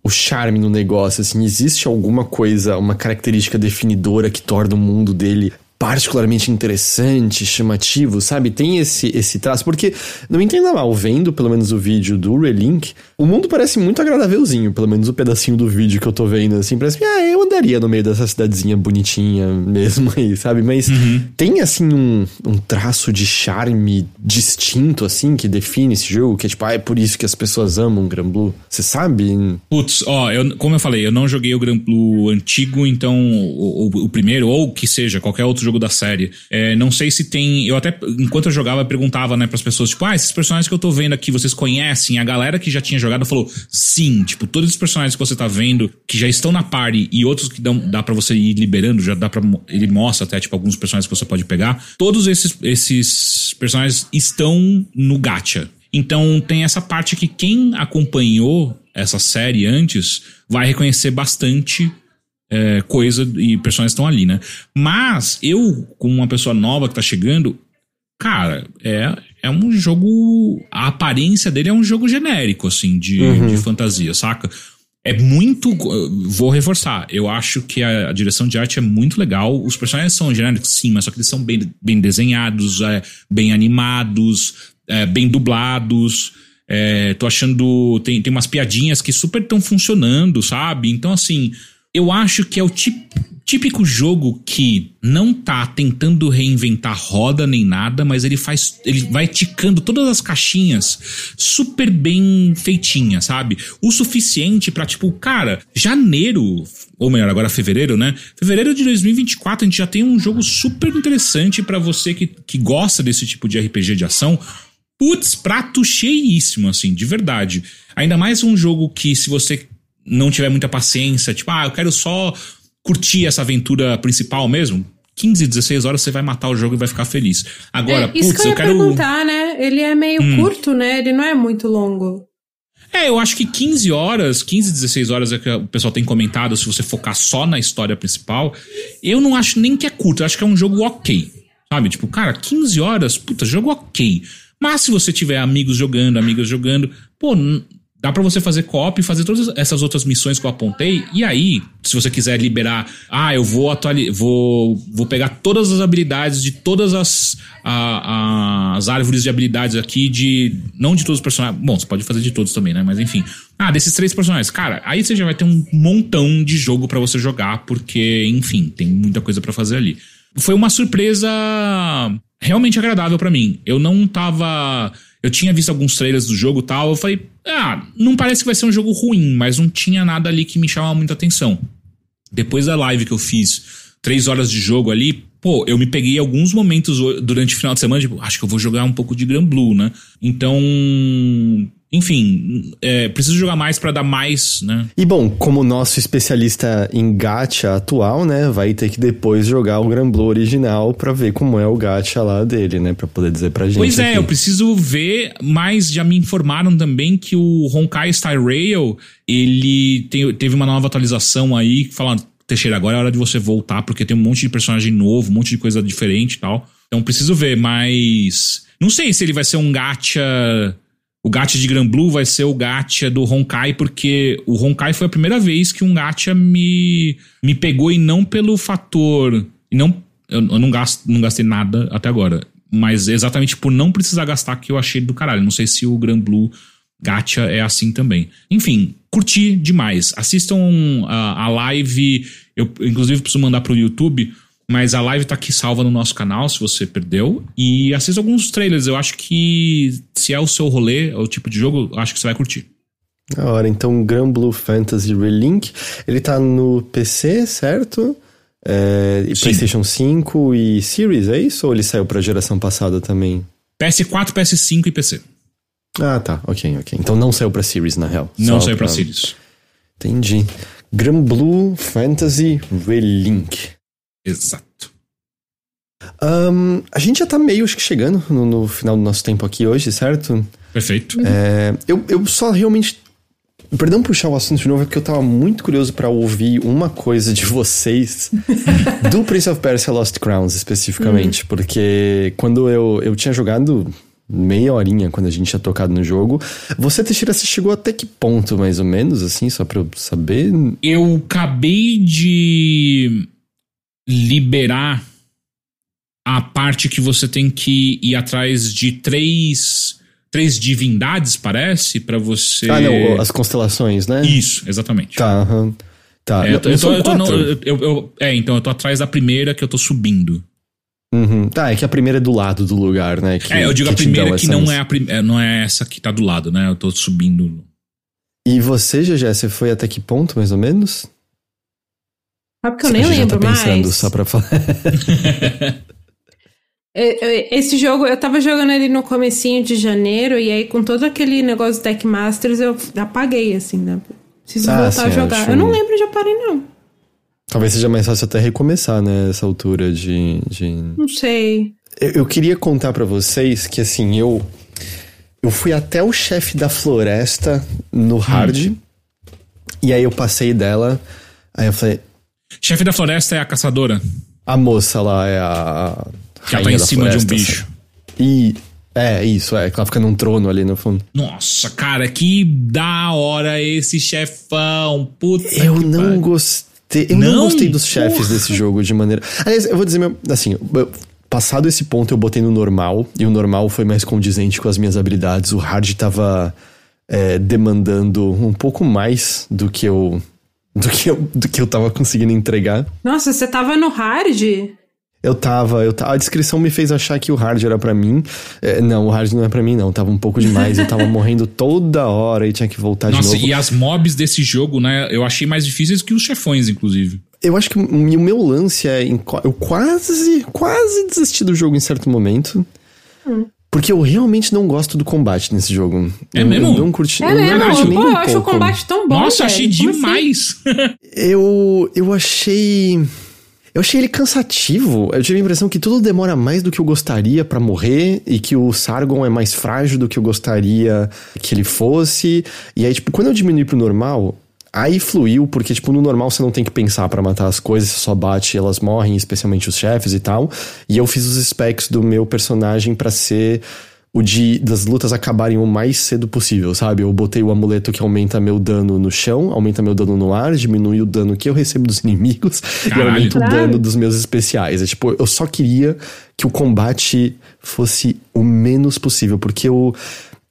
o charme no negócio, assim, existe alguma coisa, uma característica definidora que torna o mundo dele particularmente interessante, chamativo, sabe? Tem esse, esse traço. Porque, não me entenda mal, vendo pelo menos o vídeo do Relink, o mundo parece muito agradávelzinho, pelo menos o pedacinho do vídeo que eu tô vendo, assim, parece que, ah, eu andaria no meio dessa cidadezinha bonitinha mesmo aí, sabe? Mas uhum. tem, assim, um, um traço de charme distinto, assim, que define esse jogo, que é tipo, ah, é por isso que as pessoas amam Granblue. Você sabe? Putz, ó, eu, como eu falei, eu não joguei o Granblue antigo, então, o, o, o primeiro, ou que seja, qualquer outro jogo da série. É, não sei se tem. Eu até, enquanto eu jogava, perguntava, né, pras pessoas, tipo, ah, esses personagens que eu tô vendo aqui, vocês conhecem? A galera que já tinha jogado falou, sim, tipo, todos os personagens que você tá vendo, que já estão na party e outros que dão, dá para você ir liberando, já dá pra. Ele mostra até, tipo, alguns personagens que você pode pegar. Todos esses, esses personagens estão no gacha. Então tem essa parte que quem acompanhou essa série antes vai reconhecer bastante é, coisa e personagens estão ali, né? Mas eu, como uma pessoa nova que tá chegando, cara, é, é um jogo. A aparência dele é um jogo genérico, assim, de, uhum. de fantasia, saca? É muito. Vou reforçar. Eu acho que a, a, direção de arte é muito legal. Os personagens são genéricos, sim, mas só que eles são bem, bem desenhados, é, bem animados, é, bem dublados. É, tô achando. Tem, tem umas piadinhas que super estão funcionando, sabe? Então, assim eu acho que é o típico jogo que não tá tentando reinventar roda nem nada, mas ele faz. Ele vai ticando todas as caixinhas super bem feitinhas, sabe? O suficiente para tipo, cara, janeiro. Ou melhor, agora fevereiro, né? Fevereiro de 2024 a gente já tem um jogo super interessante para você que, que gosta desse tipo de RPG de ação. Putz, prato cheíssimo, assim, de verdade. Ainda mais um jogo que, se você não tiver muita paciência, tipo, ah, eu quero só curtir essa aventura principal mesmo, 15, 16 horas você vai matar o jogo e vai ficar feliz. Agora, é, isso putz, que eu, eu quero. perguntar, né? Ele é meio hum. curto, né? Ele não é muito longo. É, eu acho que 15 horas, 15, 16 horas é que o pessoal tem comentado se você focar só na história principal. Eu não acho nem que é curto, eu acho que é um jogo ok. Sabe? Tipo, cara, 15 horas, puta, jogo ok. Mas se você tiver amigos jogando, amigas jogando, pô, Dá para você fazer copy, fazer todas essas outras missões que eu apontei. E aí, se você quiser liberar, ah, eu vou atualizar, vou, vou pegar todas as habilidades de todas as, a, as árvores de habilidades aqui de não de todos os personagens. Bom, você pode fazer de todos também, né? Mas enfim. Ah, desses três personagens. Cara, aí você já vai ter um montão de jogo para você jogar, porque, enfim, tem muita coisa para fazer ali. Foi uma surpresa realmente agradável para mim. Eu não tava eu tinha visto alguns trailers do jogo tal, eu falei, ah, não parece que vai ser um jogo ruim, mas não tinha nada ali que me chamava muita atenção. Depois da live que eu fiz, três horas de jogo ali, pô, eu me peguei alguns momentos durante o final de semana, tipo, acho que eu vou jogar um pouco de Gran Blue, né? Então, enfim, é, preciso jogar mais para dar mais, né? E bom, como nosso especialista em gacha atual, né, vai ter que depois jogar o Gran Blue original para ver como é o gacha lá dele, né, para poder dizer pra gente. Pois é, aqui. eu preciso ver, mas já me informaram também que o Honkai Star Rail, ele teve uma nova atualização aí falando Teixeira, agora é hora de você voltar, porque tem um monte de personagem novo, um monte de coisa diferente e tal. Então preciso ver, mas. Não sei se ele vai ser um gacha o gacha de Gran Blue vai ser o gacha do Honkai, porque o Honkai foi a primeira vez que um gacha me, me pegou e não pelo fator. E não, eu, eu não, gasto, não gastei nada até agora. Mas exatamente por não precisar gastar que eu achei do caralho. Não sei se o Gran Blue gacha é assim também. Enfim, curti demais. Assistam a, a live. Eu, inclusive, preciso mandar pro YouTube mas a live tá aqui salva no nosso canal, se você perdeu. E assista alguns trailers. Eu acho que se é o seu rolê, é o tipo de jogo, eu acho que você vai curtir. Da hora, então Gran Blue Fantasy Relink, ele tá no PC, certo? É, e PlayStation 5 e Series, é isso? Ou ele saiu pra geração passada também? PS4, PS5 e PC. Ah, tá, ok, ok. Então não saiu pra Series, na real. Não saiu pra, pra Series. Entendi. Gran Blue Fantasy Relink. Exato. Um, a gente já tá meio acho que chegando no, no, final do nosso tempo aqui hoje, certo? Perfeito. É, eu, eu só realmente. Perdão puxar o assunto de novo, é porque eu tava muito curioso para ouvir uma coisa de vocês do Prince of Persia Lost Crowns, especificamente. Uhum. Porque quando eu, eu tinha jogado meia horinha quando a gente tinha tocado no jogo. Você, Teixeira, você chegou até que ponto, mais ou menos, assim, só pra eu saber? Eu acabei de liberar a parte que você tem que ir atrás de três três divindades, parece, para você. Ah, não, as constelações, né? Isso, exatamente. Tá, uhum. tá. É, eu, tô, eu, tô, eu, tô, eu, eu, é, então eu tô atrás da primeira que eu tô subindo. Uhum. Tá, é que a primeira é do lado do lugar, né? Que, é, eu digo a primeira que não é, a prim... É, não é essa que tá do lado, né? Eu tô subindo. E você, GG, você foi até que ponto, mais ou menos? Ah, porque eu nem lembro tá pensando, mais. Só pra falar. É, é, esse jogo, eu tava jogando ele no comecinho de janeiro, e aí com todo aquele negócio do Deck Masters, eu apaguei, assim, né? Preciso ah, voltar sim, a jogar. Acho... Eu não lembro de parei, não. Talvez seja mais fácil até recomeçar, né? Essa altura de. de... Não sei. Eu, eu queria contar para vocês que, assim, eu. Eu fui até o chefe da floresta no hard. Hum. E aí eu passei dela. Aí eu falei. Chefe da floresta é a caçadora? A moça lá é a. Que ela tá em cima floresta, de um bicho. E. É, isso, é, que ela fica num trono ali no fundo. Nossa, cara, que da hora esse chefão. Puta Eu não gostei. Eu não, não gostei dos chefes Porra. desse jogo de maneira. Aliás, eu vou dizer, assim, passado esse ponto eu botei no normal, e o normal foi mais condizente com as minhas habilidades. O hard tava é, demandando um pouco mais do que eu. Do que, eu, do que eu tava conseguindo entregar. Nossa, você tava no hard? Eu tava, eu a descrição me fez achar que o hard era para mim. É, não, o hard não é para mim não, tava um pouco demais, eu tava morrendo toda hora e tinha que voltar Nossa, de novo. e as mobs desse jogo, né, eu achei mais difíceis que os chefões, inclusive. Eu acho que o meu lance é. Eu quase, quase desisti do jogo em certo momento. Hum. Porque eu realmente não gosto do combate nesse jogo. É eu, mesmo? Eu não curti. É eu mesmo? Não Pô, um eu acho o combate tão bom. Nossa, achei Como assim? demais. Assim? eu, eu achei. Eu achei ele cansativo. Eu tive a impressão que tudo demora mais do que eu gostaria para morrer e que o Sargon é mais frágil do que eu gostaria que ele fosse. E aí, tipo, quando eu diminui pro normal, Aí fluiu, porque, tipo, no normal você não tem que pensar para matar as coisas, você só bate e elas morrem, especialmente os chefes e tal. E eu fiz os specs do meu personagem para ser o de das lutas acabarem o mais cedo possível, sabe? Eu botei o amuleto que aumenta meu dano no chão, aumenta meu dano no ar, diminui o dano que eu recebo dos inimigos Caralho. e aumenta o dano dos meus especiais. É tipo, eu só queria que o combate fosse o menos possível, porque eu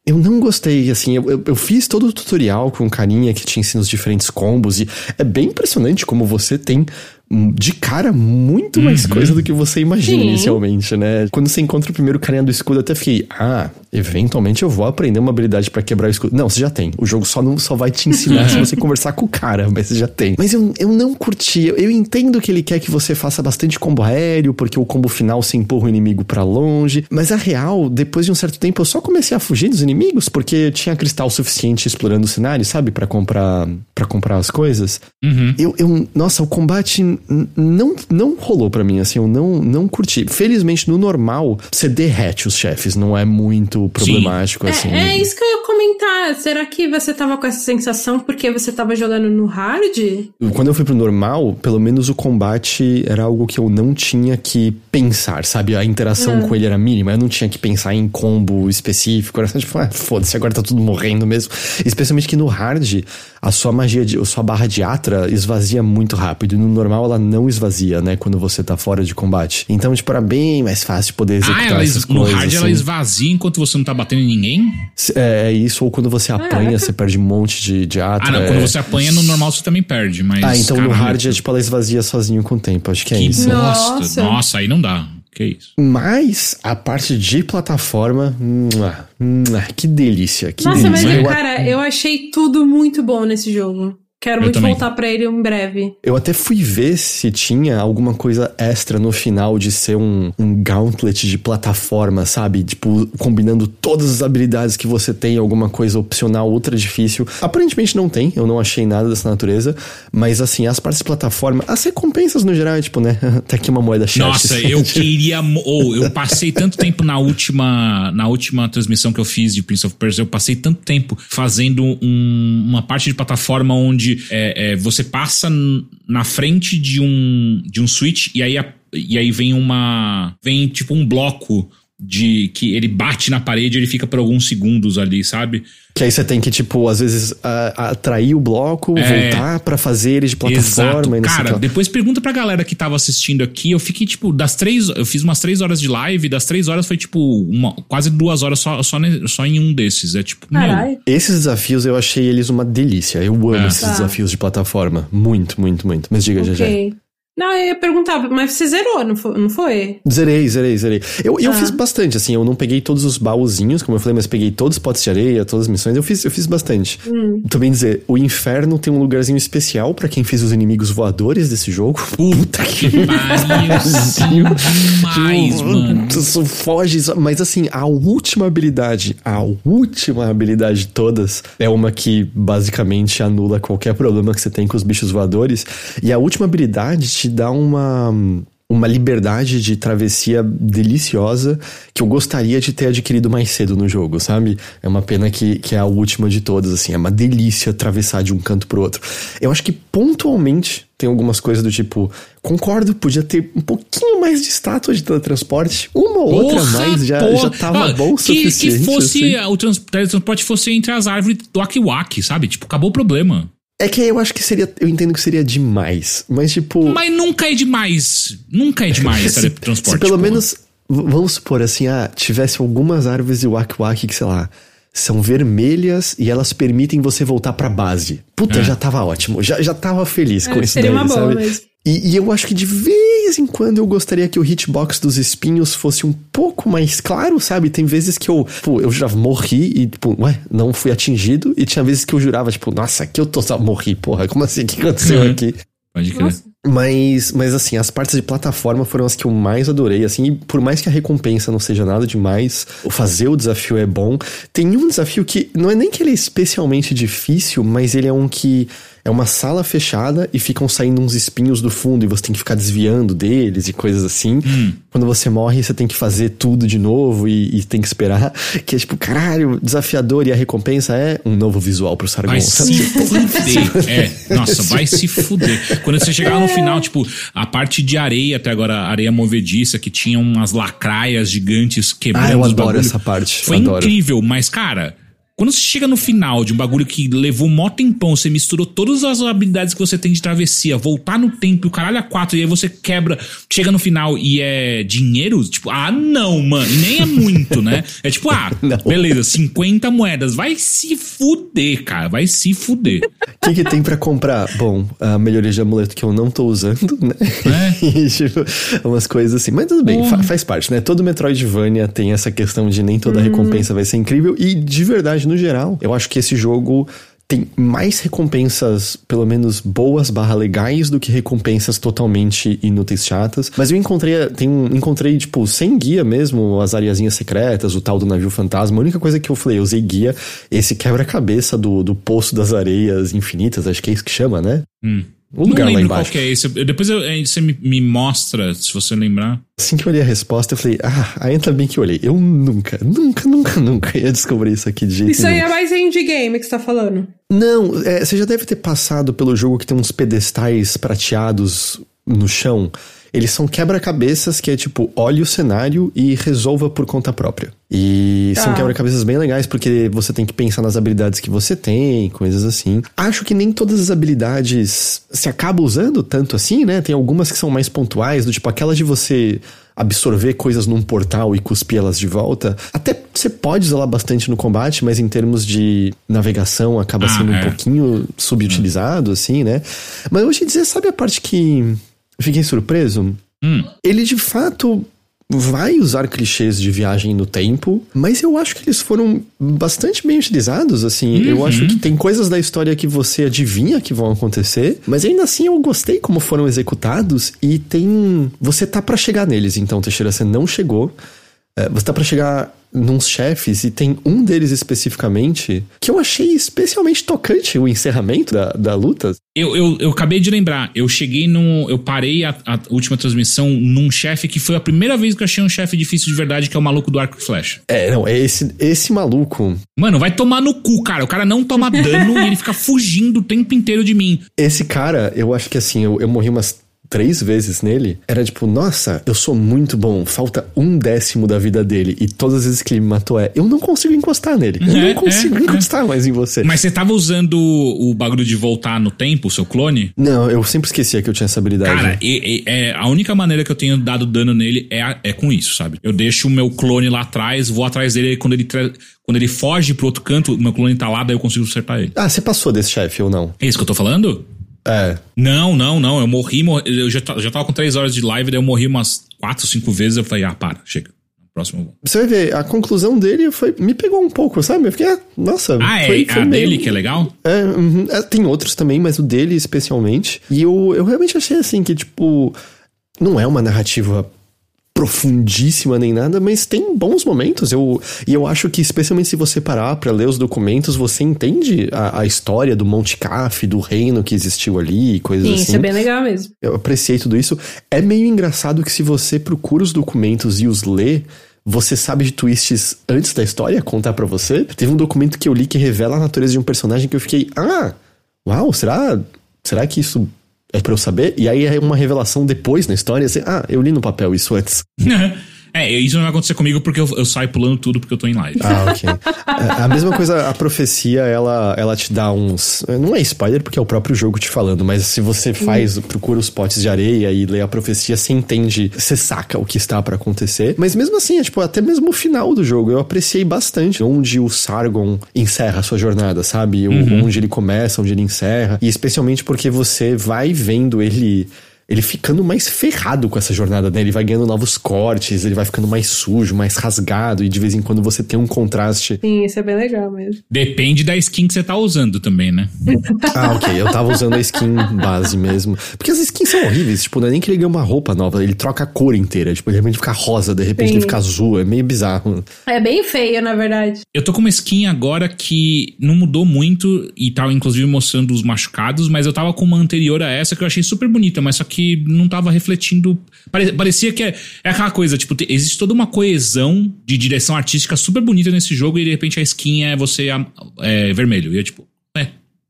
eu não gostei, assim, eu, eu, eu, fiz todo o tutorial com carinha que te ensina os diferentes combos e é bem impressionante como você tem de cara muito mais uhum. coisa do que você imagina Sim. inicialmente, né? Quando você encontra o primeiro carinha do escudo, eu até fiquei, ah, eventualmente eu vou aprender uma habilidade para quebrar o escudo. Não, você já tem. O jogo só não só vai te ensinar se você conversar com o cara, mas você já tem. Mas eu, eu não curti. Eu, eu entendo que ele quer que você faça bastante combo aéreo, porque o combo final você empurra o inimigo para longe. Mas a real, depois de um certo tempo, eu só comecei a fugir dos inimigos, porque tinha cristal suficiente explorando o cenário, sabe? para comprar para comprar as coisas. Uhum. Eu, eu, nossa, o combate não, não rolou para mim, assim, eu não, não curti. Felizmente, no normal, você derrete os chefes, não é muito problemático, Sim. assim. É, é, isso que eu ia comentar. Será que você tava com essa sensação porque você tava jogando no hard? Quando eu fui pro normal, pelo menos o combate era algo que eu não tinha que pensar, sabe? A interação ah. com ele era mínima, eu não tinha que pensar em combo específico, era tipo, ah, foda-se, agora tá tudo morrendo mesmo. Especialmente que no hard, a sua magia, de, a sua barra de atra esvazia muito rápido, e no normal ela não esvazia, né? Quando você tá fora de combate. Então, tipo, era bem mais fácil de poder executar ah, ela, essas no coisas. No hard assim. ela esvazia enquanto você não tá batendo em ninguém? É, é isso, ou quando você apanha, você perde um monte de, de atra. Ah, não, é... quando você apanha no normal você também perde, mas... Ah, então caralho, no hard é tipo, ela esvazia sozinho com o tempo, acho que é que isso. Nossa. Nossa, aí não dá. Que isso. Mas a parte de plataforma, que delícia, que Nossa, delícia. mas cara, eu achei tudo muito bom nesse jogo. Quero eu muito também. voltar para ele em breve. Eu até fui ver se tinha alguma coisa extra no final de ser um, um gauntlet de plataforma, sabe? Tipo, combinando todas as habilidades que você tem, alguma coisa opcional ultra difícil. Aparentemente não tem, eu não achei nada dessa natureza. Mas assim, as partes de plataforma, as recompensas no geral, tipo, né? Tá aqui uma moeda chat. Nossa, eu queria. Ou oh, eu passei tanto tempo na última, na última transmissão que eu fiz de Prince of Persia, eu passei tanto tempo fazendo um, uma parte de plataforma onde é, é, você passa na frente de um, de um switch e aí, a, e aí vem uma. Vem tipo um bloco de que ele bate na parede e ele fica por alguns segundos ali, sabe? Que aí você tem que, tipo, às vezes a, atrair o bloco, é, voltar para fazer ele de plataforma. Exato. Cara, depois pergunta pra galera que tava assistindo aqui. Eu fiquei, tipo, das três. Eu fiz umas três horas de live, das três horas foi, tipo, uma, quase duas horas só, só, só em um desses. É tipo. Meu. Esses desafios eu achei eles uma delícia. Eu amo é. esses tá. desafios de plataforma. Muito, muito, muito. Mas diga, okay. já. Não, eu ia perguntar, mas você zerou, não foi? Não foi? Zerei, zerei, zerei. Eu, ah. eu fiz bastante, assim, eu não peguei todos os baúzinhos, como eu falei, mas peguei todos os potes de areia, todas as missões, eu fiz, eu fiz bastante. Hum. Também dizer, o inferno tem um lugarzinho especial para quem fez os inimigos voadores desse jogo. Puta que pariu! demais, mano. Isso foge, mas assim, a última habilidade, a última habilidade de todas, é uma que basicamente anula qualquer problema que você tem com os bichos voadores, e a última habilidade te dá uma uma liberdade de travessia deliciosa que eu gostaria de ter adquirido mais cedo no jogo, sabe? É uma pena que, que é a última de todas, assim. É uma delícia atravessar de um canto pro outro. Eu acho que pontualmente tem algumas coisas do tipo, concordo, podia ter um pouquinho mais de estátua de teletransporte. Uma ou outra a mais já, já tava ah, bom o que, suficiente. Que fosse assim. o teletransporte fosse entre as árvores do Akiwaki, sabe? Tipo, acabou o problema. É que eu acho que seria. Eu entendo que seria demais. Mas, tipo. Mas nunca é demais. Nunca é demais se, transporte. Se pelo porra. menos. Vamos supor assim, ah, tivesse algumas árvores de Wak Wak que, sei lá, são vermelhas e elas permitem você voltar pra base. Puta, é. já tava ótimo. Já, já tava feliz é, com isso daí, uma boa sabe? Mesmo. E, e, eu acho que de vez em quando eu gostaria que o hitbox dos espinhos fosse um pouco mais claro, sabe? Tem vezes que eu, pô, eu já morri e, tipo, ué, não fui atingido. E tinha vezes que eu jurava, tipo, nossa, aqui eu tô só morri, porra, como assim? O que aconteceu uhum. aqui? Pode crer. Mas, mas assim, as partes de plataforma foram as que eu mais adorei, assim, e por mais que a recompensa não seja nada demais, o fazer o desafio é bom. Tem um desafio que não é nem que ele é especialmente difícil, mas ele é um que é uma sala fechada e ficam saindo uns espinhos do fundo e você tem que ficar desviando deles e coisas assim. Hum. Quando você morre, você tem que fazer tudo de novo e, e, tem que esperar. Que é tipo, caralho, desafiador e a recompensa é um novo visual pro Sargon. Vai se fuder. é, nossa, vai se fuder. Quando você chegar no final, tipo, a parte de areia, até agora, areia movediça, que tinha umas lacraias gigantes quebrando ah, eu adoro essa parte. Foi incrível, mas, cara quando você chega no final de um bagulho que levou um mó tempão, você misturou todas as habilidades que você tem de travessia, voltar no tempo e o caralho a quatro, e aí você quebra, chega no final e é dinheiro, tipo, ah, não, mano, e nem é muito, né? É tipo, ah, não. beleza, 50 moedas, vai se fuder, cara, vai se fuder. O que, que tem para comprar? Bom, a melhoria de amuleto que eu não tô usando, né? É. e, tipo, umas coisas assim, mas tudo bem, fa faz parte, né? Todo Metroidvania tem essa questão de nem toda hum. recompensa vai ser incrível, e de verdade, no geral. Eu acho que esse jogo tem mais recompensas, pelo menos boas barra legais, do que recompensas totalmente inúteis chatas. Mas eu encontrei, tem, encontrei, tipo, sem guia mesmo, as areazinhas secretas, o tal do navio fantasma. A única coisa que eu falei, eu usei guia, esse quebra-cabeça do, do Poço das Areias Infinitas, acho que é isso que chama, né? Hum. Um lugar não lembro lá embaixo. qual que é esse. Depois eu, você me, me, mostra, se você lembrar. Assim que eu olhei a resposta, eu falei, ah, ainda bem que eu olhei. Eu nunca, nunca, nunca, nunca ia descobrir isso aqui de jeito Isso aí é mais indie game que você tá falando. Não, é, você já deve ter passado pelo jogo que tem uns pedestais prateados no chão. Eles são quebra-cabeças que é tipo, olhe o cenário e resolva por conta própria. E são tá. quebra-cabeças bem legais porque você tem que pensar nas habilidades que você tem, coisas assim. Acho que nem todas as habilidades se acabam usando tanto assim, né? Tem algumas que são mais pontuais, do tipo aquela de você absorver coisas num portal e cuspir elas de volta. Até você pode usar bastante no combate, mas em termos de navegação acaba ah, sendo é. um pouquinho subutilizado, assim, né? Mas eu vou te dizer, sabe a parte que fiquei surpreso. Hum. Ele de fato vai usar clichês de viagem no tempo, mas eu acho que eles foram bastante bem utilizados, assim. Uhum. Eu acho que tem coisas da história que você adivinha que vão acontecer, mas ainda assim eu gostei como foram executados e tem. Você tá para chegar neles, então, Teixeira, você não chegou. É, você tá para chegar nos chefes e tem um deles especificamente que eu achei especialmente tocante o encerramento da, da luta. Eu, eu, eu acabei de lembrar, eu cheguei no. Eu parei a, a última transmissão num chefe que foi a primeira vez que eu achei um chefe difícil de verdade, que é o maluco do arco e flecha. É, não, é esse, esse maluco. Mano, vai tomar no cu, cara. O cara não toma dano e ele fica fugindo o tempo inteiro de mim. Esse cara, eu acho que assim, eu, eu morri umas três vezes nele, era tipo, nossa, eu sou muito bom, falta um décimo da vida dele. E todas as vezes que ele me matou é, eu não consigo encostar nele. Eu é, não consigo é, é. encostar é. mais em você. Mas você tava usando o bagulho de voltar no tempo, o seu clone? Não, eu sempre esquecia que eu tinha essa habilidade. Cara, e, e, é, a única maneira que eu tenho dado dano nele é, é com isso, sabe? Eu deixo o meu clone lá atrás, vou atrás dele, quando ele, quando ele foge pro outro canto, meu clone tá lá, daí eu consigo acertar ele. Ah, você passou desse chefe ou não? É isso que eu tô falando? É. Não, não, não. Eu morri, morri eu já, já tava com 3 horas de live, daí eu morri umas 4, 5 vezes. Eu falei, ah, para, chega. Próximo. Você vai ver, a conclusão dele foi. Me pegou um pouco, sabe? Eu fiquei, ah, nossa. Ah, é? Foi, foi a meio... dele que é legal? É, uhum, é, tem outros também, mas o dele especialmente. E eu, eu realmente achei assim que, tipo. Não é uma narrativa profundíssima nem nada, mas tem bons momentos. Eu, e eu acho que, especialmente se você parar para ler os documentos, você entende a, a, história do Monte Caf, do reino que existiu ali, coisas Sim, assim. Isso é bem legal mesmo. Eu apreciei tudo isso. É meio engraçado que se você procura os documentos e os lê, você sabe de twists antes da história contar para você. Teve um documento que eu li que revela a natureza de um personagem que eu fiquei, ah, uau, será, será que isso é pra eu saber? E aí é uma revelação depois na história, assim, ah, eu li no papel isso antes. É, isso não vai acontecer comigo porque eu, eu, saio pulando tudo porque eu tô em live. Ah, ok. É, a mesma coisa, a profecia, ela, ela te dá uns. Não é spoiler porque é o próprio jogo te falando, mas se você faz, procura os potes de areia e lê a profecia, você entende, você saca o que está para acontecer. Mas mesmo assim, é tipo, até mesmo o final do jogo, eu apreciei bastante onde o Sargon encerra a sua jornada, sabe? Uhum. Onde ele começa, onde ele encerra. E especialmente porque você vai vendo ele ele ficando mais ferrado com essa jornada, né? Ele vai ganhando novos cortes, ele vai ficando mais sujo, mais rasgado, e de vez em quando você tem um contraste. Sim, isso é bem legal mesmo. Depende da skin que você tá usando também, né? ah, ok. Eu tava usando a skin base mesmo. Porque as skins são horríveis, tipo, não é nem que ele ganha uma roupa nova, ele troca a cor inteira. Tipo, de repente fica rosa, de repente Sim. ele fica azul, é meio bizarro. É bem feio, na verdade. Eu tô com uma skin agora que não mudou muito e tava inclusive mostrando os machucados, mas eu tava com uma anterior a essa que eu achei super bonita, mas só que que não tava refletindo. Parecia que é, é aquela coisa, tipo, existe toda uma coesão de direção artística super bonita nesse jogo e de repente a skin é você é, vermelho. E é tipo, é,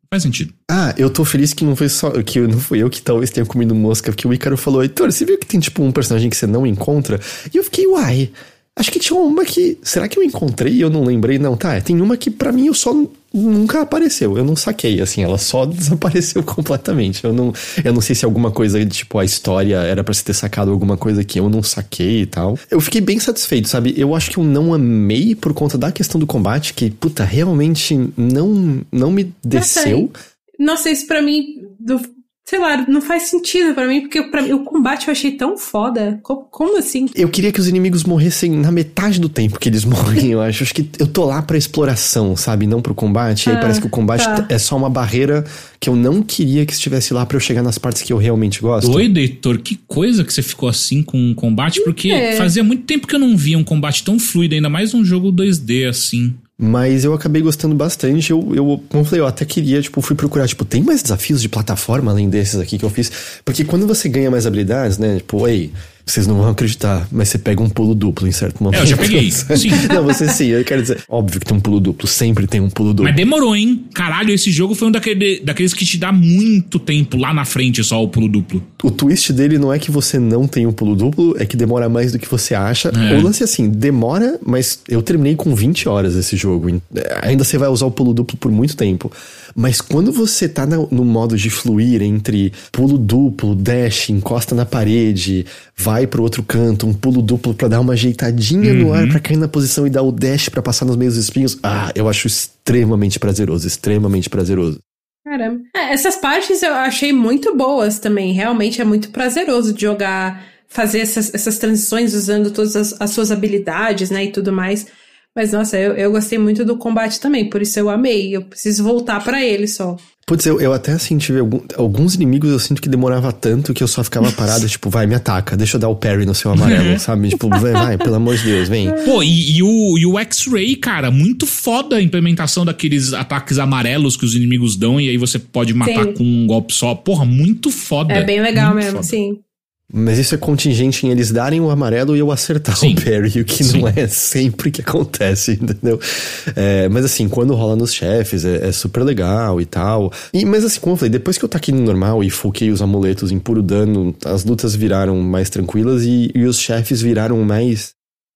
faz sentido. Ah, eu tô feliz que não foi só. que não fui eu que talvez tenha comido mosca, porque o Icaro falou, Heitor, você viu que tem tipo um personagem que você não encontra? E eu fiquei, uai. Acho que tinha uma que. Será que eu encontrei e eu não lembrei? Não, tá. Tem uma que para mim eu só nunca apareceu. Eu não saquei, assim, ela só desapareceu completamente. Eu não, eu não sei se alguma coisa, tipo, a história era para se ter sacado alguma coisa que eu não saquei e tal. Eu fiquei bem satisfeito, sabe? Eu acho que eu não amei por conta da questão do combate, que, puta, realmente não, não me desceu. Nossa, isso pra mim, do, Sei lá, não faz sentido para mim, porque para mim o combate eu achei tão foda. Como, como, assim? Eu queria que os inimigos morressem na metade do tempo que eles morrem, eu acho. Acho que eu tô lá pra exploração, sabe? Não pro combate. Ah, e aí parece que o combate tá. é só uma barreira que eu não queria que estivesse lá para eu chegar nas partes que eu realmente gosto. Doido, Heitor, que coisa que você ficou assim com o combate, porque é. fazia muito tempo que eu não via um combate tão fluido, ainda mais um jogo 2D assim. Mas eu acabei gostando bastante. Eu, eu, como eu falei, eu até queria, tipo, fui procurar, tipo, tem mais desafios de plataforma além desses aqui que eu fiz? Porque quando você ganha mais habilidades, né? Tipo, ei, vocês não vão acreditar, mas você pega um pulo duplo em certo momento. É, eu já peguei. sim. Não, você sim, eu quero dizer, óbvio que tem um pulo duplo, sempre tem um pulo duplo. Mas demorou, hein? Caralho, esse jogo foi um daquele, daqueles que te dá muito tempo lá na frente só o pulo duplo. O twist dele não é que você não tem um pulo duplo, é que demora mais do que você acha. É. O lance é assim, demora, mas eu terminei com 20 horas esse jogo. Ainda você vai usar o pulo duplo por muito tempo. Mas quando você tá no modo de fluir entre pulo duplo, dash, encosta na parede, vai pro outro canto, um pulo duplo para dar uma ajeitadinha uhum. no ar para cair na posição e dar o dash para passar nos meios espinhos, ah, eu acho extremamente prazeroso, extremamente prazeroso. Caramba. É, essas partes eu achei muito boas também. Realmente é muito prazeroso de jogar, fazer essas, essas transições usando todas as, as suas habilidades, né, e tudo mais. Mas nossa, eu, eu gostei muito do combate também, por isso eu amei. Eu preciso voltar para ele só. Putz, eu, eu até assim tive algum, alguns inimigos eu sinto que demorava tanto que eu só ficava parado, tipo, vai, me ataca, deixa eu dar o parry no seu amarelo, sabe? Tipo, vai, vai, pelo amor de Deus, vem. Pô, e, e o, e o X-Ray, cara, muito foda a implementação daqueles ataques amarelos que os inimigos dão e aí você pode matar sim. com um golpe só. Porra, muito foda. É bem legal mesmo, foda. sim. Mas isso é contingente em eles darem o amarelo e eu acertar Sim. o parry, o que Sim. não é sempre que acontece, entendeu? É, mas assim, quando rola nos chefes, é, é, super legal e tal. E, mas assim, como eu falei, depois que eu taquei no normal e foquei os amuletos em puro dano, as lutas viraram mais tranquilas e, e os chefes viraram mais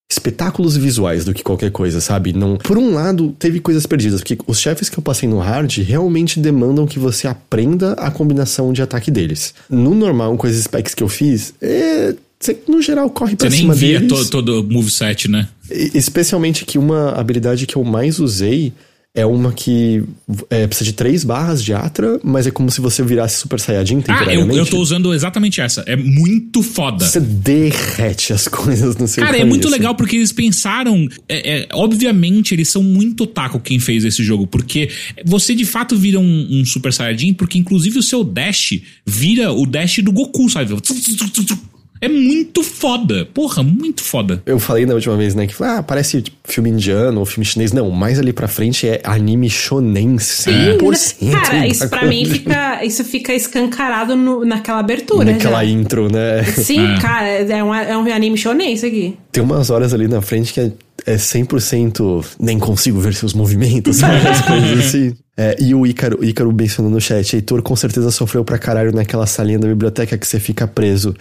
espetáculos visuais do que qualquer coisa, sabe? Não, por um lado, teve coisas perdidas, porque os chefes que eu passei no hard realmente demandam que você aprenda a combinação de ataque deles. No normal, com as specs que eu fiz, é, você, no geral, corre pra você cima deles. Você nem via todo, todo moveset, né? Especialmente que uma habilidade que eu mais usei é uma que é, precisa de três barras de Atra, mas é como se você virasse Super Saiyajin temporariamente. Ah, eu, eu tô usando exatamente essa. É muito foda. Você derrete as coisas no seu Cara, é muito legal porque eles pensaram... É, é, obviamente, eles são muito otaku quem fez esse jogo, porque você de fato vira um, um Super Saiyajin, porque inclusive o seu dash vira o dash do Goku, sabe? É muito foda. Porra, muito foda. Eu falei na última vez, né, que ah, parece tipo, filme indiano ou filme chinês. Não, mais ali pra frente é anime shonen 100%. Cara, isso pra mim fica, isso fica escancarado no, naquela abertura Naquela já. intro, né? Sim, é. cara, é um, é um anime shonen isso aqui. Tem umas horas ali na frente que é, é 100% nem consigo ver seus movimentos, as coisas assim. É, e o Ícaro, Ícaro mencionou no chat, Heitor com certeza sofreu pra caralho naquela salinha da biblioteca que você fica preso.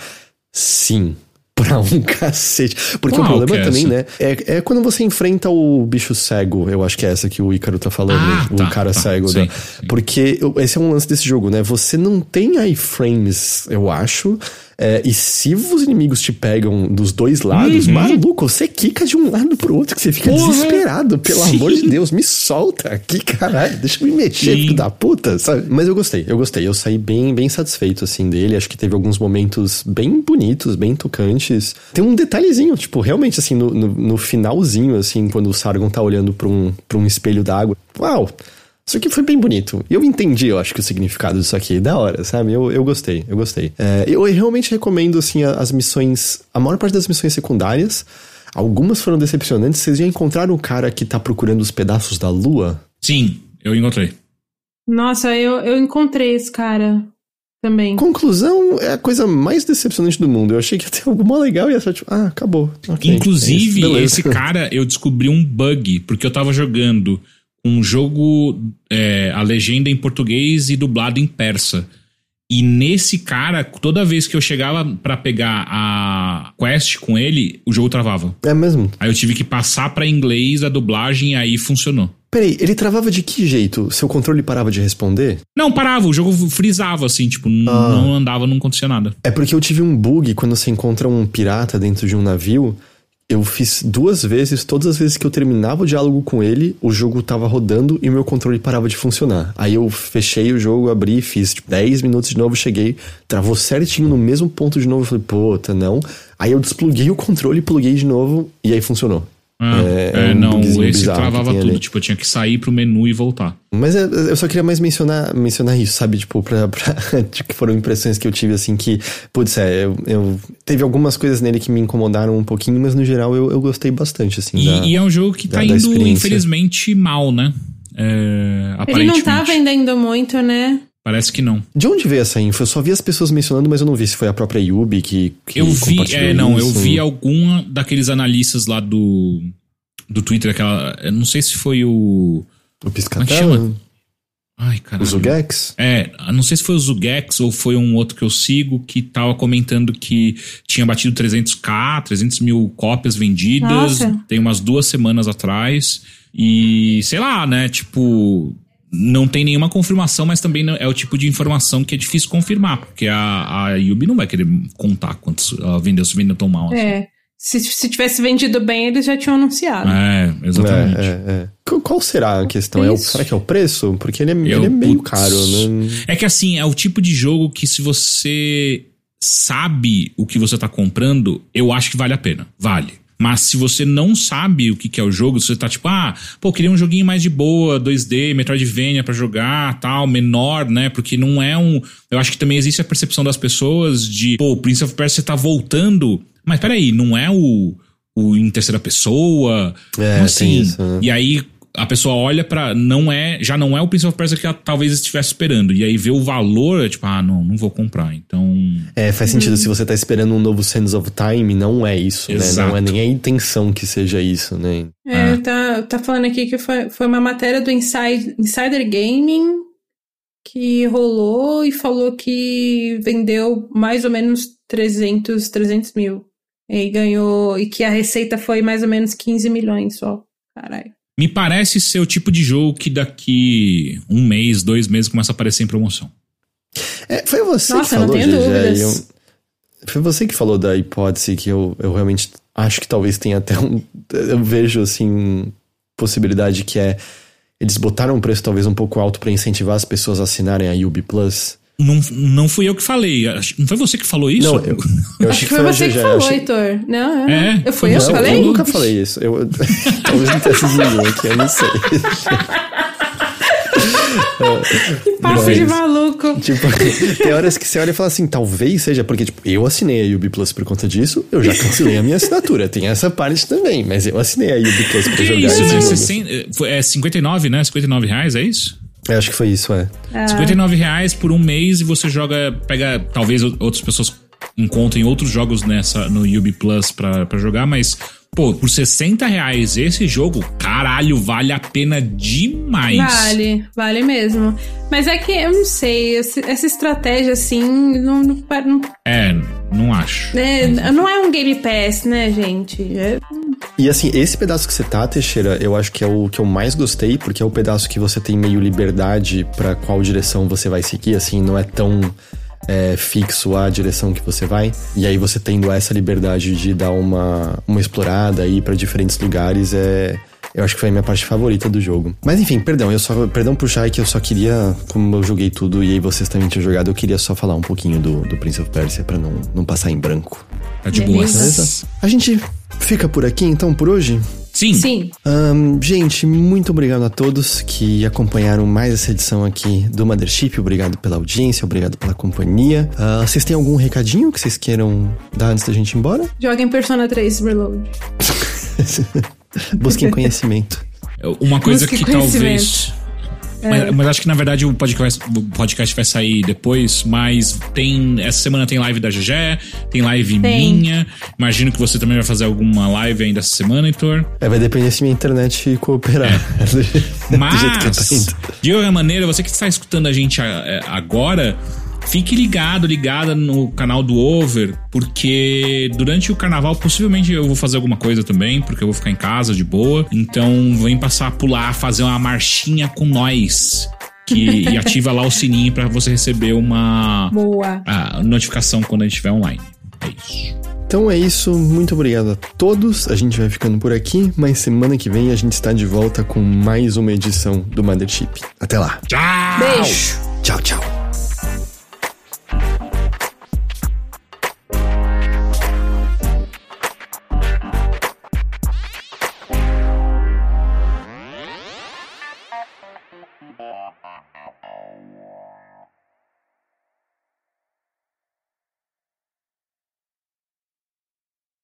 Sim. Pra um cacete. Porque Qual o problema é também, né? É, é quando você enfrenta o bicho cego. Eu acho que é essa que o Ícaro tá falando. Ah, o tá, cara tá, cego. Sim, né? sim. Porque esse é um lance desse jogo, né? Você não tem iframes, eu acho. É, e se os inimigos te pegam dos dois lados, uhum. maluco, você quica de um lado pro outro, que você fica Porra. desesperado. Pelo Sim. amor de Deus, me solta aqui, caralho. Deixa eu me mexer, Sim. filho da puta, sabe? Mas eu gostei, eu gostei. Eu saí bem, bem satisfeito, assim, dele. Acho que teve alguns momentos bem bonitos, bem tocantes. Tem um detalhezinho, tipo, realmente, assim, no, no, no finalzinho, assim, quando o Sargon tá olhando pra um, pra um espelho d'água. Uau! Isso aqui foi bem bonito. E eu entendi, eu acho que o significado disso aqui. Da hora, sabe? Eu, eu gostei, eu gostei. É, eu realmente recomendo, assim, as missões. A maior parte das missões secundárias. Algumas foram decepcionantes. Vocês já encontraram o cara que tá procurando os pedaços da lua? Sim, eu encontrei. Nossa, eu, eu encontrei esse cara também. Conclusão é a coisa mais decepcionante do mundo. Eu achei que ia ter algo mó legal e ia ser tipo, ah, acabou. Okay, Inclusive, é esse cara, eu descobri um bug, porque eu tava jogando um jogo, é, a legenda em português e dublado em persa. E nesse cara, toda vez que eu chegava para pegar a quest com ele, o jogo travava. É mesmo? Aí eu tive que passar para inglês a dublagem e aí funcionou. Peraí, ele travava de que jeito? Seu controle parava de responder? Não, parava, o jogo frisava assim, tipo, ah. não andava, não acontecia nada. É porque eu tive um bug quando você encontra um pirata dentro de um navio eu fiz duas vezes, todas as vezes que eu terminava o diálogo com ele, o jogo tava rodando e o meu controle parava de funcionar. Aí eu fechei o jogo, abri, fiz tipo, 10 minutos de novo, cheguei, travou certinho no mesmo ponto de novo. Eu falei, puta, não. Aí eu despluguei o controle, pluguei de novo e aí funcionou. Ah, é, é, é um não, esse travava tudo. Ali. Tipo, eu tinha que sair pro menu e voltar. Mas é, eu só queria mais mencionar, mencionar isso, sabe? Tipo, pra, pra, que foram impressões que eu tive, assim, que, putz, é, eu, eu, Teve algumas coisas nele que me incomodaram um pouquinho, mas no geral eu, eu gostei bastante, assim. E, da, e é um jogo que da, tá indo, infelizmente, mal, né? É, Ele não tá vendendo muito, né? Parece que não. De onde veio essa info? Eu só vi as pessoas mencionando, mas eu não vi se foi a própria Yubi que, que Eu vi, é, não, isso. eu vi algum daqueles analistas lá do do Twitter, aquela, eu não sei se foi o o Piscatella? Ai, caralho. O Zugex? É, não sei se foi o Zugex ou foi um outro que eu sigo que tava comentando que tinha batido 300k, 300 mil cópias vendidas, Nossa. tem umas duas semanas atrás. E sei lá, né? Tipo, não tem nenhuma confirmação, mas também é o tipo de informação que é difícil confirmar, porque a, a Yubi não vai querer contar quantos ela vendeu, se vendeu tão mal. Assim. É. Se, se tivesse vendido bem, eles já tinham anunciado. É, exatamente. É, é, é. Qual será a questão? É o, será que é o preço? Porque ele é, Eu, ele é meio putz, caro, né? É que assim, é o tipo de jogo que se você sabe o que você tá comprando, eu acho que vale a pena. Vale. Mas se você não sabe o que, que é o jogo, se você tá tipo, ah, pô, queria um joguinho mais de boa, 2D, Metroidvania para jogar, tal, menor, né? Porque não é um. Eu acho que também existe a percepção das pessoas de, pô, o Prince of Persia tá voltando. Mas peraí, não é o, o em terceira pessoa? É, assim? Isso, né? E aí a pessoa olha para não é, já não é o Prince of Persia que ela talvez estivesse esperando. E aí vê o valor, é tipo, ah, não, não vou comprar. Então. É, faz sentido. Hum. Se você tá esperando um novo Sands of Time, não é isso, Exato. né? Não é nem a intenção que seja isso, né? É, ah. tá, tá falando aqui que foi, foi uma matéria do Inside, Insider Gaming que rolou e falou que vendeu mais ou menos 300, 300 mil. E ganhou. E que a receita foi mais ou menos 15 milhões só. Caralho. Me parece ser o tipo de jogo que daqui um mês, dois meses começa a aparecer em promoção. É, foi você Nossa, que falou, Gigi, eu, Foi você que falou da hipótese que eu, eu realmente acho que talvez tenha até um. Eu vejo assim. Possibilidade que é. Eles botaram um preço talvez um pouco alto para incentivar as pessoas a assinarem a Ubi Plus. Não, não fui eu que falei. Não foi você que falou isso? Não, eu, eu acho que foi, você que falou, achei... Heitor. Não, é. Eu fui eu que falei? Eu nunca falei isso. Eu, talvez não tenha sido ninguém aqui, eu não sei. que papo de maluco. Tipo, tem horas que você olha e fala assim, talvez seja, porque tipo, eu assinei a Ubi Plus por conta disso, eu já cancelei a minha assinatura. Tem essa parte também, mas eu assinei a Ubi Plus pra que jogar isso, né? É 59, né? 59 reais, é isso? Eu acho que foi isso, é. é. 59 reais por um mês e você joga, pega, talvez outras pessoas encontrem outros jogos nessa no Ubi Plus pra, pra jogar, mas Pô, por 60 reais esse jogo, caralho, vale a pena demais. Vale, vale mesmo. Mas é que eu não sei, essa estratégia assim, não. não, não é, não acho. É, não é um Game Pass, né, gente? É... E assim, esse pedaço que você tá, Teixeira, eu acho que é o que eu mais gostei, porque é o pedaço que você tem meio liberdade para qual direção você vai seguir, assim, não é tão é, fixo a direção que você vai. E aí você tendo essa liberdade de dar uma, uma explorada aí para diferentes lugares é. Eu acho que foi a minha parte favorita do jogo. Mas enfim, perdão, eu só. Perdão Shai que eu só queria. Como eu joguei tudo e aí vocês também tinham jogado, eu queria só falar um pouquinho do, do Prince of Persia pra não, não passar em branco. Tá de boa. Beleza? A gente fica por aqui então por hoje? Sim. Sim. Um, gente, muito obrigado a todos que acompanharam mais essa edição aqui do Mothership. Obrigado pela audiência, obrigado pela companhia. Uh, vocês têm algum recadinho que vocês queiram dar antes da gente ir embora? Joguem Persona 3 Reload. Busquem conhecimento. Uma coisa Busque que talvez é. Mas, mas, acho que na verdade o podcast, o podcast vai sair depois. Mas tem. Essa semana tem live da GG, tem live tem. minha. Imagino que você também vai fazer alguma live ainda essa semana, Heitor. É, vai depender se minha internet cooperar. É. mas, de qualquer maneira, você que está escutando a gente é, agora Fique ligado, ligada no canal do Over, porque durante o carnaval possivelmente eu vou fazer alguma coisa também, porque eu vou ficar em casa de boa. Então vem passar por lá, fazer uma marchinha com nós. Que, e ativa lá o sininho para você receber uma Boa. A notificação quando a gente estiver online. É isso. Então é isso, muito obrigado a todos. A gente vai ficando por aqui, mas semana que vem a gente está de volta com mais uma edição do Mothership. Até lá. Tchau! Beijo! Tchau, tchau.